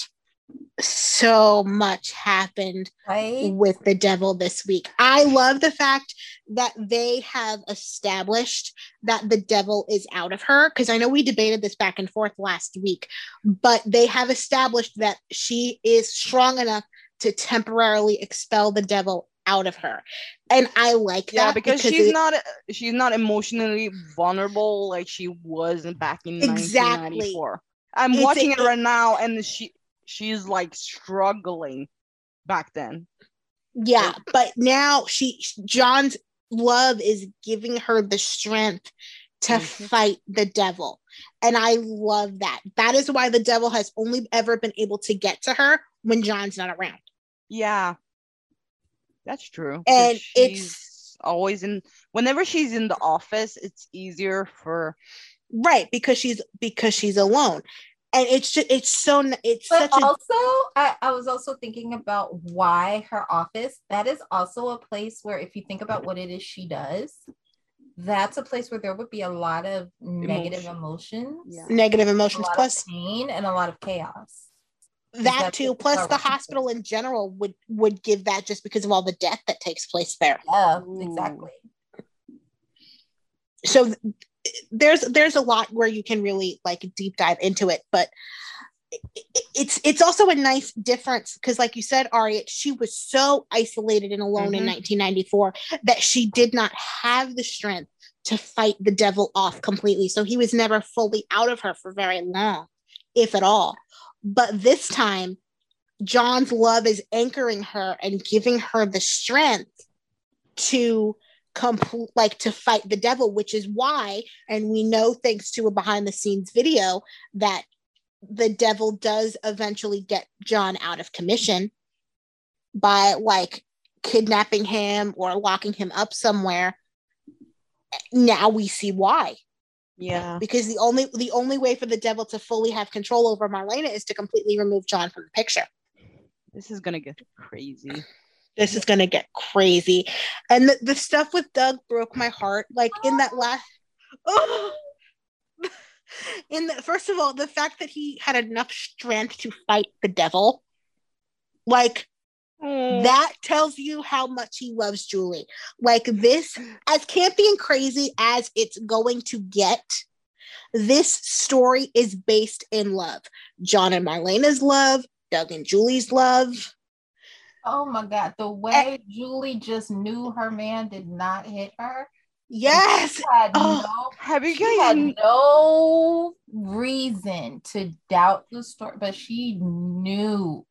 So much happened Right? with the devil this week. I love the fact that they have established that the devil is out of her because I know we debated this back and forth last week, but they have established that she is strong enough to temporarily expel the devil out of her. And I like Yeah, that because, she's it- not she's not emotionally vulnerable like she was back in Exactly. 1994. I'm It's a- watching it right now, and she she's like struggling back then. Yeah, but now she John's love is giving her the strength to Mhm. fight the devil. And I love that. That is why the devil has only ever been able to get to her when John's not around. Yeah, that's true. And it's always in. Whenever she's in the office, it's easier for. right because she's because she's alone. And it's just it's so it's But such a also, I, I was also thinking about why her office, that is also a place where, if you think about what it is she does, that's a place where there would be a lot of negative Emotion. emotions, Yeah. negative a emotions lot plus of pain, and a lot of chaos. that too plus the hospital in general would would give that just because of all the death that takes place there. Yeah, Ooh. exactly. so th- there's there's a lot where you can really like deep dive into it but it- it- it's it's also a nice difference because like you said ari she was so isolated and alone in Mhm. 1994 that she did not have the strength to fight the devil off completely so he was never fully out of her for very long if at all but this time john's love is anchoring her and giving her the strength to complete like to fight the devil which is why and we know thanks to a behind the scenes video that the devil does eventually get john out of commission by like kidnapping him or locking him up somewhere now we see why Yeah. because the only the only way for the devil to fully have control over marlena is to completely remove john from the picture This is gonna get crazy. This is gonna get crazy. And the, the stuff with Doug broke my heart. Like in that last oh! in the first of all, the fact that he had enough strength to fight the devil, like mm. that tells you how much he loves Julie. Like this, as campy and crazy as it's going to get, this story is based in love. John and Marlena's love, Doug and Julie's love. Oh my God. The way Julie just knew her man did not hit her. Yes. Had Oh, no Have you she had no reason to doubt the story, but she knew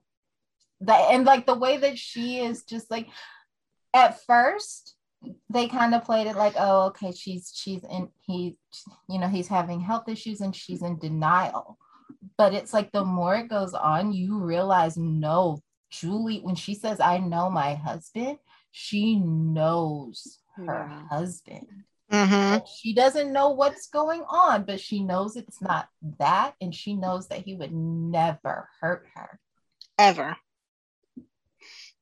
that, and like the way that she is just like at first they kind of played it like, oh, okay, she's she's in he, you know, he's having health issues and she's in denial. But it's like the more it goes on, you realize no, Julie, when she says, I know my husband, she knows her Yeah. husband. Mhm. She doesn't know what's going on, but she knows it's not that. And she knows that he would never hurt her. Ever.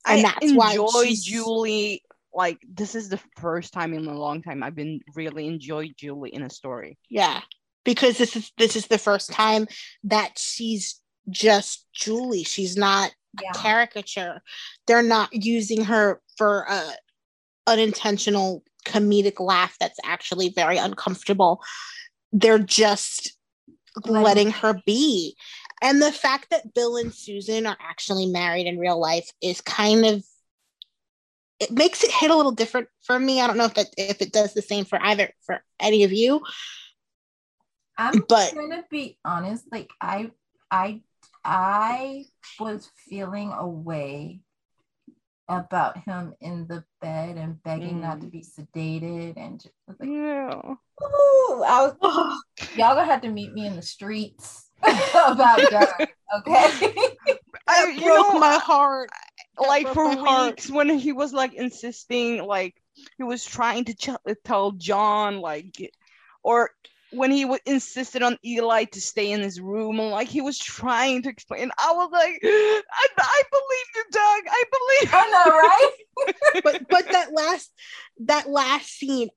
I And that's why enjoy she's- Julie. Like this is the first time in a long time I've been really enjoy Julie in a story. Yeah. Because this is this is the first time that she's just Julie. She's not Yeah. caricature. They're not using her for a unintentional comedic laugh that's actually very uncomfortable. They're just Letting- letting her be. And the fact that Bill and Susan are actually married in real life is kind of it makes it hit a little different for me. I don't know if that if it does the same for either for any of you. I'm But- gonna be honest, like I I I was feeling a way about him in the bed and begging not to Mm. be sedated and just was like, Yeah. Ooh, I was, y'all gonna have to meet me in the streets about Doug, okay? I, you broke know, my heart. That like for my heart. weeks when he was like insisting, like he was trying to ch- tell John, like, or when he w- insisted on Eli to stay in his room, and like he was trying to explain. I was like, I, I believe you, Doug. I believe. I know, right? but but that last that last scene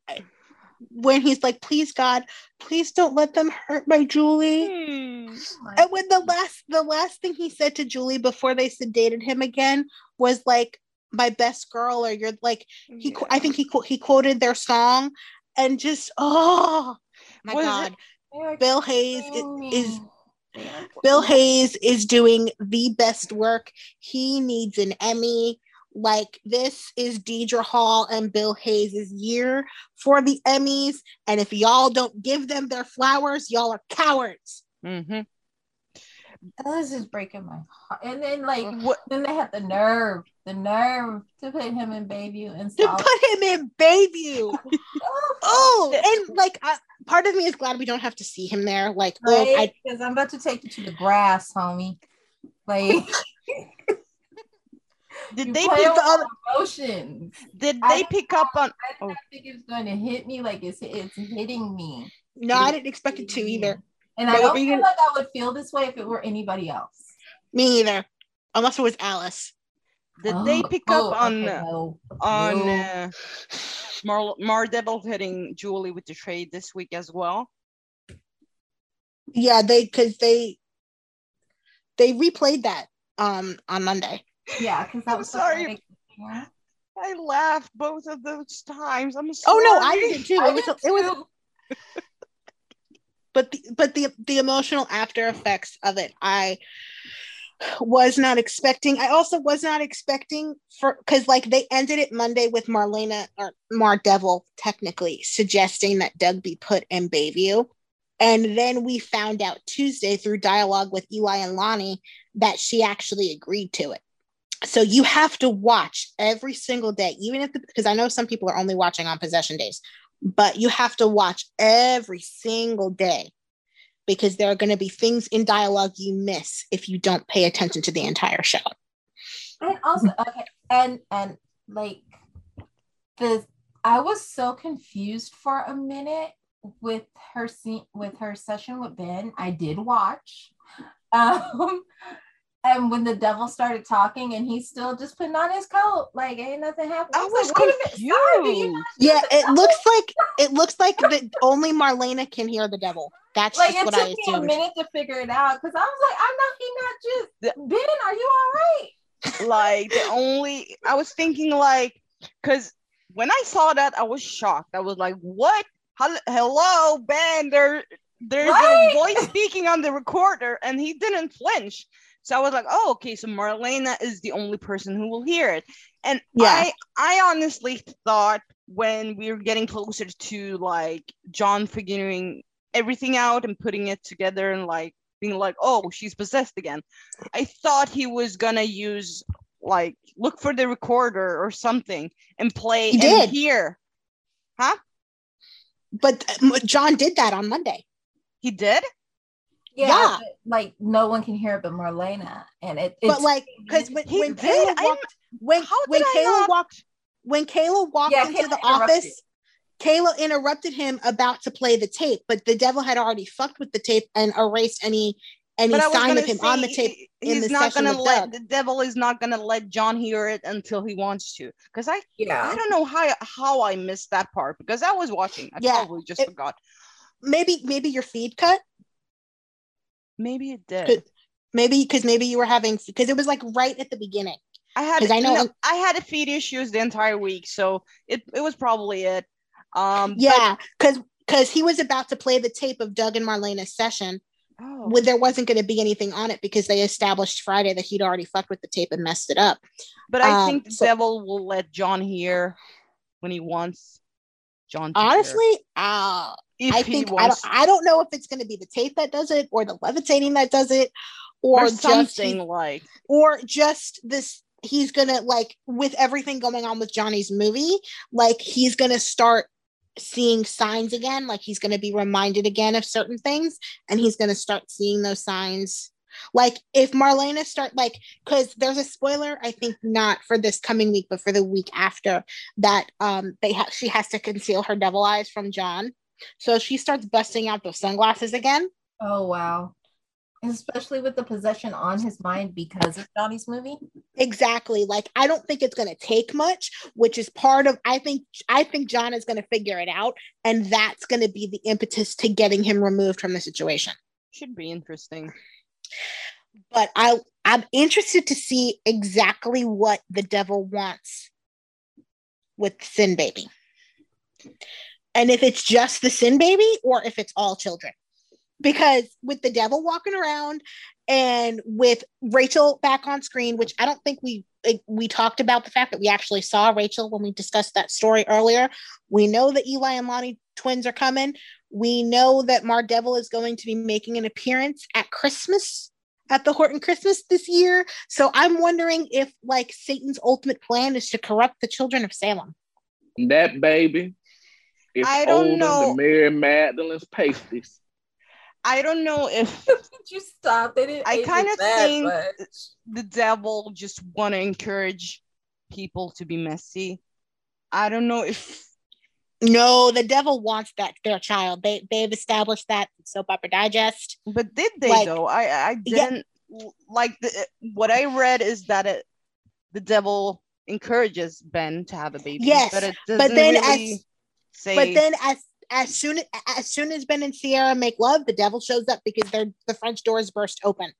when he's like, "Please God, please don't let them hurt my Julie." Hmm. And when the last the last thing he said to Julie before they sedated him again was like, "My best girl," or "You're like." He qu- I think he he quoted their song, and just oh my Was God, Bill Hayes i- killing is Bill. Hayes is doing the best work. He needs an Emmy. Like this is Deidre Hall and Bill Hayes' year for the Emmys. And if y'all don't give them their flowers, y'all are cowards. Mhm. That was just breaking my heart. And then like What? then they have the nerve, the nerve to put him in Bayview and To put him in Bayview. oh, and like I, part of me is glad we don't have to see him there. Like, oh, I, Right? Because I'm about to take you to the grass, homie. Like Did they pick the emotions. Did they don't pick up on? I did Oh. not think it was going to hit me like it's it's hitting me. no, I didn't expect it to either. And I No, don't feel didn't- like I would feel this way if it were anybody else. Me either. Unless it was Alice. Did they Oh, pick oh, up on okay, uh, no. on No. uh, Mar Mar Devil hitting Julie with the trade this week as well? Yeah, they because they they replayed that um on Monday. Yeah, because that I'm was sorry. pathetic. Yeah. I laughed both of those times. I'm Oh no, I did too. I It was did it was too. but the but the the emotional after effects of it i was not expecting i also was not expecting for because like they ended it monday with marlena or mar devil technically suggesting that doug be put in bayview. And then we found out tuesday through dialogue with eli and lani that she actually agreed to it. So you have to watch every single day even if because i know some people are only watching on possession days but you have to watch every single day because there are going to be things in dialogue you miss if you don't pay attention to the entire show. And also, okay, and and like the I was so confused for a minute with her scene with her session with Ben. I did watch. Um and when the devil started talking and he's still just putting on his coat, like ain't nothing happened. I was like, wait sorry, you confused. Yeah, it devil? looks like it looks like that only Marlena can hear the devil. That's like just it what took I me a assumed. minute to figure it out because I was like, I know he not just Ben, are you all right? Like the only I was thinking like because when I saw that I was shocked. I was like, what? Hello, Ben. There, there's Right? a voice speaking on the recorder, and he didn't flinch. So I was like, oh, okay. So Marlena is the only person who will hear it. And Yeah. I, I honestly thought when we were getting closer to like John figuring everything out and putting it together and like being like, oh, she's possessed again. I thought he was gonna use like look for the recorder or something and play He and did. hear. Huh? But uh, John did that on Monday. He did? Yeah, Yeah. but, like no one can hear it but Marlena, and it. But like because when, He when? Kayla walked when when Kayla not- walked when Kayla walked Yeah, into Kayla the interrupted. office, Kayla interrupted him about to play the tape, but the devil had already fucked with the tape and erased any any But I was sign of him say, on the tape. he- in He's the not session gonna let Doug. the devil is not gonna let John hear it until he wants to. Because I yeah I don't know how how I missed that part because I was watching. I Yeah, probably just it- forgot. Maybe maybe your feed cut. Maybe it did. Maybe because maybe you were having because it was like right at the beginning. I had I know no, in- I had a feed issues the entire week, so it, it was probably it. Um, Yeah, because because he was about to play the tape of Doug and Marlena's session oh, when there wasn't going to be anything on it because they established Friday that he'd already fucked with the tape and messed it up. but I um, think the so- devil will let John hear when he wants John. To. Honestly, uh, if I he think I don't I don't know if it's going to be the tape that does it or the levitating that does it or, or something he- like or just this he's gonna like with everything going on with Johnny's movie, like he's gonna start seeing signs again. Like he's gonna be reminded again of certain things, and he's gonna start seeing those signs. Like if Marlena start like because there's a spoiler, I think not for this coming week, but for the week after that, um, they have she has to conceal her devil eyes from John. So she starts busting out those sunglasses again. Oh wow. Especially with the possession on his mind because of Johnny's movie. Exactly. Like I don't think it's going to take much, which is part of I think I think John is going to figure it out and that's going to be the impetus to getting him removed from the situation. Should be interesting. But I I'm interested to see exactly what the devil wants with Sin Baby. And if it's just the Sin Baby or if it's all children because with the devil walking around and with Rachel back on screen, which I don't think we we talked about the fact that we actually saw Rachel when we discussed that story earlier. We know that Eli and Lani twins are coming. We know that Mar Devil is going to be making an appearance at Christmas at the Horton Christmas this year. So I'm wondering if like Satan's ultimate plan is to corrupt the children of Salem. That baby is I don't older know. than Mary Magdalene's pasties. I don't know if Did you stop? They didn't I kinda think- much. the devil just want to encourage people to be messy. I don't know if No, the devil wants that their child. They they've established that in Soap Opera Digest. But did they Like, though? I I didn't like the what I read is that it the devil encourages Ben to have a baby. Yes, but it but doesn't then really as- say. But then as as soon as soon as Ben and Ciara make love, the devil shows up because they're the French doors burst open.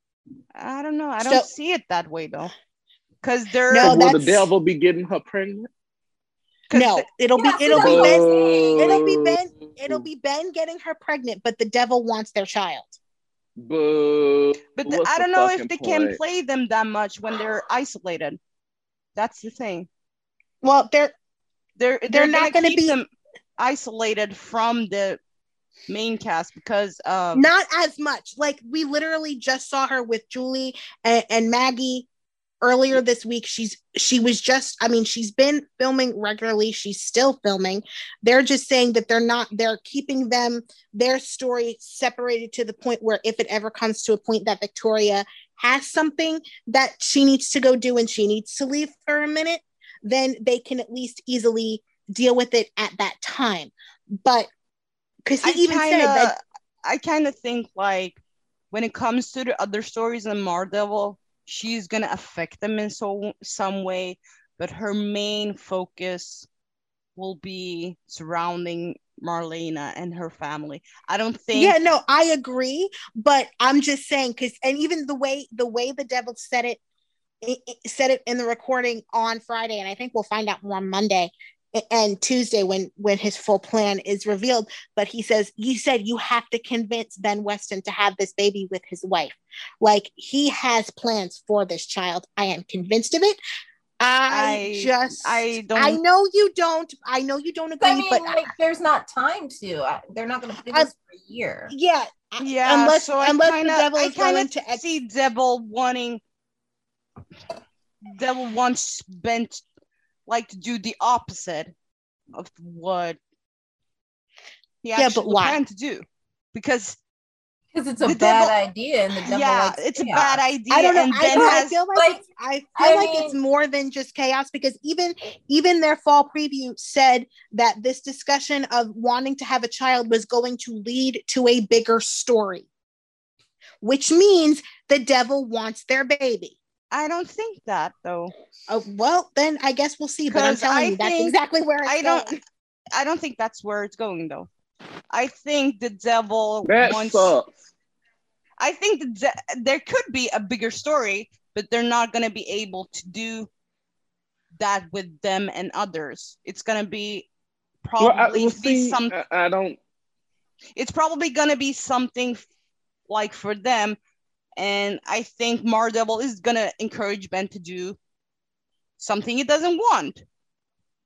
I don't know. I So- don't see it that way though, because they're No, So will the devil be getting her pregnant? 'Cause No, it'll Yeah, be it'll that's be Ben it'll be Ben- it'll be Ben getting her pregnant, but the devil wants their child. Boo. but the- I don't know if fucking they can play them that much when they're isolated. That's the thing. Well, they're They're They're they're, not not gonna going to keep be- them isolated from the main cast because of not as much. Like we literally just saw her with Julie and, and Maggie earlier this week. She's she was just I mean, she's been filming regularly. She's still filming. They're just saying that they're not they're keeping them their story separated to the point where if it ever comes to a point that Victoria has something that she needs to go do and she needs to leave for a minute, then they can at least easily deal with it at that time. But because he I even kinda, said that I kind of think like when it comes to the other stories in Daredevil, she's gonna affect them in so some way, but her main focus will be surrounding Marlena and her family. I don't think. yeah no i agree but i'm just saying because and even the way the way the devil said it, it, it said it in the recording on friday and i think we'll find out more on monday and tuesday when when his full plan is revealed but he says "You said you have to convince ben weston to have this baby with his wife like he has plans for this child i am convinced of it i, I- just I don't. i know you don't i know you don't agree I mean, but like, there's not time to. I, they're not going to play I- this for a year. yeah yeah, unless so I unless kinda, the devil I is kind of to ex- see Devil wanting. Devil wants Ben t- like to do the opposite of what he Yeah, but actually why? planned to do, because Because it's a bad devil- idea, and the devil yeah, likes it's a bad idea, I don't know. and I, Ben feel- I feel like, like, it's, I feel I like it's more than just chaos because even even their fall preview said that this discussion of wanting to have a child was going to lead to a bigger story, which means the devil wants their baby. I don't think that though. Oh, well, then I guess we'll see. But I'm telling I you, that's exactly where it's I don't- going. I don't think that's where it's going though. I think the devil That wants. sucks. I think the de- there could be a bigger story, but they're not going to be able to do that with them and others. It's going to be Well, I, probably well, be see, some. I, I don't. It's probably going to be something like for them, and I think Mardevil is going to encourage Ben to do something he doesn't want,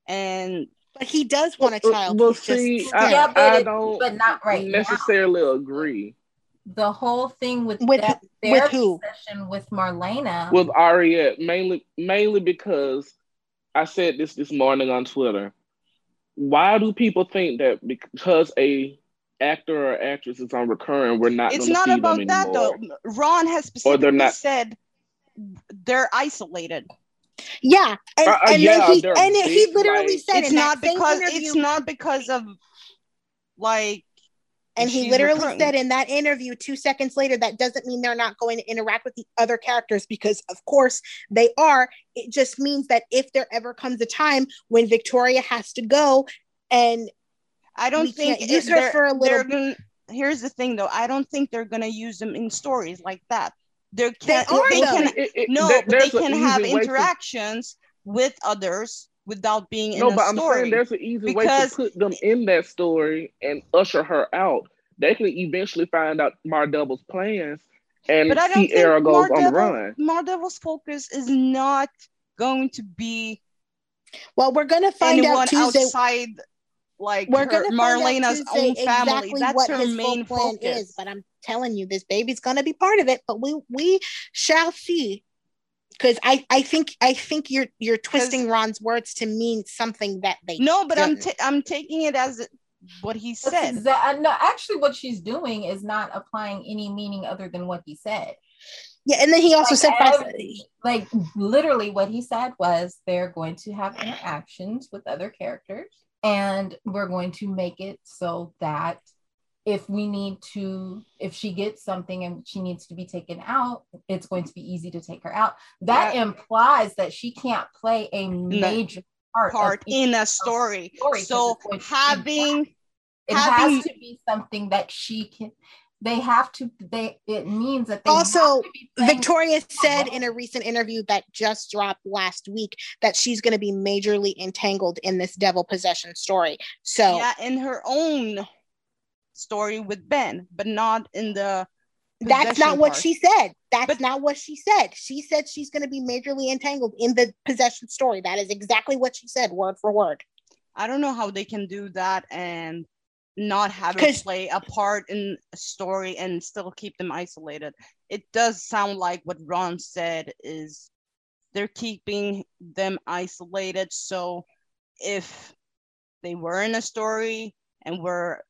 and But he does want a Well, child. well, He's just see, scared. I, Yeah, but I it- don't but not right now. necessarily agree the whole thing with With that who- with who? session with Marlena. with Ariette mainly mainly because I said this this morning on Twitter. Why do people think that because a actor or actress is on recurring, we're not? It's not see about them that though. Ron has Or they're specifically not- said they're isolated. Yeah, and, Uh, uh, and yeah, he they're and he literally like- said It's in not that because interview, it's not because of like and he literally recurring. said in that interview two seconds later that doesn't mean they're not going to interact with the other characters because of course they are. It just means that if there ever comes a time when Victoria has to go and I don't we think can't use her for a little gonna- here's the thing though. I don't think they're gonna use them in stories like that. They're can, are, they can It- it- no, there- but they can have easy way to- interactions with others without being in No, a but I'm saying there's an easy way to put them in that story and usher her out. They can eventually find out Mardevil's plans and but I don't see think Era goes on the Mardevil- run. Mardevil's focus is not going to be well we're gonna find out Tuesday outside like we're her, Marlena's own family. exactly That's what her his main full plan focus. is. But I'm telling you, this baby's gonna be part of it. But we we shall see. Because I I think I think you're you're twisting Ron's words to mean something that they no, but I'm didn't. I'm taking it as what he said. exa- uh, no, actually, what she's doing is not applying any meaning other than what he said. yeah. And then he also Like, said every- like literally what he said was they're going to have interactions with other characters and we're going to make it so that if we need to if she gets something and she needs to be taken out it's going to be easy to take her out that Yeah. implies that she can't play a major part, part in a story. story So it's going to having it having- has to be something that she can they have to they it means that they Also, have to be playing- Victoria said in a recent interview that just dropped last week that she's going to be majorly entangled in this devil possession story. So yeah, in her own story with Ben, but not in the that's possession not what she said. That's But- not what she said. She said she's going to be majorly entangled in the possession story. That is exactly what she said, word for word. I don't know how they can do that and not have 'Cause- play a part in a story and still keep them isolated. It does sound like what Ron said is they're keeping them isolated. So if they were in a story and were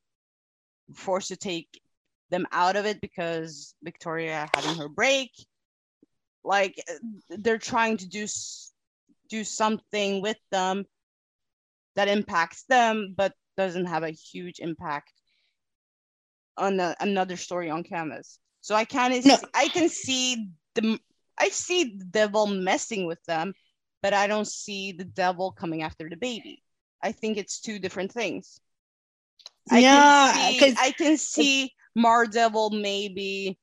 forced to take them out of it because Victoria having her break, like they're trying to do do something with them that impacts them but doesn't have a huge impact on a, another story on canvas. So i kind of No. i can see the i see the devil messing with them but i don't see the devil coming after the baby. I think it's two different things. I Yeah, can see, I can see Mardevil maybe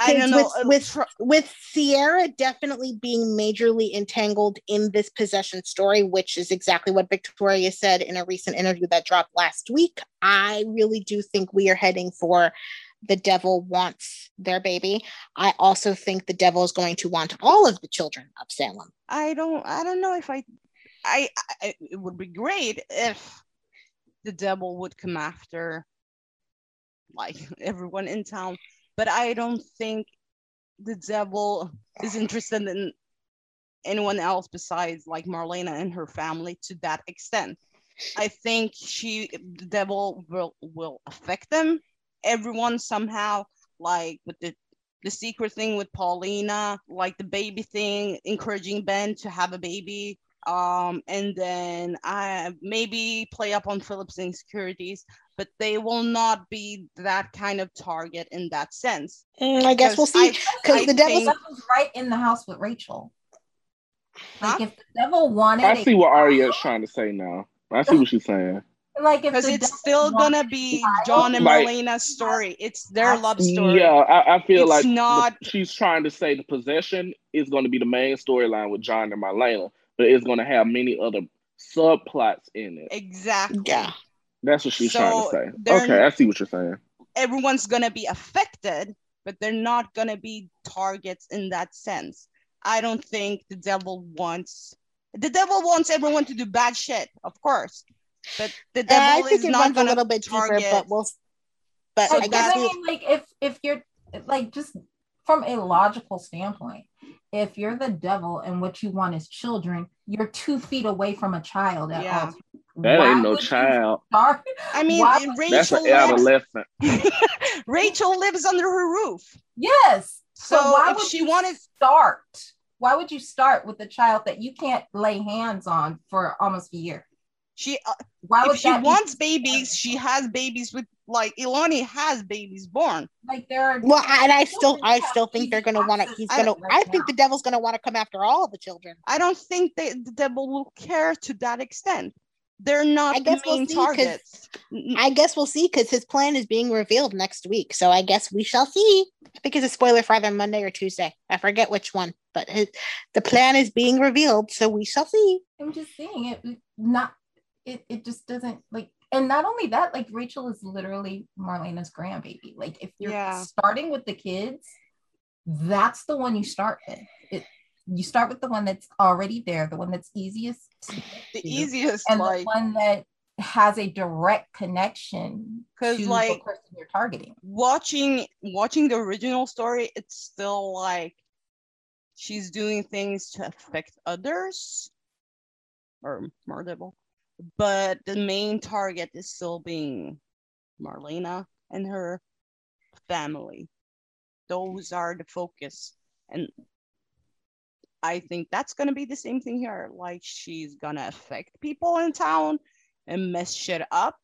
I don't know with- uh, with- with Ciara definitely being majorly entangled in this possession story, which is exactly what Victoria said in a recent interview that dropped last week, I really do think we are heading for the devil wants their baby. I also think the devil is going to want all of the children of Salem. I don't I don't know if I I, I it would be great if the devil would come after like everyone in town, but I don't think the devil is interested in anyone else besides like Marlena and her family to that extent. I think she the devil will will affect them everyone somehow like with the the secret thing with Paulina, like the baby thing, encouraging Ben to have a baby. Um, and then I maybe play up on Philip's insecurities, but they will not be that kind of target in that sense. Mm, I guess we'll see. Because the devil's think- was right in the house with Rachel. Like Huh? if the devil wanted I see what child, Ariette's trying to say now. I see what she's saying. like if because it's still gonna be John and Like- Marlena's story. It's their love story. Yeah, I, I feel It's like the- not- she's trying to say the possession is going to be the main storyline with John and Marlena, but it's going to have many other subplots in it. Exactly. yeah. That's what she's So, trying to say. Okay, I see what you're saying. everyone's gonna be affected, but they're not gonna be targets in that sense. I don't think the devil wants the devil wants everyone to do bad shit, of course. But the Uh, I devil think is it not a gonna little bit deeper, target but we'll. But So I guess I mean, like if if you're like just from a logical standpoint, if you're the devil and what you want is children, you're two feet away from a child at Yeah. all. times. That Why ain't no child. start- I mean, Why and would- That's Rachel an lives, adolescent. Rachel lives under her roof. Yes. So, So why if would she you wanted- start? Why would you start with a child that you can't lay hands on for almost a year? She uh, Why would she that wants babies, she has babies with like Elani has babies born. like there are Well, and I still, I still think they're gonna want to. He's gonna. it I think the devil's gonna want to come after all the children. I don't think they, the devil will care to that extent. They're not I the guess we'll main targets. N- I guess we'll see because his plan is being revealed next week. So I guess we shall see. I think it's a spoiler for either Monday or Tuesday. I forget which one, but his, the plan is being revealed. So we shall see. I'm just saying it it not it it just doesn't like and not only that, like Rachel is literally Marlena's grandbaby. Like if you're Yeah. starting with the kids, that's the one you start with. It you start with the one that's already there, the one that's easiest the to, easiest, and like the one that has a direct connection because like- the person you're targeting. watching watching the original story, it's still like she's doing things to affect others or Mardevil, but the main target is still being Marlena and her family. Those are the focus, and I think that's gonna be the same thing here. Like she's gonna affect people in town and mess shit up,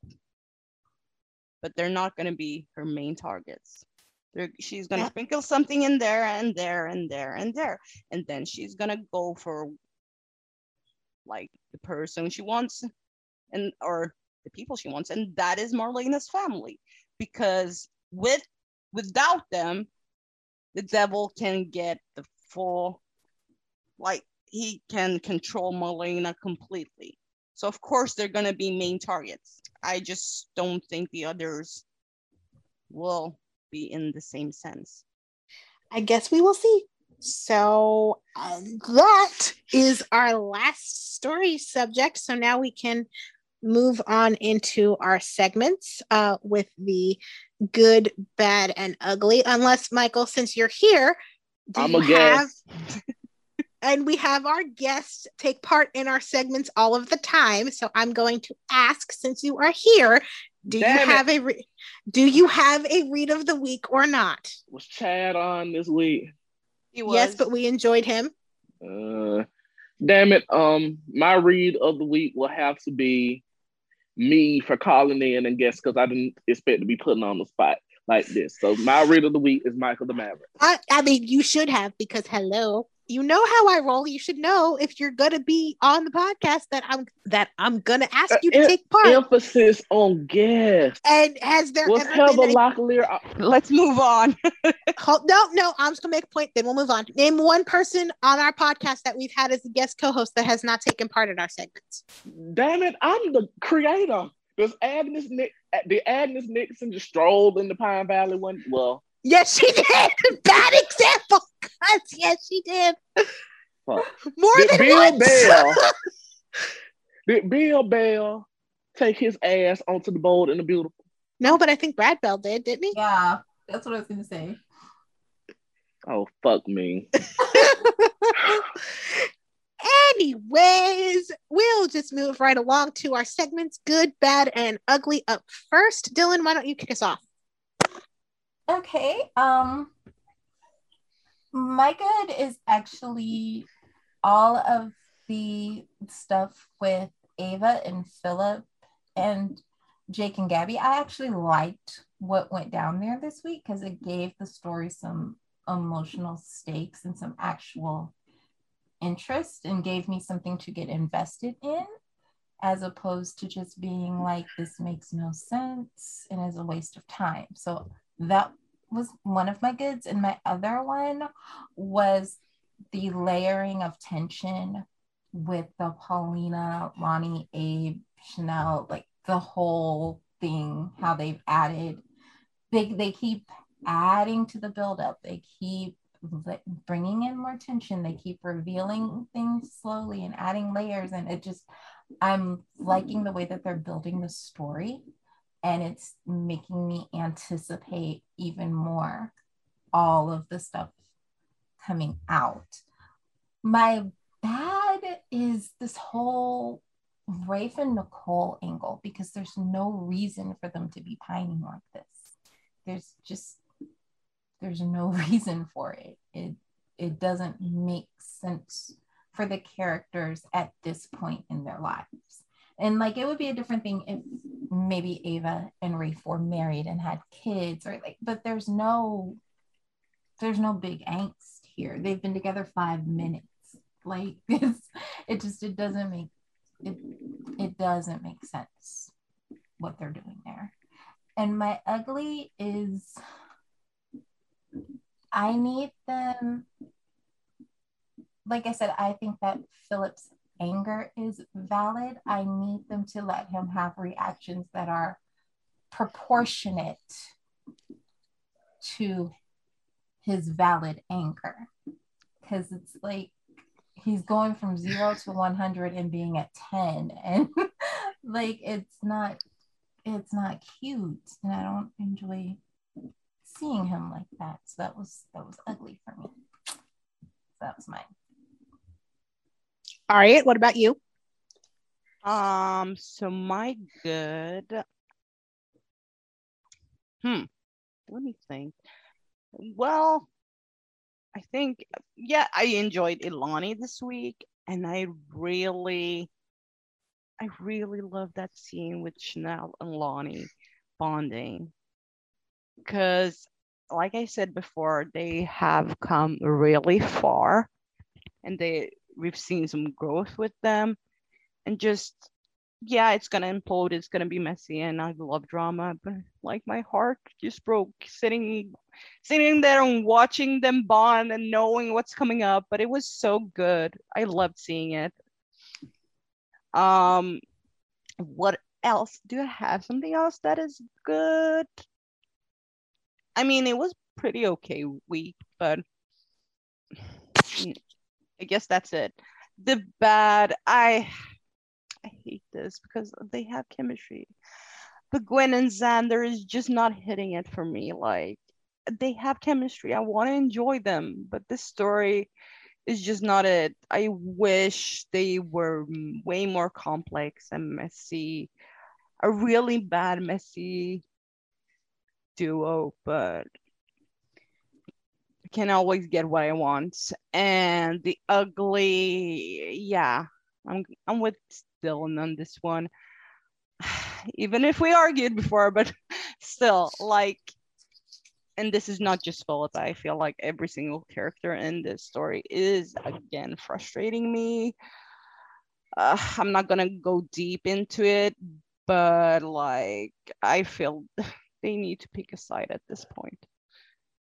but they're not gonna be her main targets. They're, she's gonna Yeah. sprinkle something in there and there and there and there, and then she's gonna go for like the person she wants, and or the people she wants, and that is Marlena's family. Because with without them, the devil can get the full like he can control Marlena completely. So of course they're gonna be main targets. I just don't think the others will be in the same sense. I guess we will see. So um, that is our last story subject. So now we can move on into our segments uh, with the good, bad, and ugly. Unless Michael, since you're here, do I'm you a guest. and we have our guests take part in our segments all of the time. So I'm going to ask, since you are here, do Damn you it. have a re- do you have a read of the week or not? Was Chad on this week? He was Yes, but we enjoyed him. Uh, damn it. Um, my read of the week will have to be me for calling in and guess because I didn't expect to be put on the spot like this. So my read of the week is Michael the Maverick. I, I mean, you should have because hello, you know how I roll. You should know if you're gonna be on the podcast that I'm that I'm gonna ask you to Uh, take part. Emphasis on guess. and has there Was ever Heather been a, Locklear? uh, let's move on. Hold- no, no, I'm just gonna make a point. Then we'll move on. Name one person on our podcast that we've had as a guest co-host that has not taken part in our segments. Damn it! I'm the creator. Does Agnes Nick? Did Agnes Nixon just stroll in the Pine Valley one? Well, Yes, she did. Bad example. Yes, yes, she did. fuck. More Did than Bill once. Bell? Did Bill Bell take his ass onto the boat in the beautiful? no, but I think Brad Bell did, didn't he? Yeah, that's what I was gonna say. Oh fuck me. Anyways, we'll just move right along to our segments good, bad, and ugly up first. Dylan, why don't you kick us off? Okay. Um my good is actually all of the stuff with Ava and Philip and Jake and Gabby. I actually liked what went down there this week because it gave the story some emotional stakes and some actual interest and gave me something to get invested in as opposed to just being like this makes no sense and is a waste of time. So that was one of my goods and my other one was the layering of tension with the Paulina, Lani, Abe, Chanel, like the whole thing, how they've added, they, they keep adding to the buildup. They keep bringing in more tension. They keep revealing things slowly and adding layers. And it just, I'm liking the way that they're building the story. And it's making me anticipate even more all of the stuff coming out. My bad is this whole Rafe and Nicole angle because there's no reason for them to be pining like this. There's just there's no reason for it. It it doesn't make sense for the characters at this point in their lives. And like it would be a different thing if maybe Ava and Rafe were married and had kids or like, but there's no there's no big angst here. They've been together five minutes. Like it's it just it doesn't make it it doesn't make sense what they're doing there. And my ugly is I need them like I said, I think that Philip's anger is valid. I need them to let him have reactions that are proportionate to his valid anger. Because it's like he's going from zero to 100 and being at 10. And like it's not, it's not cute. And I don't enjoy seeing him like that. So that was that was ugly for me. So that was mine. All right. What about you? Um, so my good. Hmm. Let me think. Well, I think yeah, I enjoyed Elani this week, and I really, I really love that scene with Chanel and Lani bonding, because, like I said before, they have come really far, and they we've seen some growth with them. And just yeah it's gonna implode it's gonna be messy and i love drama but like my heart just broke sitting sitting there and watching them bond and knowing what's coming up but it was so good. I loved seeing it. Um what else? Do i have something else that is good? I mean it was pretty okay week but I guess that's it. The bad, I I hate this because they have chemistry. But Gwen and Xander is just not hitting it for me. Like they have chemistry. I want to enjoy them, but this story is just not it. I wish they were way more complex and messy. A really bad messy duo, but can always get what I want. And the ugly, yeah, I'm I'm with Dylan on this one. Even if we argued before, but still, like, and this is not just Philip. I feel like every single character in this story is again frustrating me. Uh, I'm not gonna go deep into it, but like, I feel they need to pick a side at this point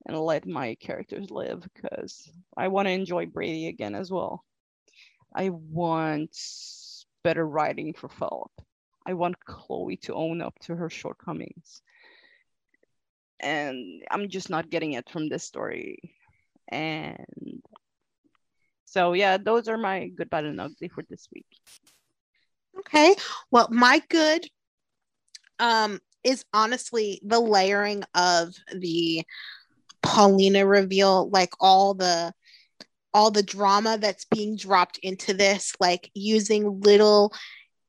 and let my characters live because I want to enjoy Brady again as well. I want better writing for Philip. I want Chloe to own up to her shortcomings. And I'm just not getting it from this story. And so, yeah, those are my good, bad, and ugly for this week. Okay. Well, my good um, is honestly the layering of the Paulina reveal, like all the all the drama that's being dropped into this, like using little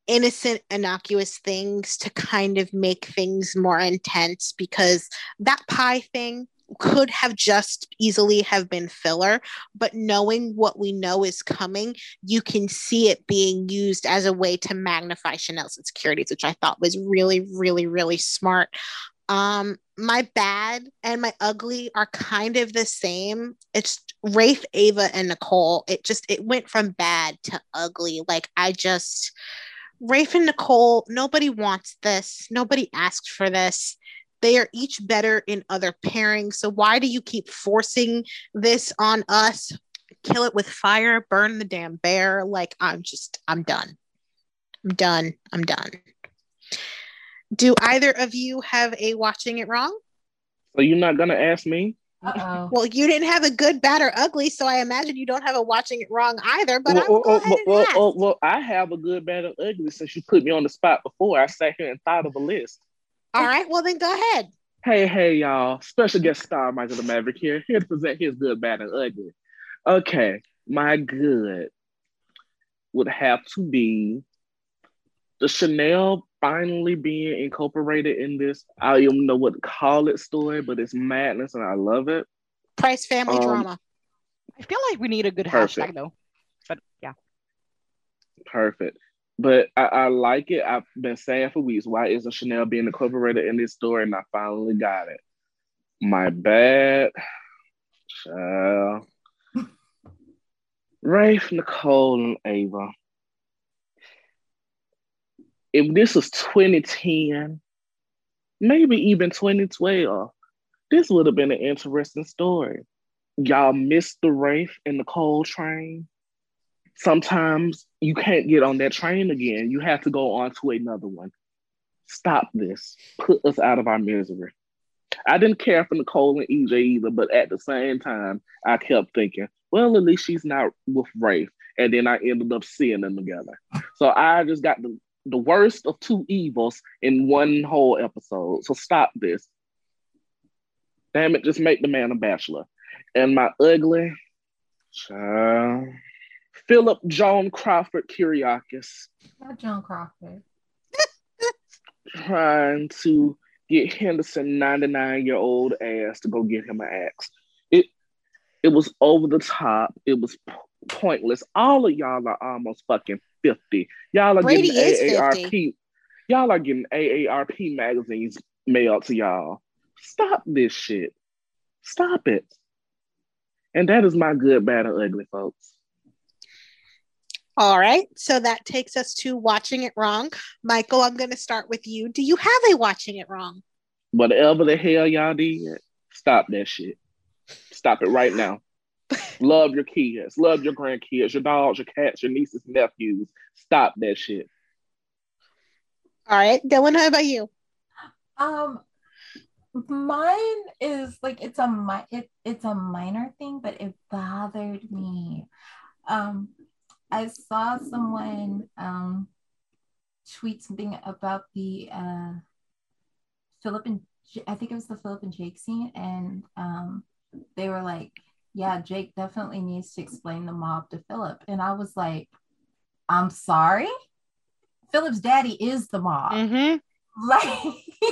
innocent, innocuous things to kind of make things more intense because that pie thing could have just easily have been filler but knowing what we know is coming you can see it being used as a way to magnify chanel's insecurities which i thought was really really really smart um, my bad and my ugly are kind of the same. It's Rafe, Ava, and Nicole. It just it went from bad to ugly. Like I just Rafe and Nicole, nobody wants this. Nobody asked for this. They are each better in other pairings. So why do you keep forcing this on us? Kill it with fire, burn the damn bear. Like I'm just I'm done. I'm done. I'm done. Do either of you have a watching it wrong? So you're not gonna ask me? Uh-oh. Well, you didn't have a good, bad, or ugly, so I imagine you don't have a watching it wrong either. But well, I will go well, ahead and well, ask. well, well, I have a good, bad, or ugly since you put me on the spot before. I sat here and thought of a list. All right, well then go ahead. Hey, hey, y'all. Special guest star Michael the Maverick here, here to present his good, bad, and ugly. Okay, my good would have to be the Chanel finally being incorporated in this. I don't know what to call it story, but it's madness and I love it. Price family Um, drama. I feel like we need a good Perfect. hashtag though. But yeah. Perfect. But I, I like it. I've been saying for weeks, why isn't Chanel being incorporated in this story? And I finally got it. My bad. Child. Rafe, Nicole, and Ava. If this was 2010, maybe even 2012, this would have been an interesting story. Y'all missed the Rafe and Nicole train. Sometimes you can't get on that train again. You have to go on to another one. Stop this. Put us out of our misery. I didn't care for Nicole and EJ either, but at the same time, I kept thinking, well, at least she's not with Rafe. And then I ended up seeing them together. So I just got the, the worst of two evils in one whole episode. So stop this. Damn it, just make the man a bachelor. And my ugly child, Philip Joan Crawford Kyriakis Not John Crawford. trying to get Henderson 99 year old ass to go get him an axe. It it was over the top. It was p- pointless. All of y'all are almost fucking 50. Y'all are Brady getting 50. AARP. Y'all are getting AARP magazines mailed to y'all. Stop this shit. Stop it. And that is my good, bad, and ugly, folks. All right. So that takes us to watching it wrong. Michael, I'm going to start with you. Do you have a watching it wrong? Whatever the hell y'all did, stop that shit. Stop it right now. Love your kids, love your grandkids, your dogs, your cats, your nieces, nephews. Stop that shit. All right. Dylan, how about you? Um, mine is like it's a mi- it, it's a minor thing, but it bothered me. Um, I saw someone um tweet something about the uh Philip and J- I think it was the Philip and Jake scene, and um they were like, "Yeah, Jake definitely needs to explain the mob to Philip," and I was like, "I'm sorry." Philip's daddy is the mob Mm-hmm. like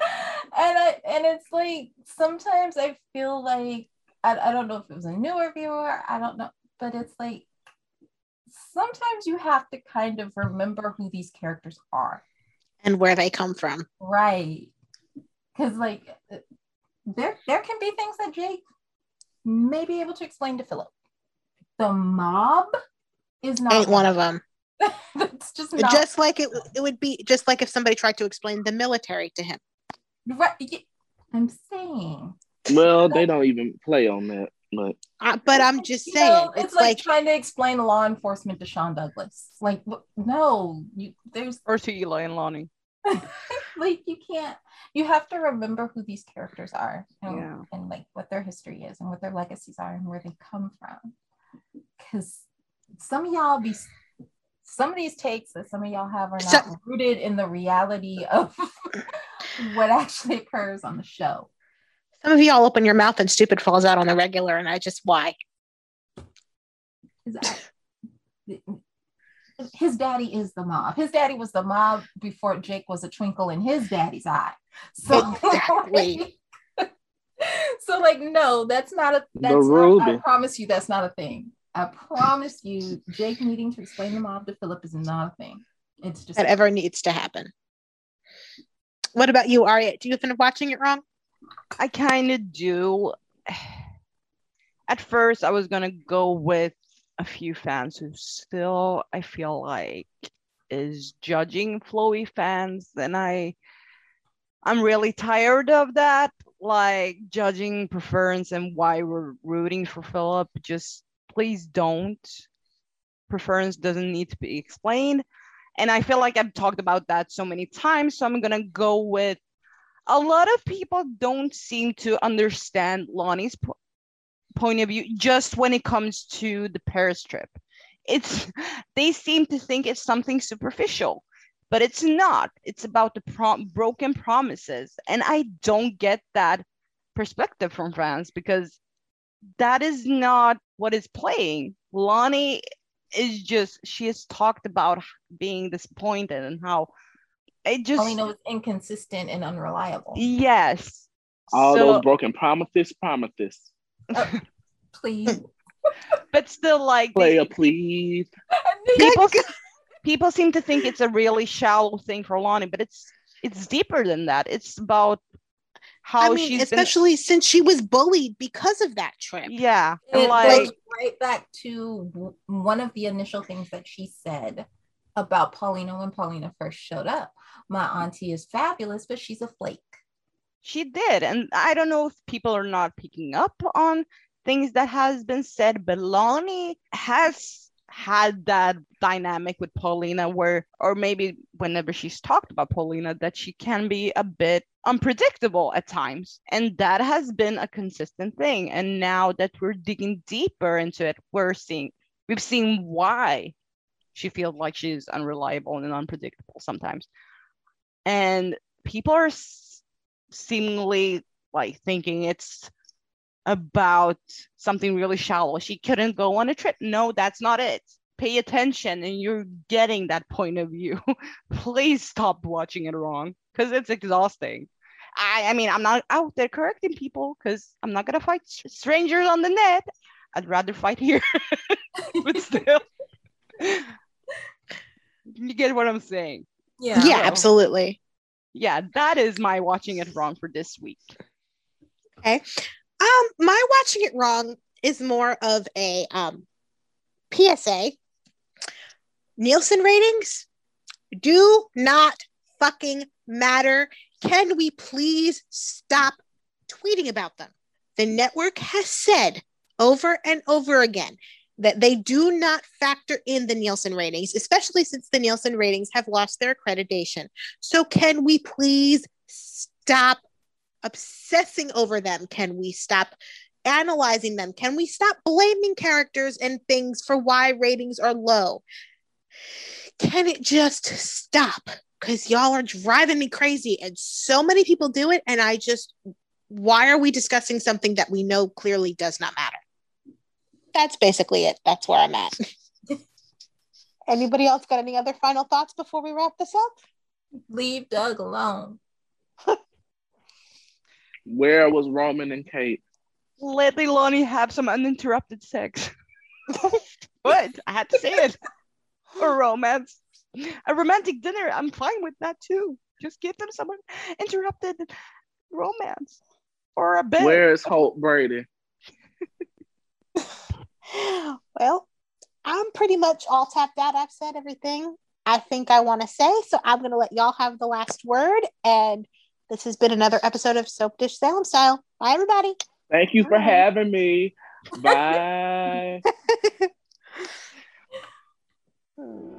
and I and it's like sometimes I feel like I, I don't know if it was a newer viewer, I don't know, but it's like sometimes you have to kind of remember who these characters are. And where they come from. Right. Cause like there there can be things that Jake may be able to explain to Philip. The mob is not Ain't one of them. it's just not Just like it, it would be just like if somebody tried to explain the military to him. right. I'm saying Well, they don't even play on that, but Uh, but I'm just You saying, know, it's, like, like, trying to explain law enforcement to Shawn Douglas. Like, no, you there's Or to Eli and Lani. like you can't. You have to remember who these characters are and, Yeah. and like what their history is and what their legacies are and where they come from. Because some of y'all be some of these takes that some of y'all have are not So- rooted in the reality of what actually occurs on the show. some of y'all open your mouth and stupid falls out on the regular, and I just why? I- his daddy is the mob. His daddy was the mob before Jake was a twinkle in his daddy's eye. So Exactly. so like no, that's not a The that's not, I promise you that's not a thing. I promise you, Jake needing to explain the mob to Philip is not a thing. It's just That ever needs to happen. What about you, Arya? Do you finish watching it wrong? I kind of do. At first, I was gonna go with a few fans who still, I feel like, is judging Phloe fans, and I, I'm really tired of that. Like judging preference and why we're rooting for Philip. Just please don't. Preference doesn't need to be explained. And I feel like I've talked about that so many times, so I'm gonna go with a lot of people don't seem to understand Lani's point of view just when it comes to the Paris trip. It's they seem to think it's something superficial. but it's not. It's about the prom- broken promises. And I don't get that perspective from France because that is not what is playing. Lani is just, she has talked about being disappointed and how it just. Paulina was inconsistent and unreliable. Yes. All So- those broken promises, promises. Oh, please. But still, like, Play these- a please. people people seem to think it's a really shallow thing for Lani, but it's it's deeper than that. It's about how I mean, she's especially since she was bullied because of that trip. yeah, It like goes right back to one of the initial things that she said about Paulina when Paulina first showed up. My auntie is fabulous, but she's a flake. She did, and I don't know if people are not picking up on things that has been said, but Lani has had that dynamic with Paulina where or maybe whenever she's talked about Paulina that she can be a bit unpredictable at times and that has been a consistent thing. And now that we're digging deeper into it we're seeing we've seen why she feels like she's unreliable and unpredictable sometimes. And people are seemingly like thinking it's about something really shallow. She couldn't go on a trip. No, that's not it. Pay attention and you're getting that point of view. Please stop watching it wrong because it's exhausting. I, I mean, I'm not out there correcting people because I'm not going to fight strangers on the net. I'd rather fight here. but still, you get what I'm saying. Yeah. yeah, well. absolutely. Yeah, that is my watching it wrong for this week. Okay. Um, my watching it wrong is more of a um PSA. Nielsen ratings do not fucking matter. Can we please stop tweeting about them? The network has said over and over again that they do not factor in the Nielsen ratings, especially since the Nielsen ratings have lost their accreditation. So, can we please stop obsessing over them? Can we stop analyzing them? Can we stop blaming characters and things for why ratings are low? Can it just stop? Because y'all are driving me crazy, and so many people do it. And I just, why are we discussing something that we know clearly does not matter? That's basically it. That's where I'm at. Anybody else got any other final thoughts before we wrap this up? Leave Doug alone. Where was Roman and Kate? Let Elani have some uninterrupted sex. what? I had to say it. Or romance. A romantic dinner, I'm fine with that too. Just give them some interrupted romance. Or a bit. Where is Hope Brady? Well, I'm pretty much all tapped out. I've said everything I think I want to say. So I'm going to let y'all have the last word. And this has been another episode of Soap Dish Salem Style. Bye, everybody. Thank you for having me. Bye.